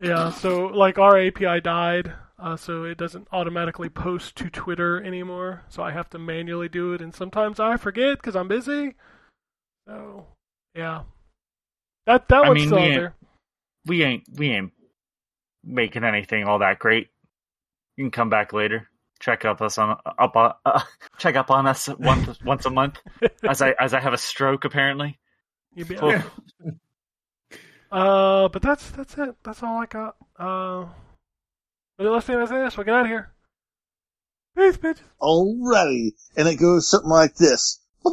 Yeah, so like our API died, uh, so it doesn't automatically post to Twitter anymore. So I have to manually do it, and sometimes I forget because I'm busy. So yeah, that that I one's mean, still we ain't- there. we ain't we ain't making anything all that great. You can come back later. Check up us on up on uh, check up on us once once a month as I as I have a stroke apparently. You'd be- Oh. uh, but that's that's it. That's all I got. Uh, but let's do this. We'll get out of here. Peace, bitches. Alrighty. And it goes something like this.